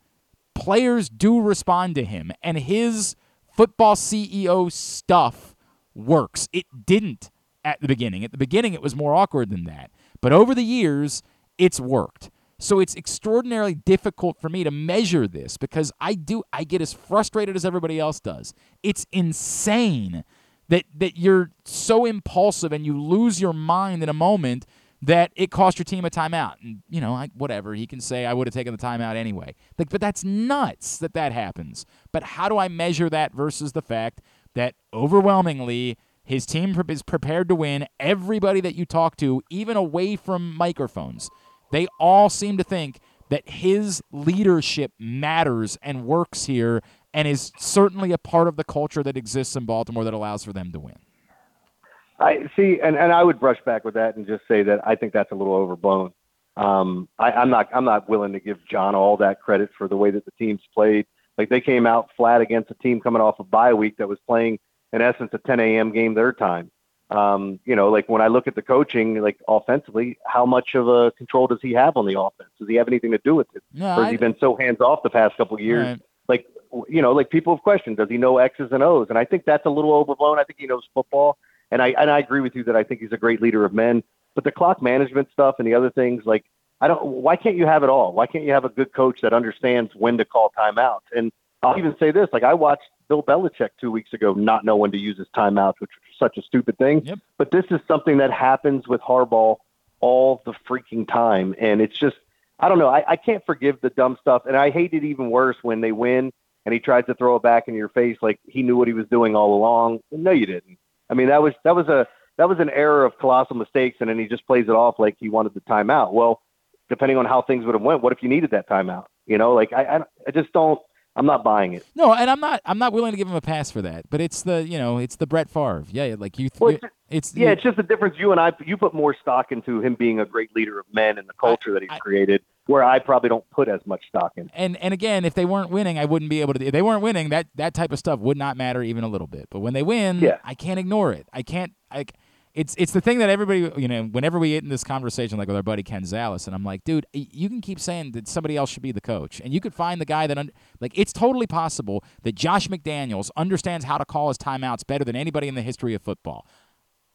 Speaker 2: players do respond to him, and his football CEO stuff works. It didn't at the beginning. At the beginning, it was more awkward than that. But over the years, it's worked. So it's extraordinarily difficult for me to measure this because I do I get as frustrated as everybody else does. It's insane that that you're so impulsive and you lose your mind in a moment that it cost your team a timeout. And you know, whatever he can say, I would have taken the timeout anyway. Like, but that's nuts that that happens. But how do I measure that versus the fact that overwhelmingly his team is prepared to win? Everybody that you talk to, even away from microphones, they all seem to think that his leadership matters and works here and is certainly a part of the culture that exists in Baltimore that allows for them to win.
Speaker 13: I see, and, and I would brush back with that and just say that I think that's a little overblown. Um, I, I'm not I'm not willing to give John all that credit for the way that the teams played. Like they came out flat against a team coming off a bye week that was playing in essence a 10 a.m. game their time. Um, you know, like when I look at the coaching, like offensively, how much of a control does he have on the offense? Does he have anything to do with it?
Speaker 2: No,
Speaker 13: or has
Speaker 2: I-
Speaker 13: he been so hands off the past couple of years?
Speaker 2: Right.
Speaker 13: Like, you know, like people have questioned, does he know X's and O's? And I think that's a little overblown. I think he knows football. And I, and I agree with you that I think he's a great leader of men, but the clock management stuff and the other things, like, I don't, why can't you have it all? Why can't you have a good coach that understands when to call timeouts? And I'll even say this, like I watched Bill Belichick two weeks ago not know when to use his timeouts, which was such a stupid thing.
Speaker 2: Yep.
Speaker 13: But this is something that happens with Harbaugh all the freaking time. And it's just, I don't know. I, I can't forgive the dumb stuff. And I hate it even worse when they win and he tries to throw it back in your face like he knew what he was doing all along. No, you didn't. I mean, that was, that was a, that was an error of colossal mistakes. And then he just plays it off like he wanted the timeout. Well, depending on how things would have went, what if you needed that timeout? You know, like I, I, I just don't, I'm not buying it.
Speaker 2: No, and I'm not. I'm not willing to give him a pass for that. But it's the you know it's the Brett Favre. Yeah, like you.
Speaker 13: Well,
Speaker 2: you- it's
Speaker 13: Yeah, it's just the difference. You and I, you put more stock into him being a great leader of men and the culture that he's created where I probably don't put as much stock in.
Speaker 2: And and again, if they weren't winning, I wouldn't be able to. If they weren't winning, that that type of stuff would not matter even a little bit. But when they win,
Speaker 13: Yeah.
Speaker 2: I can't ignore it. I can't. Like it's it's the thing that everybody you know. Whenever we get in this conversation, like with our buddy Ken Zales, and I'm like, dude, you can keep saying that somebody else should be the coach, and you could find the guy that un- like it's totally possible that Josh McDaniels understands how to call his timeouts better than anybody in the history of football.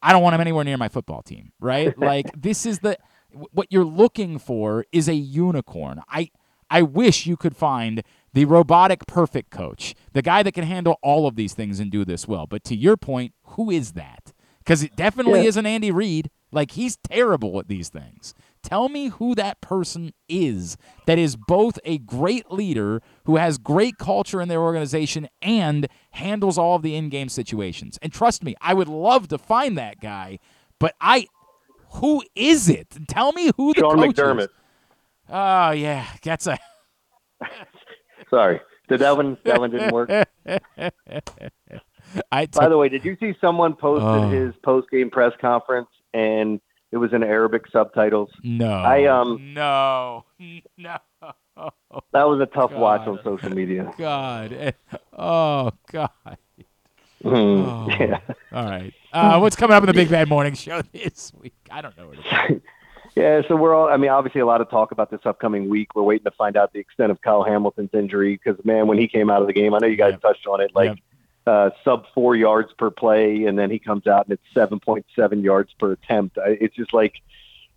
Speaker 2: I don't want him anywhere near my football team, right? like this is the what you're looking for is a unicorn. I I wish you could find the robotic perfect coach, the guy that can handle all of these things and do this well. But to your point, who is that? Because it definitely
Speaker 13: Yeah.
Speaker 2: isn't Andy Reid. Like he's terrible at these things. Tell me who that person is that is both a great leader who has great culture in their organization and handles all of the in-game situations. And trust me, I would love to find that guy, but I who is it? Tell me who the
Speaker 13: Sean
Speaker 2: coach
Speaker 13: McDermott.
Speaker 2: is. Oh yeah, that's a
Speaker 13: Sorry, did that one that one didn't work?
Speaker 2: I
Speaker 13: By the way, did you see someone posted
Speaker 2: Oh.
Speaker 13: his post game press conference and it was in Arabic subtitles?
Speaker 2: no.
Speaker 13: I um
Speaker 2: no no.
Speaker 13: that was a tough watch on social media.
Speaker 2: God. Oh God.
Speaker 13: Mhm,
Speaker 2: Oh.
Speaker 13: Yeah.
Speaker 2: All right. Uh, what's coming up in the Big Bad Morning Show this week? I don't know what it is.
Speaker 13: Yeah, so we're all, I mean, obviously a lot of talk about this upcoming week. We're waiting to find out the extent of Kyle Hamilton's injury because, man, when he came out of the game, I know you guys touched on it, like uh, sub four yards per play, and then he comes out and it's 7.7 yards per attempt. It's just like,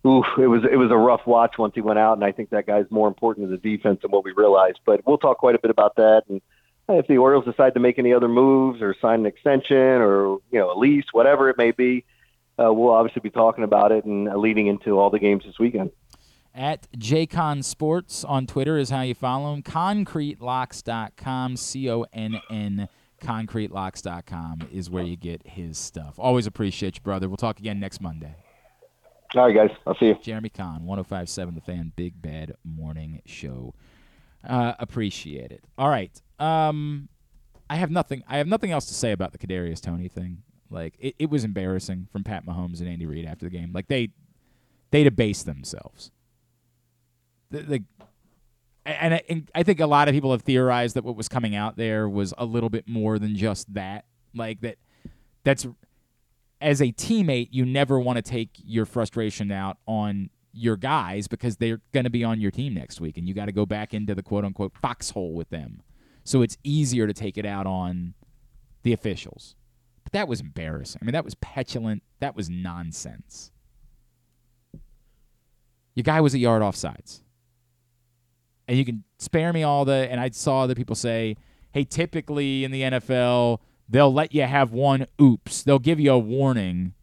Speaker 13: ooh, it was, it was a rough watch once he went out, and I think that guy's more important to the defense than what we realized. But we'll talk quite a bit about that. And if the Orioles decide to make any other moves or sign an extension or, you know, a lease, whatever it may be, uh, we'll obviously be talking about it and uh, leading into all the games this weekend.
Speaker 2: At JCon Sports on Twitter is how you follow him. ConnCreteLocks.com, C O N N, ConnCreteLocks.com is where you get his stuff. Always appreciate you, brother. We'll talk again next Monday.
Speaker 13: All right, guys. I'll see you.
Speaker 2: Jeremy Conn, 1057 The Fan, Big Bad Morning Show. Uh, appreciate it. All right. Um, I have nothing. I have nothing else to say about the Kadarius Toney thing. Like it, it was embarrassing from Pat Mahomes and Andy Reid after the game. Like they, they debased themselves. The, the and I, and I think a lot of people have theorized that what was coming out there was a little bit more than just that. Like that, that's as a teammate, you never want to take your frustration out on your guys because they're going to be on your team next week, and you got to go back into the quote unquote foxhole with them. So it's easier to take it out on the officials. But that was embarrassing. I mean, that was petulant. That was nonsense. Your guy was a yard off sides. And you can spare me all the, and I saw that people say, hey, typically in the NFL, they'll let you have one oops. They'll give you a warning,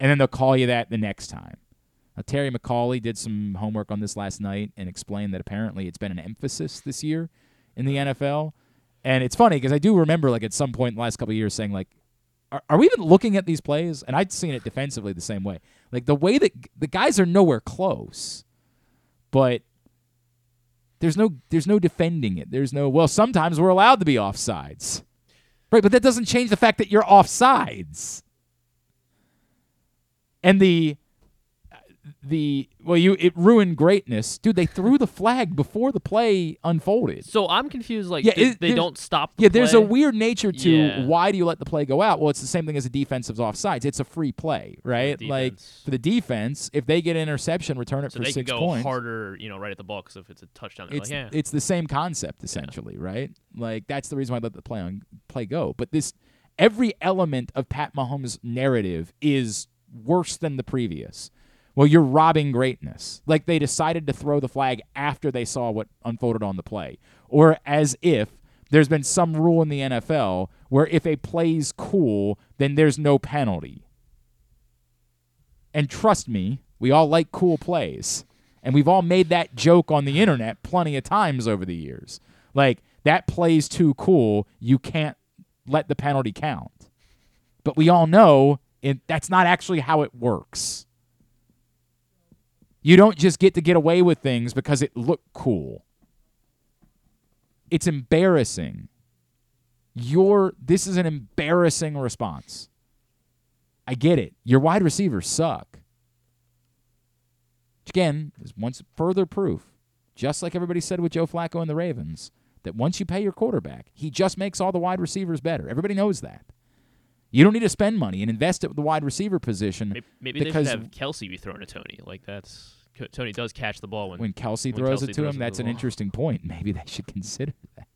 Speaker 2: and then they'll call you that the next time. Now, Terry McAulay did some homework on this last night and explained that apparently it's been an emphasis this year in the NFL. And it's funny because I do remember, like, at some point in the last couple of years saying, like, are, are we even looking at these plays? And I'd seen it defensively the same way. Like, the way that the guys are nowhere close, but there's no there's no defending it. There's no well, sometimes we're allowed to be offsides. Right, but that doesn't change the fact that you're offsides. And the the well you it ruined greatness. Dude, they threw the flag before the play unfolded.
Speaker 3: So I'm confused. Like
Speaker 2: Yeah,
Speaker 3: th-
Speaker 2: it-
Speaker 3: they don't stop. The
Speaker 2: Yeah, there's a weird nature to
Speaker 3: Yeah.
Speaker 2: why do you let the play go out? Well, it's the same thing as a defensive offsides. It's a free play, right? Like for the defense, if they get an interception, return it
Speaker 3: So
Speaker 2: for
Speaker 3: they can
Speaker 2: six
Speaker 3: go
Speaker 2: points.
Speaker 3: harder, you know, right at the ball. Because if it's a touchdown,
Speaker 2: It's
Speaker 3: like, yeah.
Speaker 2: it's the same concept essentially, right? Like that's the reason why I let the play on play go. But this every element of Pat Mahomes' narrative is worse than the previous. Well, you're robbing greatness. Like they decided to throw the flag after they saw what unfolded on the play, or as if there's been some rule in the NFL where if a play's cool, then there's no penalty. And trust me, we all like cool plays. And we've all made that joke on the internet plenty of times over the years. Like, that play's too cool. You can't let the penalty count. But we all know it, that's not actually how it works. You don't just get to get away with things because it looked cool. It's embarrassing. Your this is an embarrassing response. I get it. Your wide receivers suck. Which again is once further proof just like everybody said with Joe Flacco and the Ravens, that once you pay your quarterback, he just makes all the wide receivers better. Everybody knows that. You don't need to spend money and invest it with the wide receiver position.
Speaker 3: Maybe, maybe
Speaker 2: because
Speaker 3: they should have Kelce be throwing to Toney. Like that's Toney does catch the ball when
Speaker 2: when Kelce
Speaker 3: when
Speaker 2: throws
Speaker 3: Kelce
Speaker 2: it to
Speaker 3: throws
Speaker 2: him, that's an
Speaker 3: ball.
Speaker 2: interesting point. Maybe they should consider that.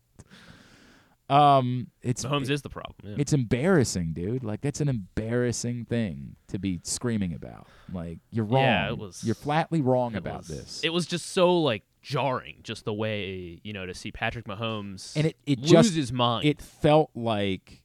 Speaker 2: Um, it's
Speaker 3: Mahomes is the problem. Yeah.
Speaker 2: It's embarrassing, dude. Like that's an embarrassing thing to be screaming about. Like you're wrong.
Speaker 3: Yeah, it was-
Speaker 2: You're flatly wrong about
Speaker 3: was-
Speaker 2: this.
Speaker 3: It was just so like jarring, just the way you know to see Patrick Mahomes
Speaker 2: and it it
Speaker 3: lose
Speaker 2: just
Speaker 3: his mind.
Speaker 2: It felt like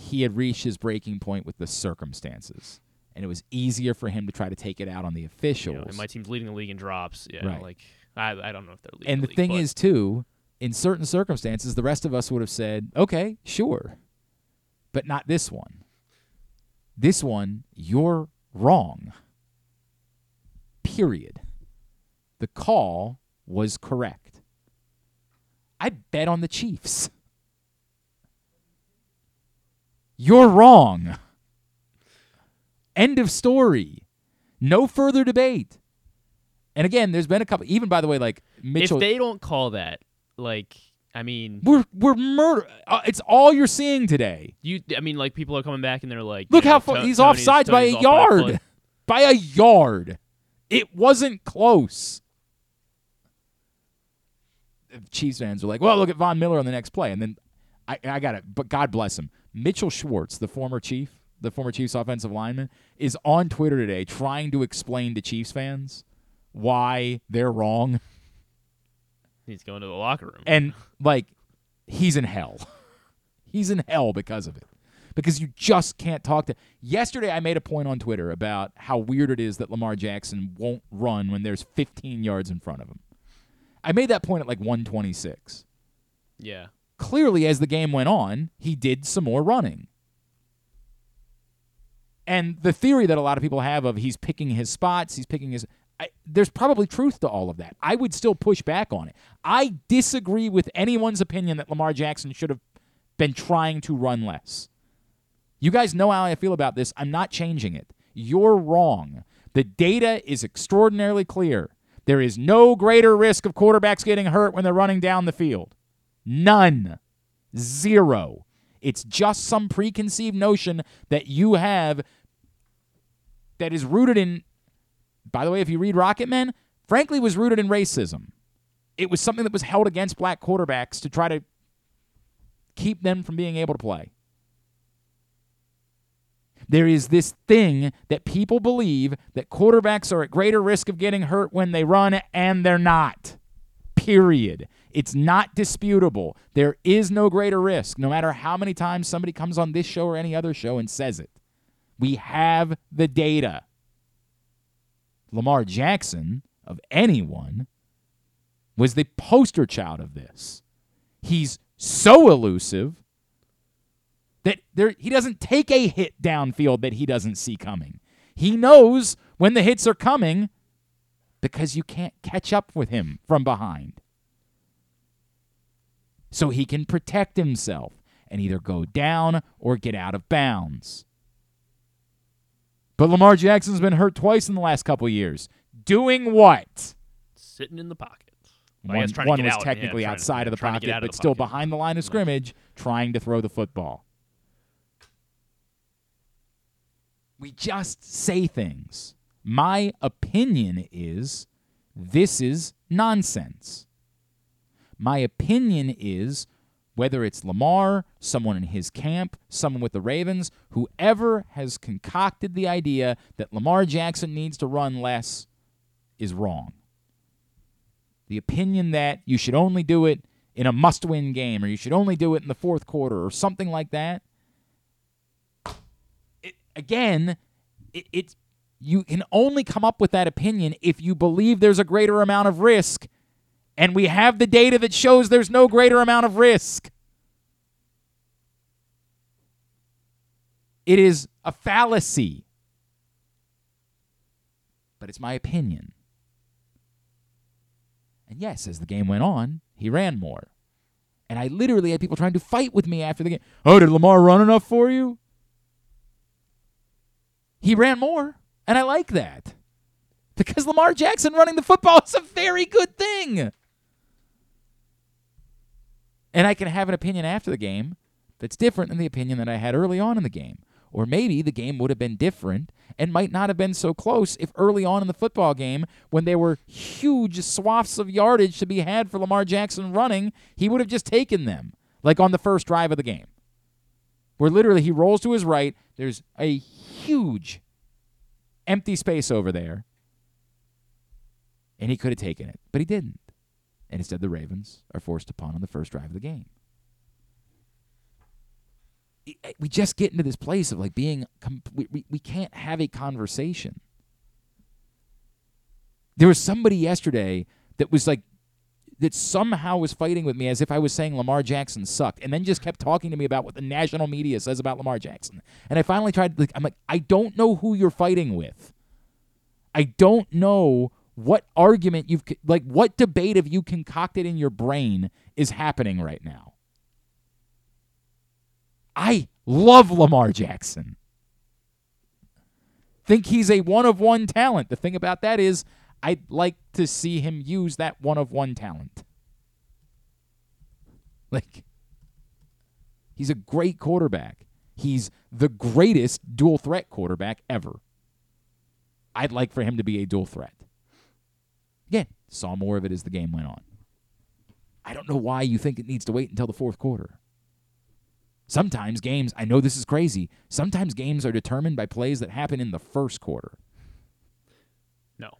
Speaker 2: he had reached his breaking point with the circumstances, and it was easier for him to try to take it out on the
Speaker 3: you
Speaker 2: officials.
Speaker 3: know, and my team's leading the league in drops. Yeah,
Speaker 2: Right.
Speaker 3: like I, I don't know if they're leading.
Speaker 2: and the
Speaker 3: league,
Speaker 2: thing is, too, in certain circumstances, the rest of us would have said, "Okay, sure," but not this one. This one, you're wrong. Period. The call was correct. I bet on the Chiefs. You're wrong. End of story. No further debate. And again, there's been a couple. Even by the way, like Mitchell.
Speaker 3: if they don't call that, like I mean,
Speaker 2: we're we're murder. Uh, it's all you're seeing today.
Speaker 3: you. I mean, like people are coming back and they're like,
Speaker 2: Look how
Speaker 3: know,
Speaker 2: far he's
Speaker 3: Toney's-
Speaker 2: offsides by a
Speaker 3: off
Speaker 2: yard.
Speaker 3: foot.
Speaker 2: by a yard. It wasn't close. Chiefs fans are like, well, look at Von Miller on the next play, and then I, I got it. But God bless him. Mitchell Schwartz, the former Chief, the former Chiefs offensive lineman, is on Twitter today trying to explain to Chiefs fans why they're wrong,
Speaker 3: He's going to the locker room.
Speaker 2: and like he's in hell. He's in hell because of it. Because you just can't talk to. Yesterday, I made a point on Twitter about how weird it is that Lamar Jackson won't run when there's 15 yards in front of him. I made that point at like 126.
Speaker 3: yeah,
Speaker 2: Clearly, as the game went on, he did some more running. And the theory that a lot of people have of he's picking his spots, he's picking his. I, there's probably truth to all of that. I would still push back on it. I disagree with anyone's opinion that Lamar Jackson should have been trying to run less. You guys know how I feel about this. I'm not changing it. You're wrong. The data is extraordinarily clear. There is no greater risk of quarterbacks getting hurt when they're running down the field. None. Zero. It's just some preconceived notion that you have that is rooted in, by the way, if you read Rocketmen, frankly, was rooted in racism. It was something that was held against black quarterbacks to try to keep them from being able to play. There is this thing that people believe that quarterbacks are at greater risk of getting hurt when they run, and they're not. Period. It's not disputable. There is no greater risk, no matter how many times somebody comes on this show or any other show and says it. We have the data. Lamar Jackson, of anyone, was the poster child of this. He's so elusive that there he doesn't take a hit downfield that he doesn't see coming. He knows when the hits are coming because you can't catch up with him from behind. So he can protect himself and either go down or get out of bounds. But Lamar Jackson's been hurt twice in the last couple years. Doing what?
Speaker 3: sitting in the pocket. I
Speaker 2: One,
Speaker 3: trying
Speaker 2: one
Speaker 3: to get
Speaker 2: was
Speaker 3: out.
Speaker 2: technically
Speaker 3: yeah, trying to-
Speaker 2: outside of the
Speaker 3: trying to get
Speaker 2: pocket, but
Speaker 3: the
Speaker 2: still
Speaker 3: pocket.
Speaker 2: behind the line of scrimmage, trying to throw the football. We just say things. My opinion is this is nonsense. My opinion is whether it's Lamar, someone in his camp, someone with the Ravens, whoever has concocted the idea that Lamar Jackson needs to run less is wrong. The opinion that you should only do it in a must win game or you should only do it in the fourth quarter or something like that. It, again, it, it's you can only come up with that opinion if you believe there's a greater amount of risk and we have the data that shows there's no greater amount of risk. It is a fallacy. But it's my opinion. And yes, as the game went on, he ran more. And I literally had people trying to fight with me after the game. Oh, did Lamar run enough for you? He ran more, and I like that. Because Lamar Jackson running the football is a very good thing. And I can have an opinion after the game that's different than the opinion that I had early on in the game. Or maybe the game would have been different and might not have been so close if early on in the football game, when there were huge swaths of yardage to be had for Lamar Jackson running, he would have just taken them, like on the first drive of the game, where literally he rolls to his right. There's a huge empty space over there, and he could have taken it, but he didn't. And instead, the Ravens are forced to punt on the first drive of the game we just get into this place of like being we, we, we can't have a conversation there was somebody yesterday that was like that somehow was fighting with me as if I was saying Lamar Jackson sucked, and then just kept talking to me about what the national media says about Lamar Jackson. And I finally tried. Like, I'm like, I don't know who you're fighting with. I don't know what argument you've like. What debate have you concocted in your brain is happening right now? I love Lamar Jackson. Think he's a one of one talent. The thing about that is, I'd like to see him use that one of one talent. Like, he's a great quarterback. He's the greatest dual threat quarterback ever. I'd like for him to be a dual threat. Again, saw more of it as the game went on. I don't know why you think it needs to wait until the fourth quarter. Sometimes games, I know this is crazy, sometimes games are determined by plays that happen in the first quarter.
Speaker 3: No.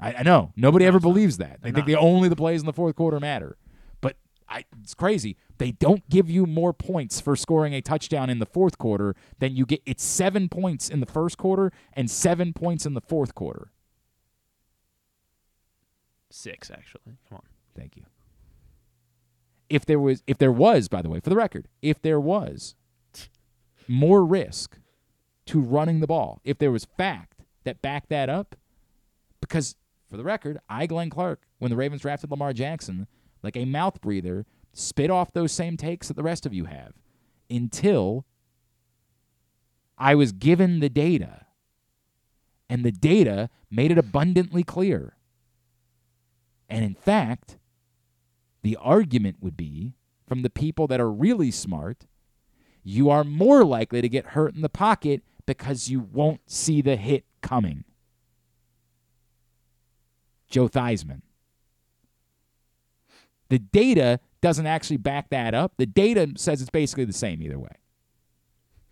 Speaker 2: I, I know. Nobody
Speaker 3: No,
Speaker 2: ever believes that. They think the only the plays in the fourth quarter matter. But I, it's crazy. They don't give you more points for scoring a touchdown in the fourth quarter than you get. It's seven points in the first quarter and seven points in the fourth quarter.
Speaker 3: Six, actually. Come on.
Speaker 2: Thank you. If there was, if there was, by the way, for the record, if there was more risk to running the ball, if there was fact that backed that up, because for the record, I, Glenn Clark, when the Ravens drafted Lamar Jackson, like a mouth breather, spit off those same takes that the rest of you have until I was given the data. And the data made it abundantly clear. And in fact, the argument would be from the people that are really smart, you are more likely to get hurt in the pocket because you won't see the hit coming. Joe Theismann. The data doesn't actually back that up. The data says it's basically the same either way.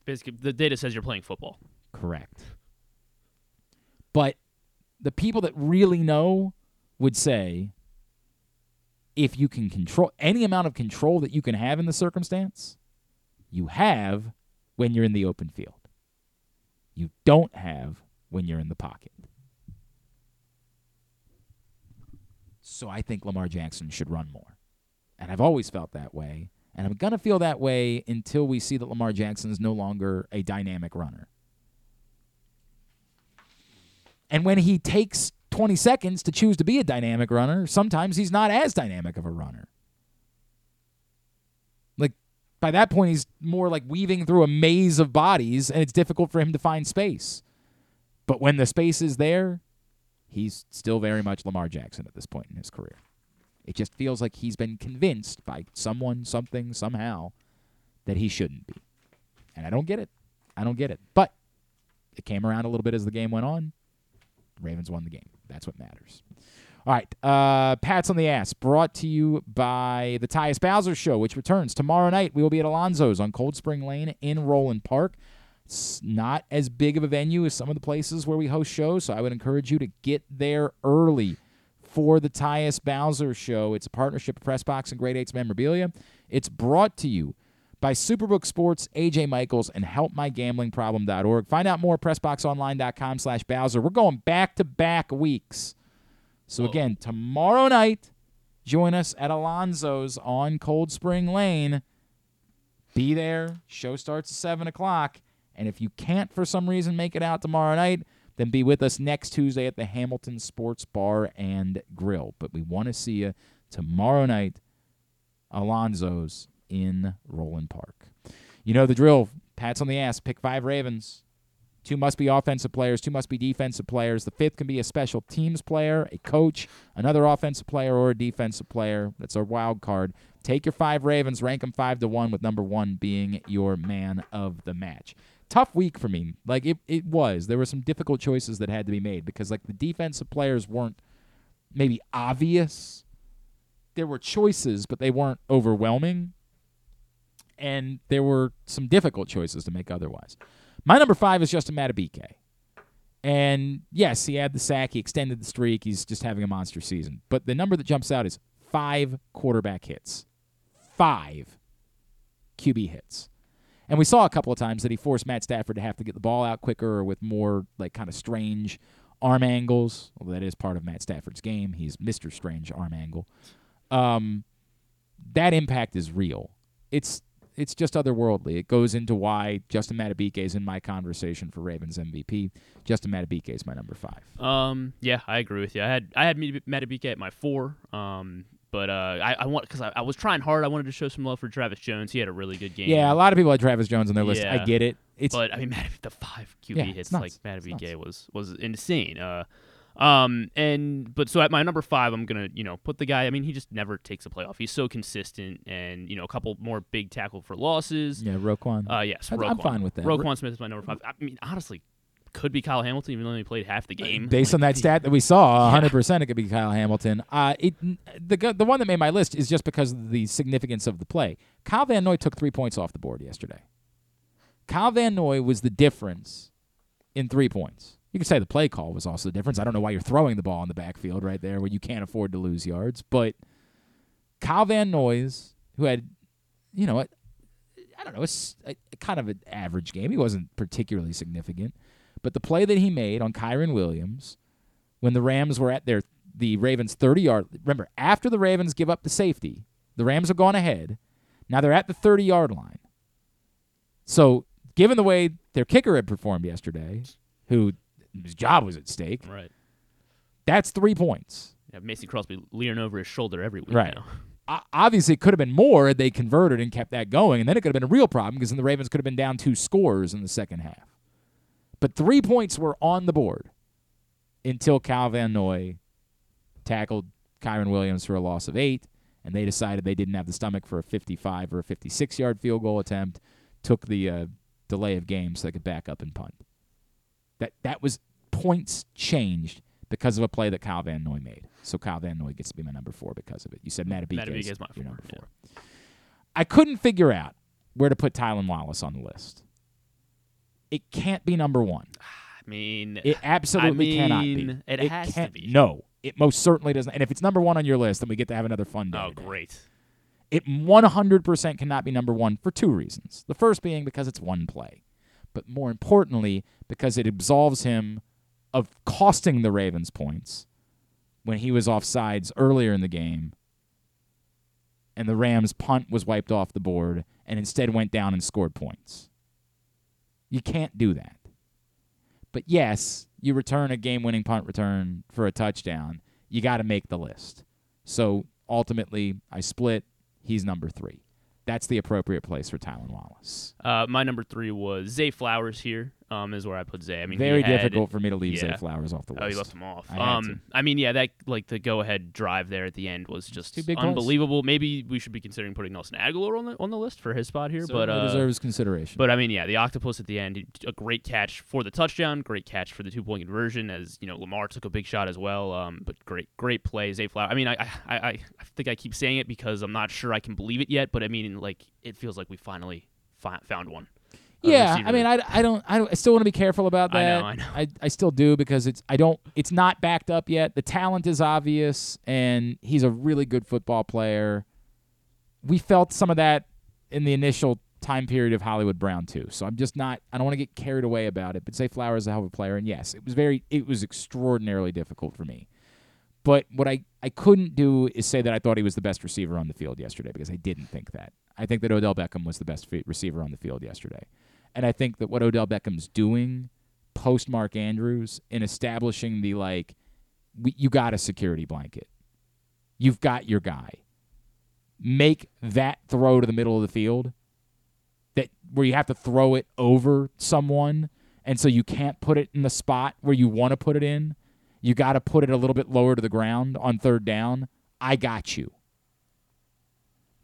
Speaker 3: Basically, the data says you're playing football.
Speaker 2: Correct. But the people that really know would say if you can control any amount of control that you can have in the circumstance, you have when you're in the open field. You don't have when you're in the pocket. So I think Lamar Jackson should run more. And I've always felt that way. And I'm going to feel that way until we see that Lamar Jackson is no longer a dynamic runner. And when he takes 20 seconds to choose to be a dynamic runner, sometimes he's not as dynamic of a runner. Like, by that point, he's more like weaving through a maze of bodies, and it's difficult for him to find space. But when the space is there, he's still very much Lamar Jackson at this point in his career. It just feels like he's been convinced by someone, something, somehow that he shouldn't be. And I don't get it. I don't get it. But it came around a little bit as the game went on. Ravens won the game. That's what matters. All right. Uh, Pats on the Ass, brought to you by the Tyus Bowser Show, which returns tomorrow night. We will be at Alonzo's on Cold Spring Lane in Roland Park. It's not as big of a venue as some of the places where we host shows, so I would encourage you to get there early for the Tyus Bowser Show. It's a partnership of Pressbox and Great Eights Memorabilia. It's brought to you by Superbook Sports, AJ Michaels, and HelpMyGamblingProblem.org. Find out more at PressBoxOnline.com slash Bowser. We're going back-to-back weeks. So again, tomorrow night, join us at Alonzo's on Cold Spring Lane. Be there. Show starts at 7 o'clock. And if you can't, for some reason, make it out tomorrow night, then be with us next Tuesday at the Hamilton Sports Bar and Grill. But we want to see you tomorrow night, Alonzo's in Roland Park. You know the drill. Pats on the ass. Pick five Ravens. Two must be offensive players, two must be defensive players. The fifth can be a special teams player, a coach, another offensive player, or a defensive player. That's a wild card. Take your five Ravens, rank them five to one, with number one being your man of the match. Tough week for me. Like it, it was. There were some difficult choices that had to be made because like the defensive players weren't maybe obvious. There were choices, but they weren't overwhelming. And there were some difficult choices to make otherwise. My number five is Justin Madubuike. And yes, he had the sack. He extended the streak. He's just having a monster season. But the number that jumps out is five quarterback hits. Five QB hits. And we saw a couple of times that he forced Matt Stafford to have to get the ball out quicker or with more like kind of strange arm angles. Well, that is part of Matt Stafford's game. He's Mr. Strange arm angle. Um, that impact is real. It's it's just otherworldly. It goes into why Justin Madubuike is in my conversation for Ravens MVP. Justin Madubuike is my number five.
Speaker 3: Um, yeah, I agree with you. I had I had Madubuike at my four. Um, but uh, I, I want because I, I, was trying hard. I wanted to show some love for Travis Jones. He had a really good game.
Speaker 2: Yeah, a lot of people had Travis Jones on their list. I get it. It's
Speaker 3: but I mean, the five QB
Speaker 2: yeah,
Speaker 3: hits like Madubuike was was insane. Uh, um, and but so at my number five, I'm gonna you know put the guy. I mean, he just never takes a playoff. He's so consistent, and you know a couple more big tackle for losses.
Speaker 2: Yeah, Roquan.
Speaker 3: Uh, yes,
Speaker 2: I-
Speaker 3: Roquan.
Speaker 2: I'm fine with that.
Speaker 3: Roquan Smith is my number five. I mean, honestly, could be Kyle Hamilton, even though he played half the game.
Speaker 2: Based on that stat that we saw, 100% it could be Kyle Hamilton. Uh, it the the one that made my list is just because of the significance of the play. Kyle Van Noy took three points off the board yesterday. Kyle Van Noy was the difference in three points. You could say the play call was also the difference. I don't know why you're throwing the ball in the backfield right there when you can't afford to lose yards, but Kyle Van Noy's, who had, you know, I don't know, a, s- a- a kind of an average game. He wasn't particularly significant, but the play that he made on Kyren Williams when the Rams were at their the Ravens 30 yard. Remember, after the Ravens give up the safety, the Rams have gone ahead. Now they're at the 30 yard line. So, given the way their kicker had performed yesterday, who his job was at stake,
Speaker 3: Right.
Speaker 2: that's three points.
Speaker 3: Yeah, Mason Crosby leering over his shoulder every week.
Speaker 2: Right.
Speaker 3: now.
Speaker 2: Obviously, it could have been more had they converted and kept that going, and then it could have been a real problem because then the Ravens could have been down two scores in the second half. But three points were on the board until Kyle Van Noy tackled Kyren Williams for a loss of eight, and they decided they didn't have the stomach for a 55 or a 56 yard field goal attempt, took the uh, delay of game so they could back up and punt. That that was points changed because of a play that Kyle Van Noy made. So Kyle Van Noy gets to be my number four because of it. You said
Speaker 3: Madubuike
Speaker 2: is
Speaker 3: is my
Speaker 2: your
Speaker 3: four,
Speaker 2: number
Speaker 3: yeah.
Speaker 2: four. I couldn't figure out where to put Tylan Wallace on the list. It can't be number one.
Speaker 3: Ah, I mean,
Speaker 2: It absolutely
Speaker 3: I
Speaker 2: cannot be.
Speaker 3: mean, It, has to be.
Speaker 2: No, it most certainly doesn't. And if it's number one on your list, then we get to have another fun day.
Speaker 3: Oh,
Speaker 2: today.
Speaker 3: great.
Speaker 2: It 100% cannot be number one for two reasons. The first being because it's one play, but more importantly, because it absolves him of costing the Ravens points when he was off sides earlier in the game and the Rams' punt was wiped off the board and instead went down and scored points. You can't do that. But yes, you return a game winning punt return for a touchdown. You got to make the list. So ultimately, I split. He's number three. That's the appropriate place for Tylan Wallace.
Speaker 3: Uh, my number three was Zay Flowers here. Um, is where I put Zay. I mean,
Speaker 2: Very
Speaker 3: had-
Speaker 2: difficult for me to leave Zay. Flowers off the list.
Speaker 3: Oh, you left him off.
Speaker 2: I
Speaker 3: um. I mean, yeah, that like the go-ahead drive there at the end was just
Speaker 2: Two
Speaker 3: unbelievable. Maybe we should be considering putting Nelson Agholor on the on the list for his spot here, but uh,
Speaker 2: deserves consideration.
Speaker 3: But I mean, yeah, the octopus at the end, a great catch for the touchdown, great catch for the two-point conversion. As you know, Lamar took a big shot as well. Um, but great, great play, Zay Flower. I mean, I, I, I, I think I keep saying it because I'm not sure I can believe it yet. But I mean, like, it feels like we finally fi- found one.
Speaker 2: Yeah, I mean, I, I don't, I don't, I still want to be careful about that.
Speaker 3: I know, I know.
Speaker 2: I, I still do because it's, I don't, it's not backed up yet. The talent is obvious, and he's a really good football player. We felt some of that in the initial time period of Hollywood Brown too. So I'm just not, I don't want to get carried away about it. But Zay Flowers is a hell of a player, and yes, it was very, it was extraordinarily difficult for me. But what I, I couldn't do is say that I thought he was the best receiver on the field yesterday because I didn't think that. I think that Odell Beckham was the best receiver on the field yesterday. And I think that what Odell Beckham's doing post Mark Andrews in establishing the like, we, you got a security blanket. You've got your guy. Make that throw to the middle of the field that where you have to throw it over someone and so you can't put it in the spot where you want to put it in. You got to put it a little bit lower to the ground on third down. I got you.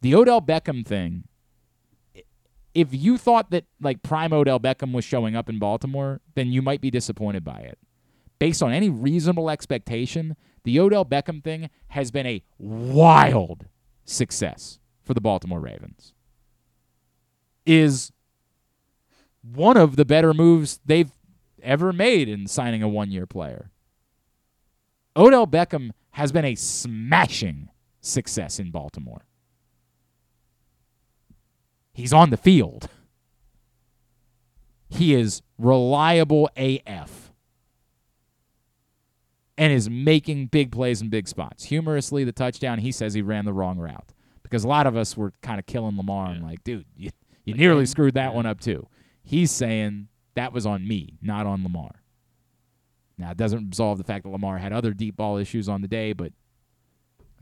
Speaker 2: The Odell Beckham thing. If you thought that like prime Odell Beckham was showing up in Baltimore, then you might be disappointed by it. Based on any reasonable expectation, the Odell Beckham thing has been a wild success for the Baltimore Ravens. Is one of the better moves they've ever made in signing a one year player. Odell Beckham has been a smashing success in Baltimore. He's on the field. He is reliable AF and is making big plays in big spots. Humorously, the touchdown, he says he ran the wrong route because a lot of us were kind of killing Lamar and like, dude, you, you nearly screwed that one up too. He's saying that was on me, not on Lamar. Now, it doesn't absolve the fact that Lamar had other deep ball issues on the day, but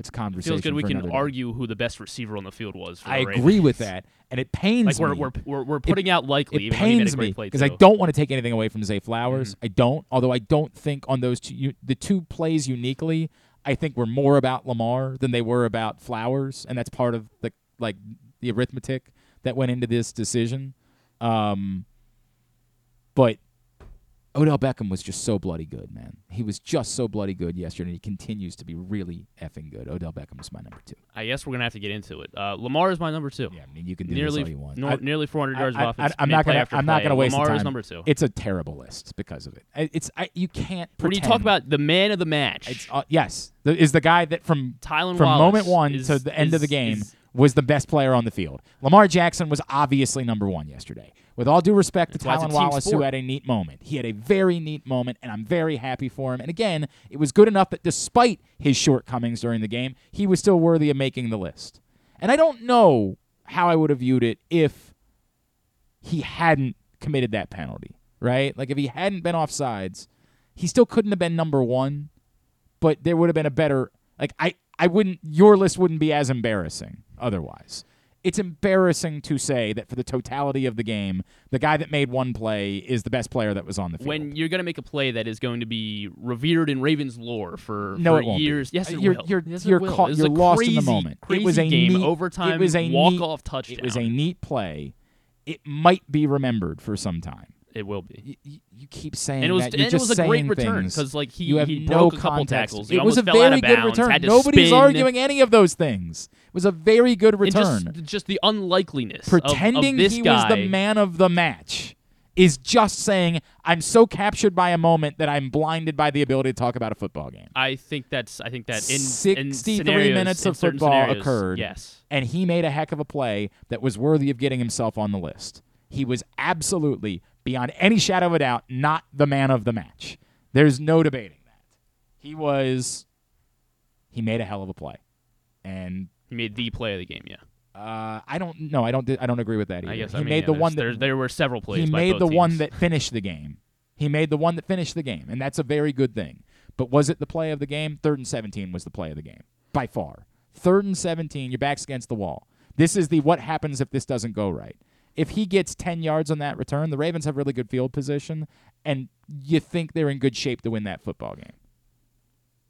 Speaker 2: it's a
Speaker 3: It
Speaker 2: conversation.
Speaker 3: feels good we can argue who the best receiver on the field was. For
Speaker 2: I agree with that, and it pains
Speaker 3: Like we're
Speaker 2: me.
Speaker 3: we're we're, we're
Speaker 2: It-
Speaker 3: putting out likely.
Speaker 2: It
Speaker 3: even though he made a
Speaker 2: pains me because I.
Speaker 3: Mm-hmm.
Speaker 2: don't want to take anything away from Zay Flowers. I don't. Although I don't think on those two, you, the two plays uniquely, I think were more about Lamar than they were about Flowers, and that's part of the like the arithmetic that went into this decision. Um, but Odell Beckham was just so bloody good, man. He was just so bloody good yesterday, and he continues to be really effing good. Odell Beckham is my number two.
Speaker 3: I guess we're gonna have to get into it. Uh, Lamar is my number two.
Speaker 2: Yeah, I mean you can do
Speaker 3: nearly
Speaker 2: this all you want.
Speaker 3: nor-
Speaker 2: I-
Speaker 3: nearly 400 yards
Speaker 2: I,
Speaker 3: of offense.
Speaker 2: I, am not gonna. I'm not gonna waste
Speaker 3: Lamar
Speaker 2: time.
Speaker 3: is number two.
Speaker 2: It's a terrible list because of it. It's I, you can't.
Speaker 3: when you talk about the man of the match,
Speaker 2: It's, uh, yes, the, is the guy that from
Speaker 3: Tylan
Speaker 2: from
Speaker 3: Wallace
Speaker 2: moment one
Speaker 3: is-
Speaker 2: to the end of the game
Speaker 3: is-
Speaker 2: was the best player on the field. Lamar Jackson was obviously number one yesterday. With all due respect to
Speaker 3: That's why it's a
Speaker 2: Tylan
Speaker 3: team
Speaker 2: Wallace, who had a neat moment, he had a very neat moment, and I'm very happy for him. And again, it was good enough that despite his shortcomings during the game, he was still worthy of making the list. And I don't know how I would have viewed it if he hadn't committed that penalty, right? Like if he hadn't been offsides, he still couldn't have been number one, but there would have been a better like I I wouldn't your list wouldn't be as embarrassing otherwise. It's embarrassing to say that for the totality of the game, the guy that made one play is the best player that was on the field.
Speaker 3: when you're gonna make a play that is going to be revered in Ravens lore for,
Speaker 2: no,
Speaker 3: for
Speaker 2: it won't be.
Speaker 3: years. Yes, uh, it
Speaker 2: you're,
Speaker 3: will.
Speaker 2: You're,
Speaker 3: Yes, it
Speaker 2: you're,
Speaker 3: will.
Speaker 2: caught,
Speaker 3: It
Speaker 2: you're
Speaker 3: a
Speaker 2: lost in the moment.
Speaker 3: Crazy
Speaker 2: it was a
Speaker 3: game,
Speaker 2: neat,
Speaker 3: overtime,
Speaker 2: it was a
Speaker 3: walk-off touchdown.
Speaker 2: It was a neat play. It might be remembered for some time.
Speaker 3: It will be.
Speaker 2: You, you keep saying
Speaker 3: And it was
Speaker 2: that. You're
Speaker 3: and it was a great return because like he
Speaker 2: you have
Speaker 3: he
Speaker 2: no
Speaker 3: broke a couple
Speaker 2: context.
Speaker 3: tackles. He
Speaker 2: It was a very good
Speaker 3: bounds,
Speaker 2: return. Nobody's
Speaker 3: spin.
Speaker 2: arguing any of those things. It was a very good return.
Speaker 3: just, just the unlikeliness
Speaker 2: Pretending
Speaker 3: of, this
Speaker 2: he
Speaker 3: guy.
Speaker 2: was the man of the match is just saying I'm so captured by a moment that I'm blinded by the ability to talk about a football game.
Speaker 3: I think that's. I think that in
Speaker 2: 63
Speaker 3: in
Speaker 2: minutes of football occurred.
Speaker 3: Yes.
Speaker 2: And he made a heck of a play that was worthy of getting himself on the list. He was absolutely, beyond any shadow of a doubt, not the man of the match. There's no debating that. He was. He made a hell of a play. And
Speaker 3: He made the play of the game. Yeah.
Speaker 2: uh, I don't no, I don't I don't agree with that either.
Speaker 3: I guess
Speaker 2: he
Speaker 3: I mean,
Speaker 2: made
Speaker 3: yeah,
Speaker 2: the one that
Speaker 3: there, were several plays.
Speaker 2: he made the one that finished the game. He made the one that finished the game, and that's a very good thing. But was it the play of the game? Third and 17 was the play of the game by far. Third and 17, your back's against the wall. This is the what happens if this doesn't go right. If he gets 10 yards on that return, the Ravens have really good field position, and you think they're in good shape to win that football game.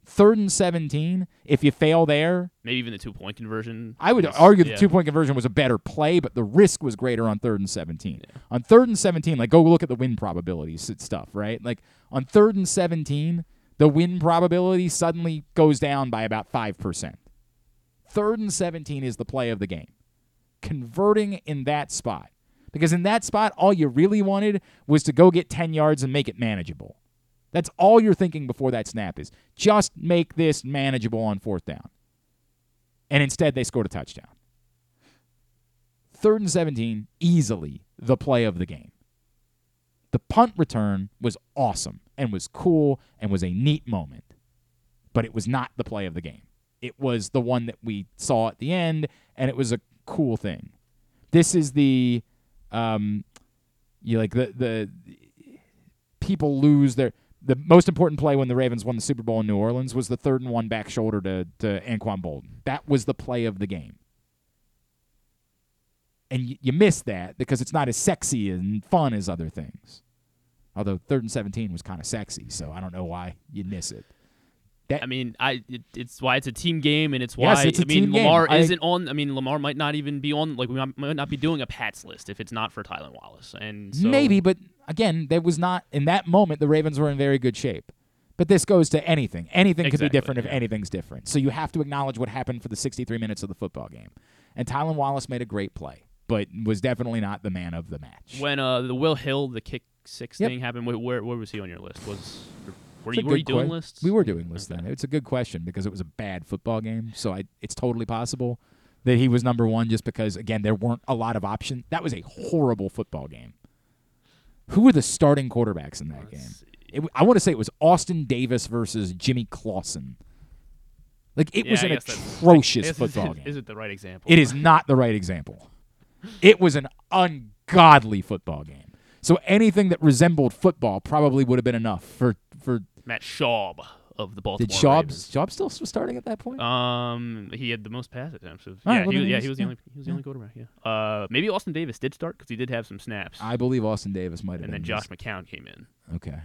Speaker 2: Third and 17, if you fail there,
Speaker 3: maybe even the two point conversion.
Speaker 2: I would
Speaker 3: was-
Speaker 2: argue the
Speaker 3: yeah.
Speaker 2: two point conversion was a better play, but the risk was greater on third and 17. On third and 17, like go look at the win probabilities stuff, right? Like on third and 17, the win probability suddenly goes down by about 5%. Third and 17 is the play of the game. Converting in that spot. Because in that spot, all you really wanted was to go get 10 yards and make it manageable. That's all you're thinking before that snap is just make this manageable on fourth down. And instead, they scored a touchdown. Third and 17, easily the play of the game. The punt return was awesome and was cool and was a neat moment, but it was not the play of the game. It was the one that we saw at the end, and it was a cool thing. This is the, um, you like the the people lose their the most important play when the Ravens won the Super Bowl in New Orleans was the third and one back shoulder to to Anquan Boldin. That was the play of the game. And you miss that because it's not as sexy and fun as other things. Although third and 17 was kind of sexy, so I don't know why you'd miss it.
Speaker 3: I mean, I it, it's why it's a team game, and it's why
Speaker 2: Yes, it's a
Speaker 3: I mean
Speaker 2: team game.
Speaker 3: Lamar
Speaker 2: I-
Speaker 3: isn't on. I mean, Lamar might not even be on. Like we might, might not be doing a Pats list if it's not for Tylan Wallace. And so,
Speaker 2: Maybe, but again, there was not in that moment. The Ravens were in very good shape. But this goes to anything. Anything could be
Speaker 3: Exactly,
Speaker 2: different if anything's different. So you have to acknowledge what happened for the 63 minutes of the football game. And Tylan Wallace made a great play, but was definitely not the man of the match.
Speaker 3: when uh the Will Hill the kick six
Speaker 2: Yep.
Speaker 3: thing happened, where, where where was he on your list? Was were you were you doing
Speaker 2: que-
Speaker 3: lists?
Speaker 2: We were doing lists then. It's a good question because it was a bad football game. So I, it's totally possible that he was number one just because again there weren't a lot of options. That was a horrible football game. Who were the starting quarterbacks in that game? It, I want to say it was Austin Davis versus Jimmy Clausen. Like it
Speaker 3: Yeah,
Speaker 2: was an atrocious football
Speaker 3: is,
Speaker 2: game.
Speaker 3: Is it the right example?
Speaker 2: It is not the right example. It was an ungodly football game. So anything that resembled football probably would have been enough for for
Speaker 3: Matt Schaub of the Baltimore
Speaker 2: did Schaub
Speaker 3: Ravens.
Speaker 2: Schaub still was starting at that point?
Speaker 3: Um, he had the most pass attempts. Of, yeah,
Speaker 2: right, well,
Speaker 3: he,
Speaker 2: then
Speaker 3: yeah, he was the only he was the only quarterback. Yeah. Uh, maybe Austin Davis did start because he did have some snaps,
Speaker 2: I believe Austin Davis might have
Speaker 3: and then Josh McCown came in.
Speaker 2: Okay.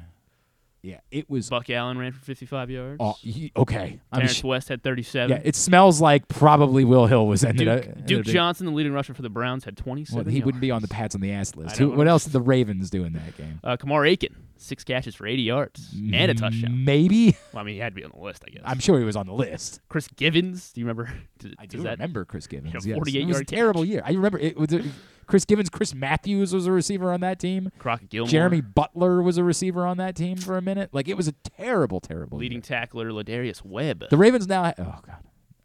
Speaker 2: Yeah, it was.
Speaker 3: Buck Allen ran for 55 yards.
Speaker 2: Oh, he- okay. I'm
Speaker 3: Terrence
Speaker 2: sh-
Speaker 3: West had 37.
Speaker 2: Yeah, it smells like probably Will Hill was ended
Speaker 3: Duke,
Speaker 2: up. ended
Speaker 3: Duke
Speaker 2: up
Speaker 3: Johnson, the leading rusher for the Browns, had 27.
Speaker 2: Well, he wouldn't be on the Pats on the ass list. Who, what else did the Ravens do in that game?
Speaker 3: Uh, Kamar Aiken, six catches for 80 yards and a touchdown.
Speaker 2: Maybe.
Speaker 3: Well, I mean, he had to be on the list, I guess.
Speaker 2: I'm sure he was on the list.
Speaker 3: Chris Givens, do you remember?
Speaker 2: I do remember Chris Givens.
Speaker 3: a
Speaker 2: yes.
Speaker 3: 48
Speaker 2: it was a terrible year. I remember it was. A, Chris Givens, Chris Matthews was a receiver on that team.
Speaker 3: Crockett Gilmore.
Speaker 2: Jeremy Butler was a receiver on that team for a minute. Like it was a terrible, terrible.
Speaker 3: leading tackler Lardarius Webb.
Speaker 2: The Ravens now. Oh god,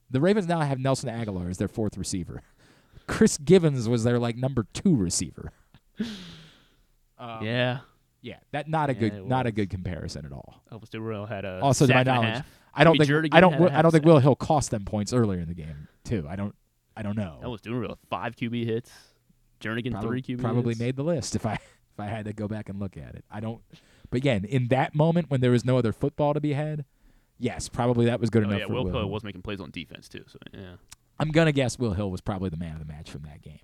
Speaker 2: the Ravens now have Nelson Agholor as their fourth receiver. Chris Givens was their like number two receiver. Um,
Speaker 3: yeah.
Speaker 2: yeah, that not a
Speaker 3: Yeah,
Speaker 2: good, not a good comparison at all.
Speaker 3: Elvis Dumervil had a
Speaker 2: Also, to my
Speaker 3: sack and a
Speaker 2: knowledge,
Speaker 3: half.
Speaker 2: I don't think
Speaker 3: Jernigan
Speaker 2: I don't
Speaker 3: had a
Speaker 2: I
Speaker 3: half
Speaker 2: don't think
Speaker 3: sack.
Speaker 2: Will Hill cost them points earlier in the game too. I don't I don't know.
Speaker 3: Elvis Dumervil five QB hits. Jernigan
Speaker 2: probably,
Speaker 3: three QB
Speaker 2: probably made the list if I if I had to go back and look at it. I don't. But again, in that moment when there was no other football to be had, yes, probably that was good
Speaker 3: Oh,
Speaker 2: enough
Speaker 3: yeah,
Speaker 2: for
Speaker 3: Will Hill. was making plays on defense too. So yeah.
Speaker 2: I'm gonna guess Will Hill was probably the man of the match from that game.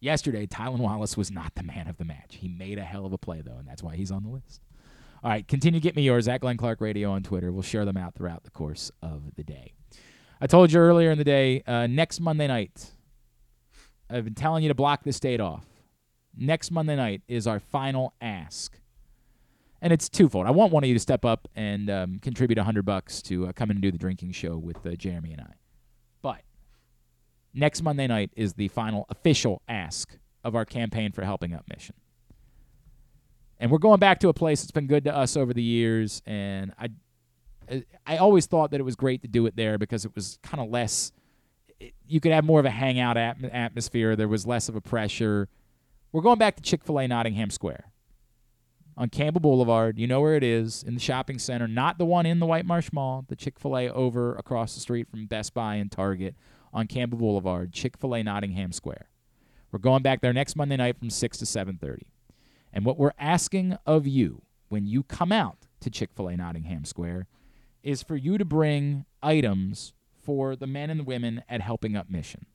Speaker 2: Yesterday, Tylan Wallace was not the man of the match. He made a hell of a play though, and that's why he's on the list. All right, continue to get me yours at Glenn Clark Radio on Twitter. We'll share them out throughout the course of the day. I told you earlier in the day, uh, next Monday night, I've been telling you to block this date off. Next Monday night is our final ask. And it's twofold. I want one of you to step up and um, contribute a hundred bucks to uh, come in and do the drinking show with uh, Jeremy and I. But next Monday night is the final official ask of our campaign for helping up mission. And we're going back to a place that's been good to us over the years. And I, I always thought that it was great to do it there because it was kind of less. You could have more of a hangout atm- atmosphere. There was less of a pressure. We're going back to Chick Fil A Nottingham Square on Campbell Boulevard. You know where it is in the shopping center, not the one in the White Marsh Mall. The Chick Fil A over across the street from Best Buy and Target on Campbell Boulevard. Chick Fil A Nottingham Square. We're going back there next Monday night from six to seven thirty. And what we're asking of you when you come out to Chick Fil A Nottingham Square is for you to bring items for the men and women at Helping Up Mission.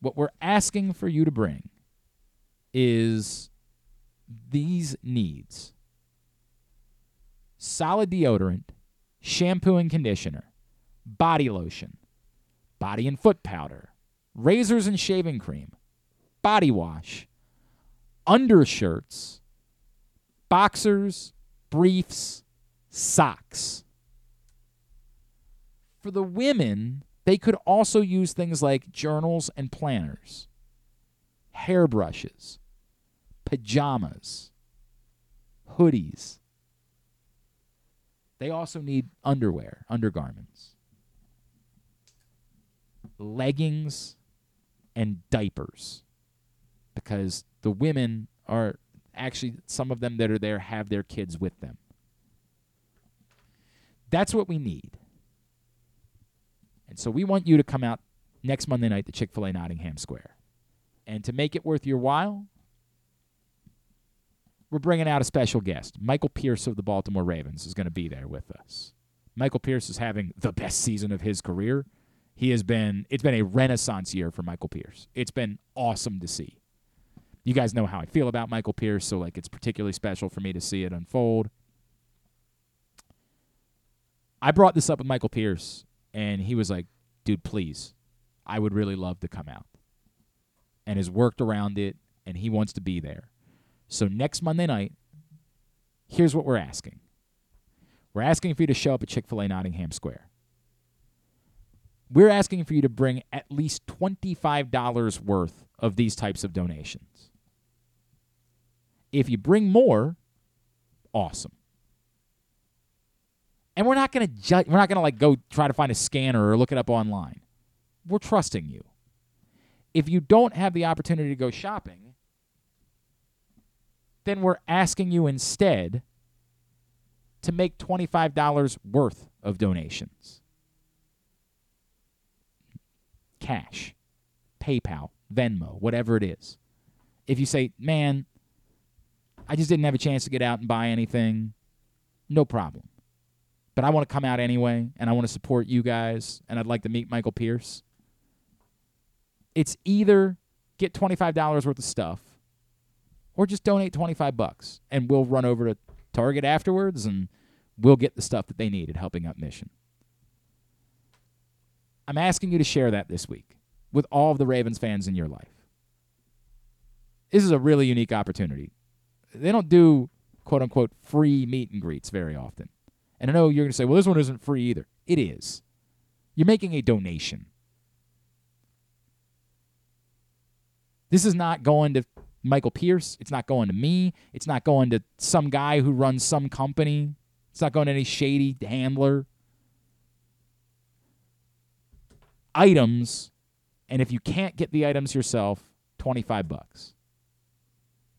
Speaker 2: What we're asking for you to bring is these needs solid deodorant, shampoo and conditioner, body lotion, body and foot powder, razors and shaving cream, body wash, undershirts, boxers, briefs, socks. For the women, they could also use things like journals and planners, hairbrushes, pajamas, hoodies. They also need underwear, undergarments, leggings, and diapers because the women are actually some of them that are there have their kids with them. That's what we need. And so we want you to come out next Monday night to Chick fil A Nottingham Square. And to make it worth your while, we're bringing out a special guest. Michael Pierce of the Baltimore Ravens is going to be there with us. Michael Pierce is having the best season of his career. He has been, it's been a renaissance year for Michael Pierce. It's been awesome to see. You guys know how I feel about Michael Pierce, so like it's particularly special for me to see it unfold. I brought this up with Michael Pierce, and he was like, dude, please, I would really love to come out. And has worked around it, and he wants to be there. So next Monday night, here's what we're asking we're asking for you to show up at Chick fil A Nottingham Square. We're asking for you to bring at least $25 worth of these types of donations. If you bring more, awesome. And we're not going to we're not going to like go try to find a scanner or look it up online. We're trusting you. If you don't have the opportunity to go shopping, then we're asking you instead to make $25 worth of donations. Cash, PayPal, Venmo, whatever it is. If you say, man, I just didn't have a chance to get out and buy anything, no problem. But I want to come out anyway, and I want to support you guys, and I'd like to meet Michael Pierce. It's either get $25 worth of stuff or just donate 25 bucks and we'll run over to Target afterwards and we'll get the stuff that they need at Helping Up Mission. I'm asking you to share that this week with all of the Ravens fans in your life. This is a really unique opportunity. They don't do quote unquote free meet and greets very often. And I know you're going to say, well, this one isn't free either. It is. You're making a donation. This is not going to Michael Pierce. It's not going to me. It's not going to some guy who runs some company. It's not going to any shady handler. Items, and if you can't get the items yourself, 25 bucks.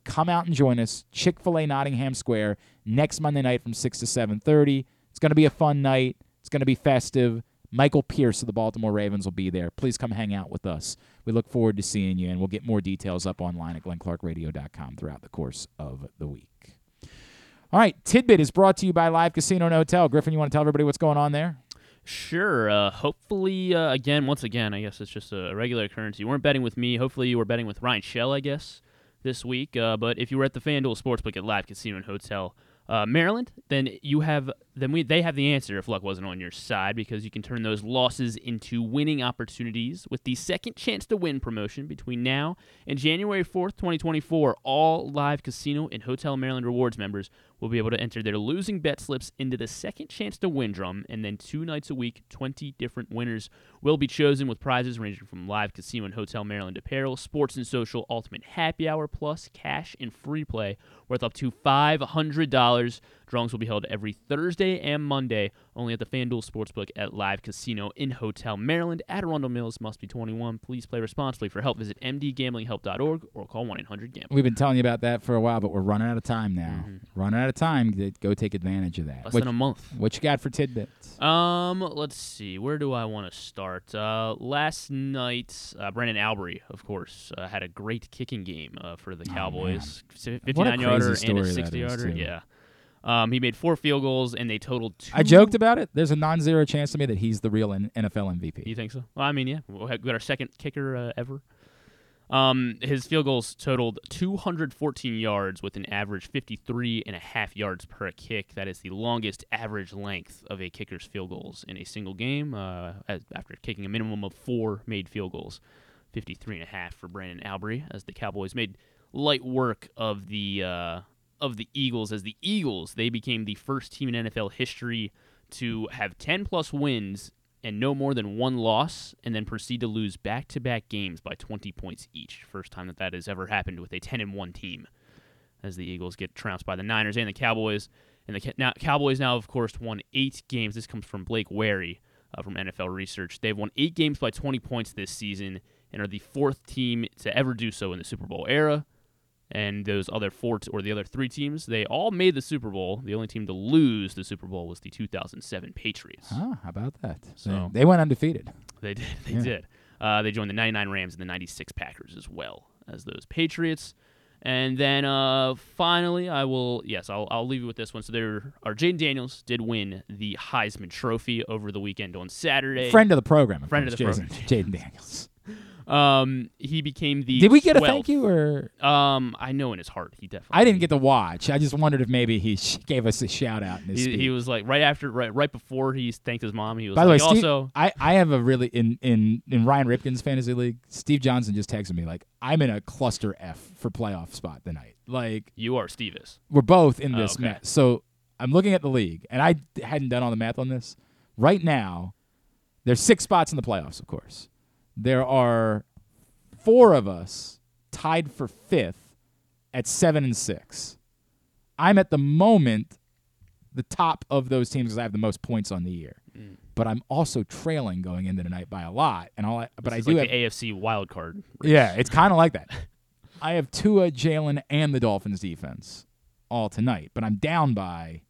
Speaker 2: Come out and join us, Chick-fil-A Nottingham Square, next Monday night from 6 to 7:30. It's going to be a fun night. It's going to be festive. Michael Pierce of the Baltimore Ravens will be there. Please come hang out with us. We look forward to seeing you, and we'll get more details up online at glennclarkradio.com throughout the course of the week. All right, Tidbit is brought to you by Live Casino and Hotel. Griffin, you want to tell everybody what's going on there?
Speaker 3: Sure. Uh, hopefully, uh, again, once again, I guess it's just a regular occurrence. You weren't betting with me. Hopefully, you were betting with Ryan Shell, I guess, this week. Uh, but if you were at the FanDuel Sportsbook at Live Casino and Hotel, uh, Maryland, then you have then we they have the answer if luck wasn't on your side because you can turn those losses into winning opportunities with the second chance to win promotion between now and January 4th, 2024. All live casino and hotel Maryland rewards members will be able to enter their losing bet slips into the second chance to win drum, and then two nights a week, 20 different winners will be chosen with prizes ranging from live casino and hotel Maryland apparel, sports and social ultimate happy hour, plus cash and free play worth up to $500. Drawings will be held every Thursday and Monday, only at the FanDuel Sportsbook at Live Casino in Hotel Maryland. At Arundel Mills, must be 21. Please play responsibly. For help, visit mdgamblinghelp.org or call 1 800 Gamble.
Speaker 2: We've been telling you about that for a while, but we're running out of time now. Running out of time go take advantage of that.
Speaker 3: Mm-hmm. Less
Speaker 2: What-
Speaker 3: than a month.
Speaker 2: What you got for tidbits?
Speaker 3: Um, let's see. Where do I want to start? Uh, last night, uh, Brandon Aubrey, of course, uh, had a great kicking game uh, for the Cowboys.
Speaker 2: Oh,
Speaker 3: 59 yarder and a
Speaker 2: story that
Speaker 3: 60
Speaker 2: is,
Speaker 3: yarder. Yeah. Um, he made four field goals and they totaled two.
Speaker 2: I joked about it. There's a non-zero chance to me that he's the real N- NFL MVP.
Speaker 3: You think so? Well, I mean, yeah. We got our second kicker uh, ever. Um, his field goals totaled 214 yards with an average 53 and a half yards per kick. That is the longest average length of a kicker's field goals in a single game. Uh, as, after kicking a minimum of four made field goals, 53 and a half for Brandon Aubrey as the Cowboys made light work of the uh, of the Eagles. As the Eagles, they became the first team in NFL history to have 10 plus wins and no more than one loss, and then proceed to lose back to back games by 20 points each. First time that that has ever happened with a 10 and 1 team, as the Eagles get trounced by the Niners and the Cowboys. And the now, Cowboys now, of course, won eight games. This comes from Blake Wary uh, from NFL Research. They've won eight games by 20 points this season and are the fourth team to ever do so in the Super Bowl era. And those other four t- or the other three teams, they all made the Super Bowl. The only team to lose the Super Bowl was the 2007 Patriots.
Speaker 2: Ah, how about that?
Speaker 3: So-
Speaker 2: they went undefeated.
Speaker 3: They did. They
Speaker 2: Yeah.
Speaker 3: did. Uh, they joined the 99 Rams and the 96 Packers as well as those Patriots. And then uh, finally, I will yes, I'll, I'll leave you with this one. So there, are Jayden Daniels did win the Heisman Trophy over the weekend on Saturday.
Speaker 2: Friend of the program,
Speaker 3: friend of the
Speaker 2: course,
Speaker 3: program,
Speaker 2: Jayden Daniels.
Speaker 3: Um, he became the.
Speaker 2: Did we get a thank you or?
Speaker 3: Um, I know in his heart he definitely.
Speaker 2: I didn't get to watch. I just wondered if maybe he sh- gave us a shout out
Speaker 3: He, he was like right after, right right before he thanked his mom. He was
Speaker 2: By the way,
Speaker 3: like,
Speaker 2: Steve,
Speaker 3: also
Speaker 2: I, I have a really in in in Ryan Ripken's fantasy league. Steve Johnson just texted me like I'm in a cluster F for playoff spot tonight. Like
Speaker 3: you are Steve is.
Speaker 2: we're both in
Speaker 3: Oh,
Speaker 2: this
Speaker 3: okay.
Speaker 2: mess. So I'm looking at the league, and I hadn't done all the math on this. Right now, there's six spots in the playoffs. Of course, there are four of us tied for fifth at seven and six. I'm at the moment the top of those teams because I have the most points on the year. Mm. But I'm also trailing going into tonight by a lot, and all. I, but I do
Speaker 3: like
Speaker 2: have
Speaker 3: the AFC wild card.
Speaker 2: yeah, it's kind of like that. I have Tua, Jalen, and the Dolphins defense all tonight, but I'm down by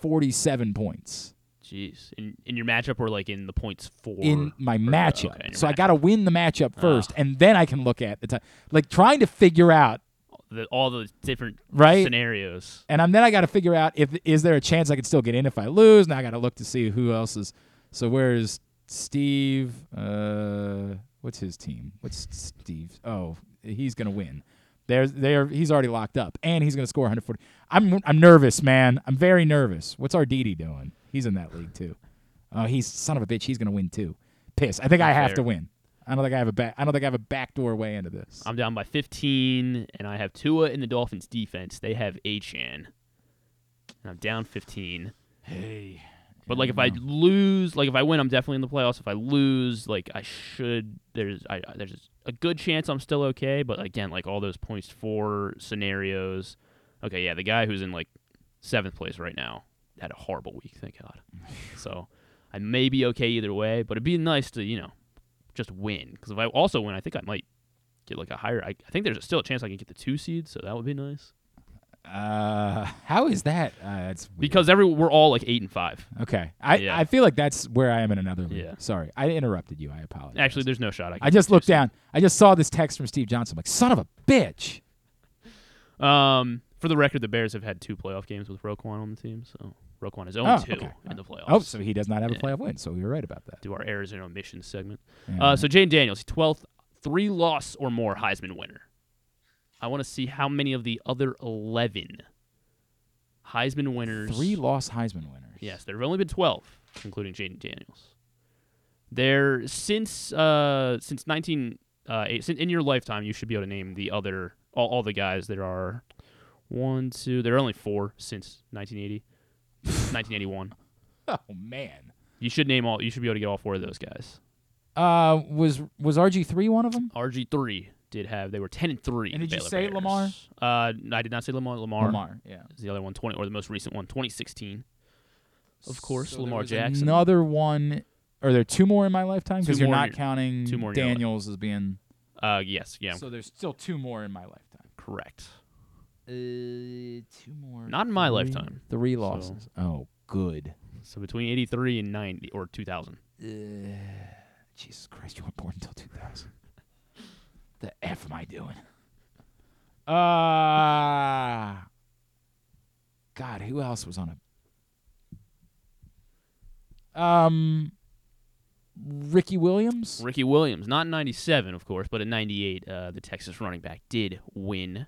Speaker 2: 47 points
Speaker 3: Jeez, in in your matchup or like in the points for
Speaker 2: in my
Speaker 3: or-
Speaker 2: matchup.
Speaker 3: okay, in
Speaker 2: so I got to win the matchup first,
Speaker 3: Ah.
Speaker 2: and then I can look at the time. Like trying to figure out
Speaker 3: the, all the different
Speaker 2: Right.
Speaker 3: scenarios.
Speaker 2: And I'm then I got to figure out if is there a chance I could still get in if I lose. Now I got to look to see who else is. So where's Steve? Uh, what's his team? What's Steve? Oh, he's gonna win. There's there. He's already locked up, and he's gonna score 140. I'm I'm nervous, man. I'm very nervous. What's Arditi doing? He's in that league too. Oh, he's son of a bitch. He's gonna win too. Piss. I think I have to win. I don't think I have a back. I don't think I have a backdoor way into this.
Speaker 3: I'm down by 15, and I have Tua in the Dolphins defense. They have Achane, and I'm down 15.
Speaker 2: Hey.
Speaker 3: But like if I lose, like if I win, I'm definitely in the playoffs. If I lose, like I should, there's I I- there's a good chance I'm still okay. But again, like all those points for scenarios. Okay, yeah, the guy who's in like seventh place right now had a horrible week. Thank God. so I may be okay either way. But it'd be nice to you know just win because if I also win, I think I might get like a higher. I, I think there's still a chance I can get the two seed, so that would be nice.
Speaker 2: Uh, how is that? Uh, it's weird.
Speaker 3: Because every we're all like eight and five.
Speaker 2: Okay, I
Speaker 3: Yeah.
Speaker 2: I feel like that's where I am in another league.
Speaker 3: Yeah.
Speaker 2: Sorry, I interrupted you. I apologize.
Speaker 3: Actually, there's no shot. I, can
Speaker 2: I just looked down. I just saw this text from Steve Johnson. I'm like, son of a bitch.
Speaker 3: Um, for the record, the Bears have had two playoff games with Roquan on the team, so Roquan is 0
Speaker 2: Oh,
Speaker 3: 2
Speaker 2: okay.
Speaker 3: in the playoffs.
Speaker 2: Oh, so he does not have a playoff win. So you're right about that.
Speaker 3: Do our errors and omissions segment.
Speaker 2: Yeah.
Speaker 3: Uh, so Jayden Daniels, 12th, three loss or more Heisman winner. I want to see how many of the other 11 Heisman winners.
Speaker 2: Three lost Heisman winners.
Speaker 3: Yes, there have only been 12, including Jayden Daniels. There since uh since 19 uh eight, sin- in your lifetime you should be able to name the other all, all the guys there are one two there are only four since 1980 1981
Speaker 2: Oh man.
Speaker 3: you should name all you should be able to get all four of those guys
Speaker 2: Uh, was was RG three one of them?
Speaker 3: RG3 did have they were 10 and 3
Speaker 2: And did you
Speaker 3: Baylor
Speaker 2: say
Speaker 3: Bears.
Speaker 2: Lamar?
Speaker 3: uh I did not say Lamar Lamar
Speaker 2: Lamar, yeah.
Speaker 3: is the other one 20 or the most recent one 2016 of course
Speaker 2: So
Speaker 3: Lamar Jackson
Speaker 2: Another one. Are there two more in my lifetime? Because you're not counting
Speaker 3: two more in your life.
Speaker 2: Daniels as being.
Speaker 3: uh yes yeah
Speaker 2: So there's still two more in my lifetime.
Speaker 3: correct
Speaker 2: Uh, two more.
Speaker 3: Not in my
Speaker 2: three-
Speaker 3: lifetime.
Speaker 2: Three
Speaker 3: So-
Speaker 2: losses. Oh, good.
Speaker 3: So between 83 and 90 or 2000.
Speaker 2: Uh, Jesus Christ, you weren't born until 2000. The F am I doing? Uh, God, who else was on a. Um, Ricky Williams?
Speaker 3: Ricky Williams, not in 97, of course, but in 98, uh, the Texas running back did win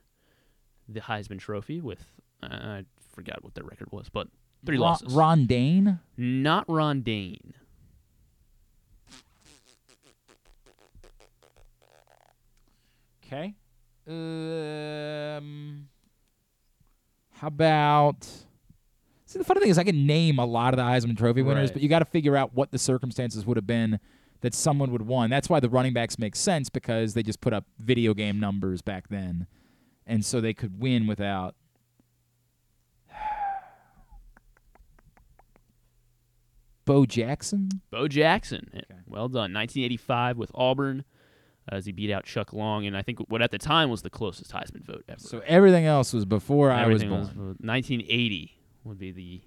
Speaker 3: the Heisman Trophy with, uh, I forgot what their record was, but three
Speaker 2: Ron,
Speaker 3: losses.
Speaker 2: Ron Dayne?
Speaker 3: Not Ron Dayne.
Speaker 2: Okay. Um, how about? See, the funny thing is, I can name a lot of the Heisman Trophy winners,
Speaker 3: Right.
Speaker 2: but you got to figure out what the circumstances would have been that someone would won. That's why the running backs make sense because they just put up video game numbers back then, and so they could win without. Bo Jackson.
Speaker 3: Bo Jackson. eh, Well done. 1985 with Auburn as he beat out Chuck Long, and I think what at the time was the closest Heisman vote ever.
Speaker 2: So everything else was before I was
Speaker 3: Everything
Speaker 2: born.
Speaker 3: 1980 would be the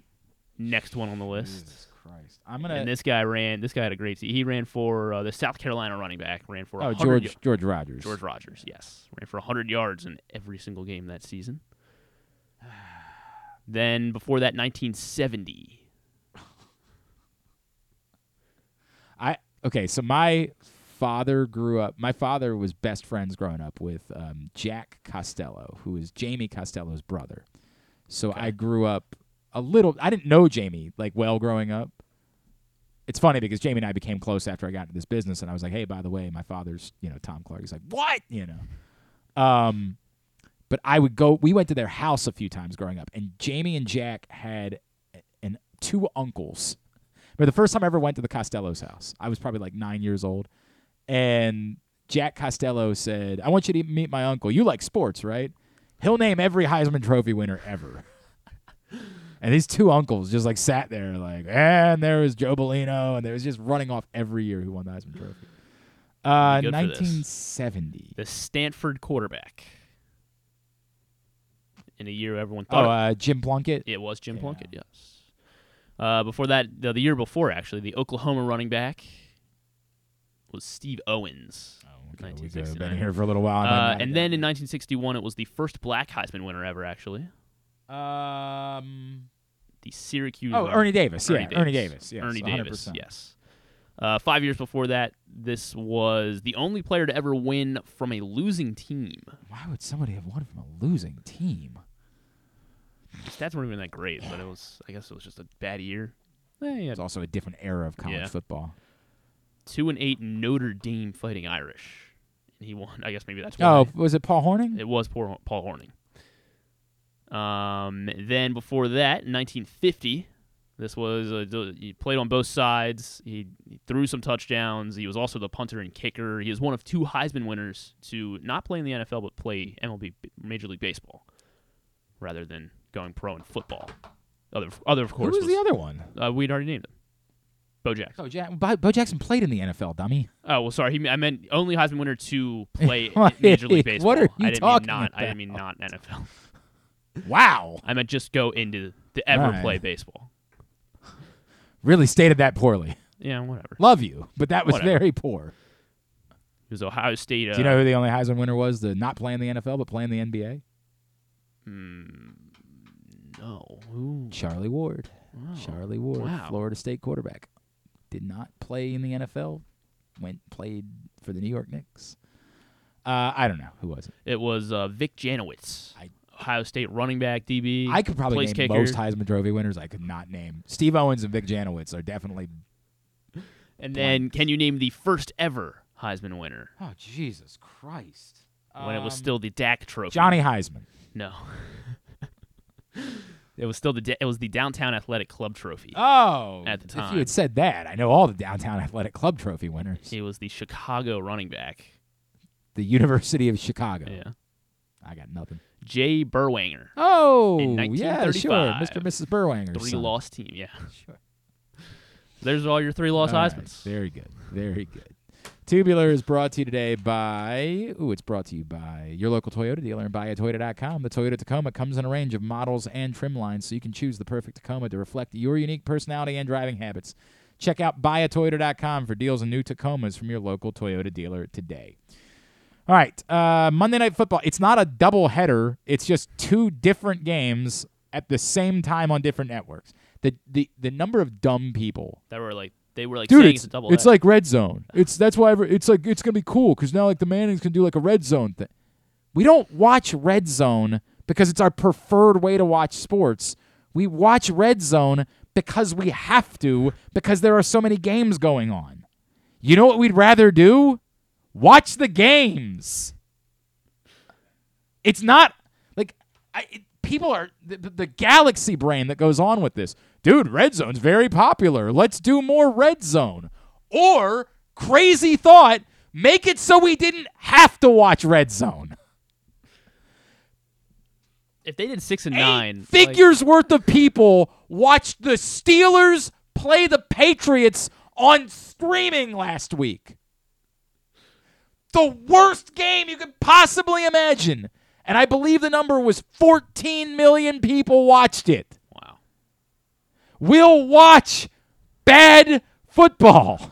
Speaker 3: next one on the list.
Speaker 2: Jesus Christ. I'm gonna.
Speaker 3: And this guy ran. This guy had a great. se- He ran for uh, the South Carolina running back. Ran for
Speaker 2: Oh, George-
Speaker 3: y-
Speaker 2: George Rogers.
Speaker 3: George Rogers. Yes, ran for 100 yards in every single game that season. Then before that, 1970.
Speaker 2: I okay. So my father grew up. My father was best friends growing up with um, Jack Costello, who is Jamie Costello's brother. So I grew up a little. I didn't know Jamie like well growing up. It's funny because Jamie and I became close after I got into this business, and I was like, "Hey, by the way, my father's you know Tom Clark." He's like, "What?" You know. Um, but I would go. We went to their house a few times growing up, and Jamie and Jack had and two uncles. But the first time I ever went to the Costello's house, I was probably like nine years old, and Jack Costello said, "I want you to meet my uncle. You like sports, right? He'll name every Heisman Trophy winner ever." and these two uncles just like sat there, like, and there was Joe Bellino, and they was just running off every year who won the Heisman Trophy. Uh,
Speaker 3: Be good for this.
Speaker 2: 1970.
Speaker 3: The Stanford quarterback. In a year everyone
Speaker 2: Oh,
Speaker 3: thought
Speaker 2: uh, Jim Plunkett.
Speaker 3: it was Jim Plunkett, yes. Uh, before that, the, the year before, actually, the Oklahoma running back was Steve Owens.
Speaker 2: Oh, We've uh,
Speaker 3: 1969.
Speaker 2: been here for a little while.
Speaker 3: Uh, and then in 1961, it was the first black Heisman winner ever, actually.
Speaker 2: Um.
Speaker 3: The Syracuse.
Speaker 2: Oh, Ernie Davis. Yeah, Ernie Davis. Yes,
Speaker 3: Ernie Davis.
Speaker 2: 100%.
Speaker 3: Yes. Uh, five years before that, this was the only player to ever win from a losing team.
Speaker 2: Why would somebody have won from a losing team?
Speaker 3: Stats weren't even that great, but it was. I guess it was just a bad year. Eh, yeah,
Speaker 2: It's also a different era of college
Speaker 3: Yeah.
Speaker 2: football.
Speaker 3: Two and eight Notre Dame Fighting Irish, and he won. I guess maybe that's why.
Speaker 2: Oh, was it Paul Hornung?
Speaker 3: It was Paul, Paul Hornung. Um, then before that, in 1950, this was the- he played on both sides. He, he threw some touchdowns. He was also the punter and kicker. He was one of two Heisman winners to not play in the NFL but play MLB Major League Baseball, rather than going pro in football. Other, other of course.
Speaker 2: Who was the other one?
Speaker 3: Uh, we'd already named him. Bo Jackson.
Speaker 2: Oh, Bo, Bo Jackson played in the NFL, dummy.
Speaker 3: Oh well, sorry. He, I meant only Heisman winner to play
Speaker 2: What?
Speaker 3: Major League Baseball.
Speaker 2: What are you
Speaker 3: I didn't
Speaker 2: talking
Speaker 3: mean not. I didn't mean not NFL.
Speaker 2: Wow.
Speaker 3: I meant just go into the ever
Speaker 2: Alright.
Speaker 3: play baseball.
Speaker 2: Really stated that poorly.
Speaker 3: Yeah, whatever.
Speaker 2: Love you, but that was
Speaker 3: Whatever.
Speaker 2: very poor.
Speaker 3: It was Ohio State. Uh,
Speaker 2: Do you know who the only Heisman winner was? The not playing the NFL but playing the NBA.
Speaker 3: hmm, no. Who?
Speaker 2: Charlie Ward.
Speaker 3: Wow.
Speaker 2: Charlie Ward,
Speaker 3: Wow.
Speaker 2: Florida State quarterback, did not play in the NFL. Went played for the New York Knicks. Uh, I don't know who was it.
Speaker 3: It was uh, Vic Janowicz.
Speaker 2: I-
Speaker 3: Ohio State running back, DB.
Speaker 2: I could probably
Speaker 3: place
Speaker 2: name
Speaker 3: kicker.
Speaker 2: most Heisman Trophy winners. I could not name Steve Owens and Vic Janowicz are definitely.
Speaker 3: And then, can you name the first ever Heisman winner
Speaker 2: Oh Jesus Christ!
Speaker 3: when it was
Speaker 2: Um,
Speaker 3: still the DAC Trophy?
Speaker 2: Johnny Heisman.
Speaker 3: No. it was still the da- it was the Downtown Athletic Club Trophy.
Speaker 2: Oh,
Speaker 3: At the time.
Speaker 2: If you had said that, I know all the downtown athletic club trophy winners.
Speaker 3: He was the Chicago running back.
Speaker 2: The University of Chicago.
Speaker 3: Yeah.
Speaker 2: I got nothing.
Speaker 3: Jay Berwanger.
Speaker 2: Oh,
Speaker 3: In
Speaker 2: yeah, sure. Mr. and Mrs. Berwanger.
Speaker 3: Three loss team, yeah. Sure. There's all your three loss Heismans.
Speaker 2: Very good. Very good. Tubular is brought to you today by, ooh, it's brought to you by your local Toyota dealer and buyatoyota.com. The Toyota Tacoma comes in a range of models and trim lines, so you can choose the perfect Tacoma to reflect your unique personality and driving habits. Check out buyatoyota.com for deals on new Tacomas from your local Toyota dealer today. All right, uh, Monday Night Football. It's not a double header. It's just two different games at the same time on different networks. The the the number of dumb people
Speaker 3: That were like they were like
Speaker 2: Dude,
Speaker 3: saying
Speaker 2: it's,
Speaker 3: it's, a double.
Speaker 2: it's
Speaker 3: header.
Speaker 2: like red zone. It's that's why every, it's like it's gonna be cool because now like the Mannings can do like a red zone thing. We don't watch red zone because it's our preferred way to watch sports. We watch red zone because we have to because there are so many games going on. You know what we'd rather do? Watch the games. It's not like I, it, people are the, the galaxy brain that goes on with this. Dude, red zone's very popular. Let's do more red zone. Or crazy thought, make it so we didn't have to watch red zone.
Speaker 3: if they did six and nine, like-
Speaker 2: Figures worth of people watched the Steelers play the Patriots on streaming last week. The worst game you could possibly imagine. And I believe the number was 14 million people watched it. We'll watch bad football.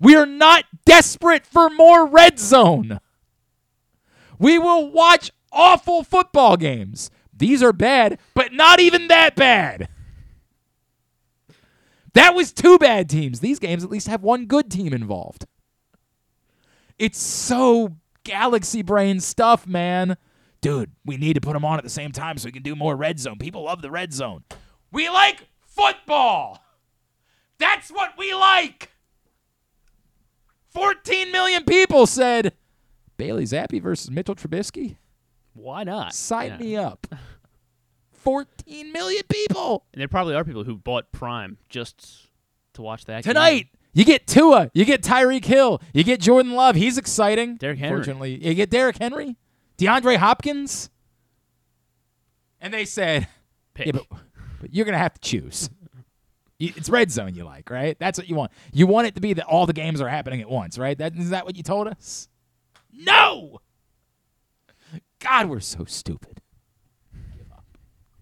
Speaker 2: We are not desperate for more red zone. We will watch awful football games. These are bad, but not even that bad. That was two bad teams. These games at least have one good team involved. It's so galaxy brain stuff, man. Dude, we need to put them on at the same time so we can do more red zone. People love the red zone. We like football. That's what we like. 14 million people said Bailey Zappe versus Mitchell Trubisky.
Speaker 3: Why not?
Speaker 2: Sign
Speaker 3: Yeah.
Speaker 2: me up. 14 million people
Speaker 3: And there probably are people who bought Prime just to watch that game.
Speaker 2: tonight. You get Tua, you get Tyreek Hill, you get Jordan Love. He's exciting.
Speaker 3: Derrick Henry.
Speaker 2: Fortunately, you get Derrick Henry, DeAndre Hopkins, and they said,
Speaker 3: Pick.
Speaker 2: "Yeah, but you're gonna have to choose. It's red zone you like, right? That's what you want. You want it to be that all the games are happening at once, right? That is that what you told us? No. God, we're so stupid. Give up.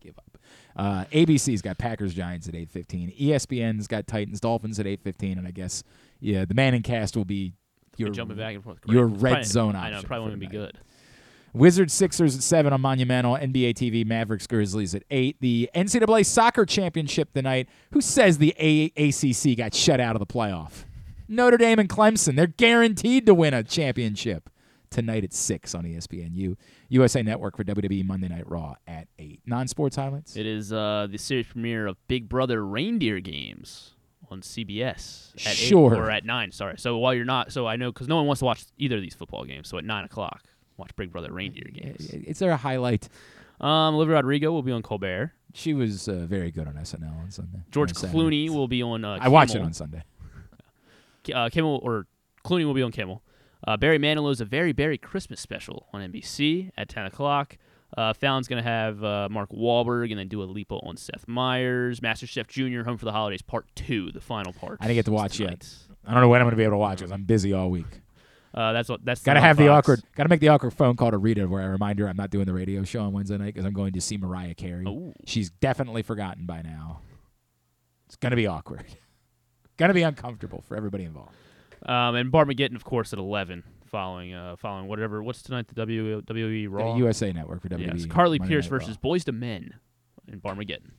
Speaker 2: Give up. Uh, ABC's got Packers Giants at eight fifteen. E ESPN's got Titans Dolphins at eight fifteen, and I guess yeah, the Manning cast will be your
Speaker 3: jumping back and forth.
Speaker 2: your red
Speaker 3: Probably-
Speaker 2: zone
Speaker 3: I know, probably wouldn't be good.
Speaker 2: Wizards Sixers at seven on Monumental. NBA TV Mavericks Grizzlies at eight. The NCAA Soccer Championship tonight. Who says the A- ACC got shut out of the playoff? Notre Dame and Clemson. They're guaranteed to win a championship tonight at six on ESPNU. USA Network for WWE Monday Night Raw at eight. Non-sports highlights.
Speaker 3: It is uh, the series premiere of Big Brother Reindeer Games on CBS at
Speaker 2: Sure.
Speaker 3: eight, or at nine. Sorry. So while you're not, so I know because no one wants to watch either of these football games. So at nine o'clock, watch Big Brother Reindeer Games.
Speaker 2: Is there a highlight?
Speaker 3: Um, Olivia Rodrigo will be on Colbert.
Speaker 2: She was uh, very good on SNL on Sunday.
Speaker 3: George
Speaker 2: on Saturday.
Speaker 3: Clooney will be on. Uh,
Speaker 2: I watched it on Sunday.
Speaker 3: uh, Kimmel or Clooney will be on Kimmel. Uh, Barry Manilow's a very Barry Christmas special on NBC at 10 o'clock. Uh, Fallon's going to have uh, Mark Wahlberg and then Dua Lipa on Seth Meyers. MasterChef Junior Home for the Holidays Part 2, the final part.
Speaker 2: I didn't get to watch
Speaker 3: tonight.
Speaker 2: yet. I don't know when I'm going to be able to watch it. I'm busy all week.
Speaker 3: Uh, that's what that's
Speaker 2: Got to
Speaker 3: on
Speaker 2: have the awkward. Got to make the awkward phone call to Rita where I remind her I'm not doing the radio show on Wednesday night because I'm going to see Mariah Carey.
Speaker 3: Ooh.
Speaker 2: She's definitely forgotten by now. It's gonna be awkward. gonna be uncomfortable for everybody involved.
Speaker 3: Um, and Barmageddon, of course, at 11, following uh, following whatever. What's tonight? The W WWE Raw.
Speaker 2: USA Network for
Speaker 3: Yes,
Speaker 2: WWE
Speaker 3: Carly
Speaker 2: Monday
Speaker 3: Pearce
Speaker 2: Night Raw.
Speaker 3: versus Boyz II Men in Barmageddon.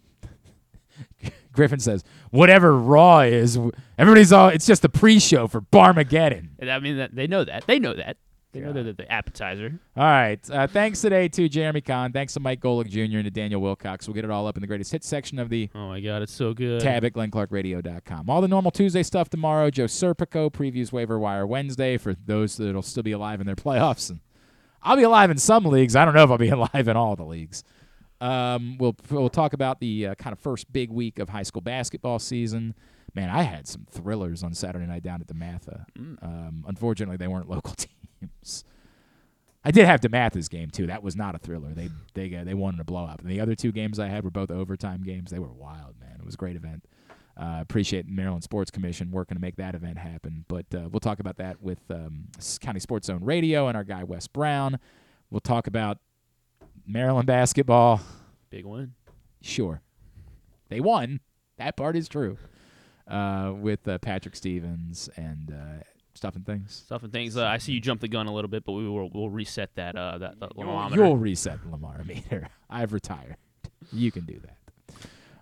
Speaker 2: Griffin says, "Whatever Raw is, everybody's all. It's just the pre-show for Barmageddon."
Speaker 3: And I mean, they know that. They know that. They know that the appetizer.
Speaker 2: All right. Uh, thanks today to Jeremy Conn. Thanks to Mike Golic Jr. and to Daniel Wilcox. We'll get it all up in the greatest hits section of the
Speaker 3: Oh my God, it's so good.
Speaker 2: tab at glennclarkradio.com. All the normal Tuesday stuff tomorrow. Joe Serpico previews waiver wire Wednesday for those that'll still be alive in their playoffs. And I'll be alive in some leagues. I don't know if I'll be alive in all the leagues. Um, we'll we'll talk about the uh, kind of first big week of high school basketball season. Man, I had some thrillers on Saturday night down at DeMatha. Um, unfortunately, they weren't local teams. I did have DeMatha's game too. That was not a thriller. They they uh, they in a blowout. And the other two games I had were both overtime games. They were wild, man. It was a great event. Uh, appreciate the Maryland Sports Commission working to make that event happen. But uh, we'll talk about that with um, County Sports Zone Radio and our guy Wes Brown. We'll talk about Maryland basketball.
Speaker 3: Big win.
Speaker 2: Sure, they won. That part is true. Uh, with uh, Patrick Stevens and uh, stuff and things.
Speaker 3: Stuff and things. Uh, I see you jumped the gun a little bit, but we will we'll reset that uh, that, that
Speaker 2: You'll, you'll reset the Lamar meter. I've retired. You can do that.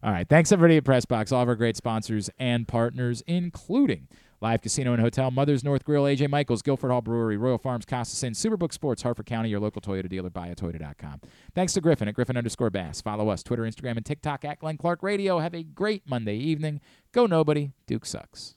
Speaker 2: All right. Thanks, everybody at Pressbox, all of our great sponsors and partners, including Live Casino and Hotel, Mother's North Grill, AJ Michaels, Guilford Hall Brewery, Royal Farms, Costas Inn, Superbook Sports, Harford County, your local Toyota dealer, buyatoyota.com. Thanks to Griffin at Griffin underscore Bass. Follow us, Twitter, Instagram, and TikTok at Glenn Clark Radio. Have a great Monday evening. Go nobody. Duke sucks.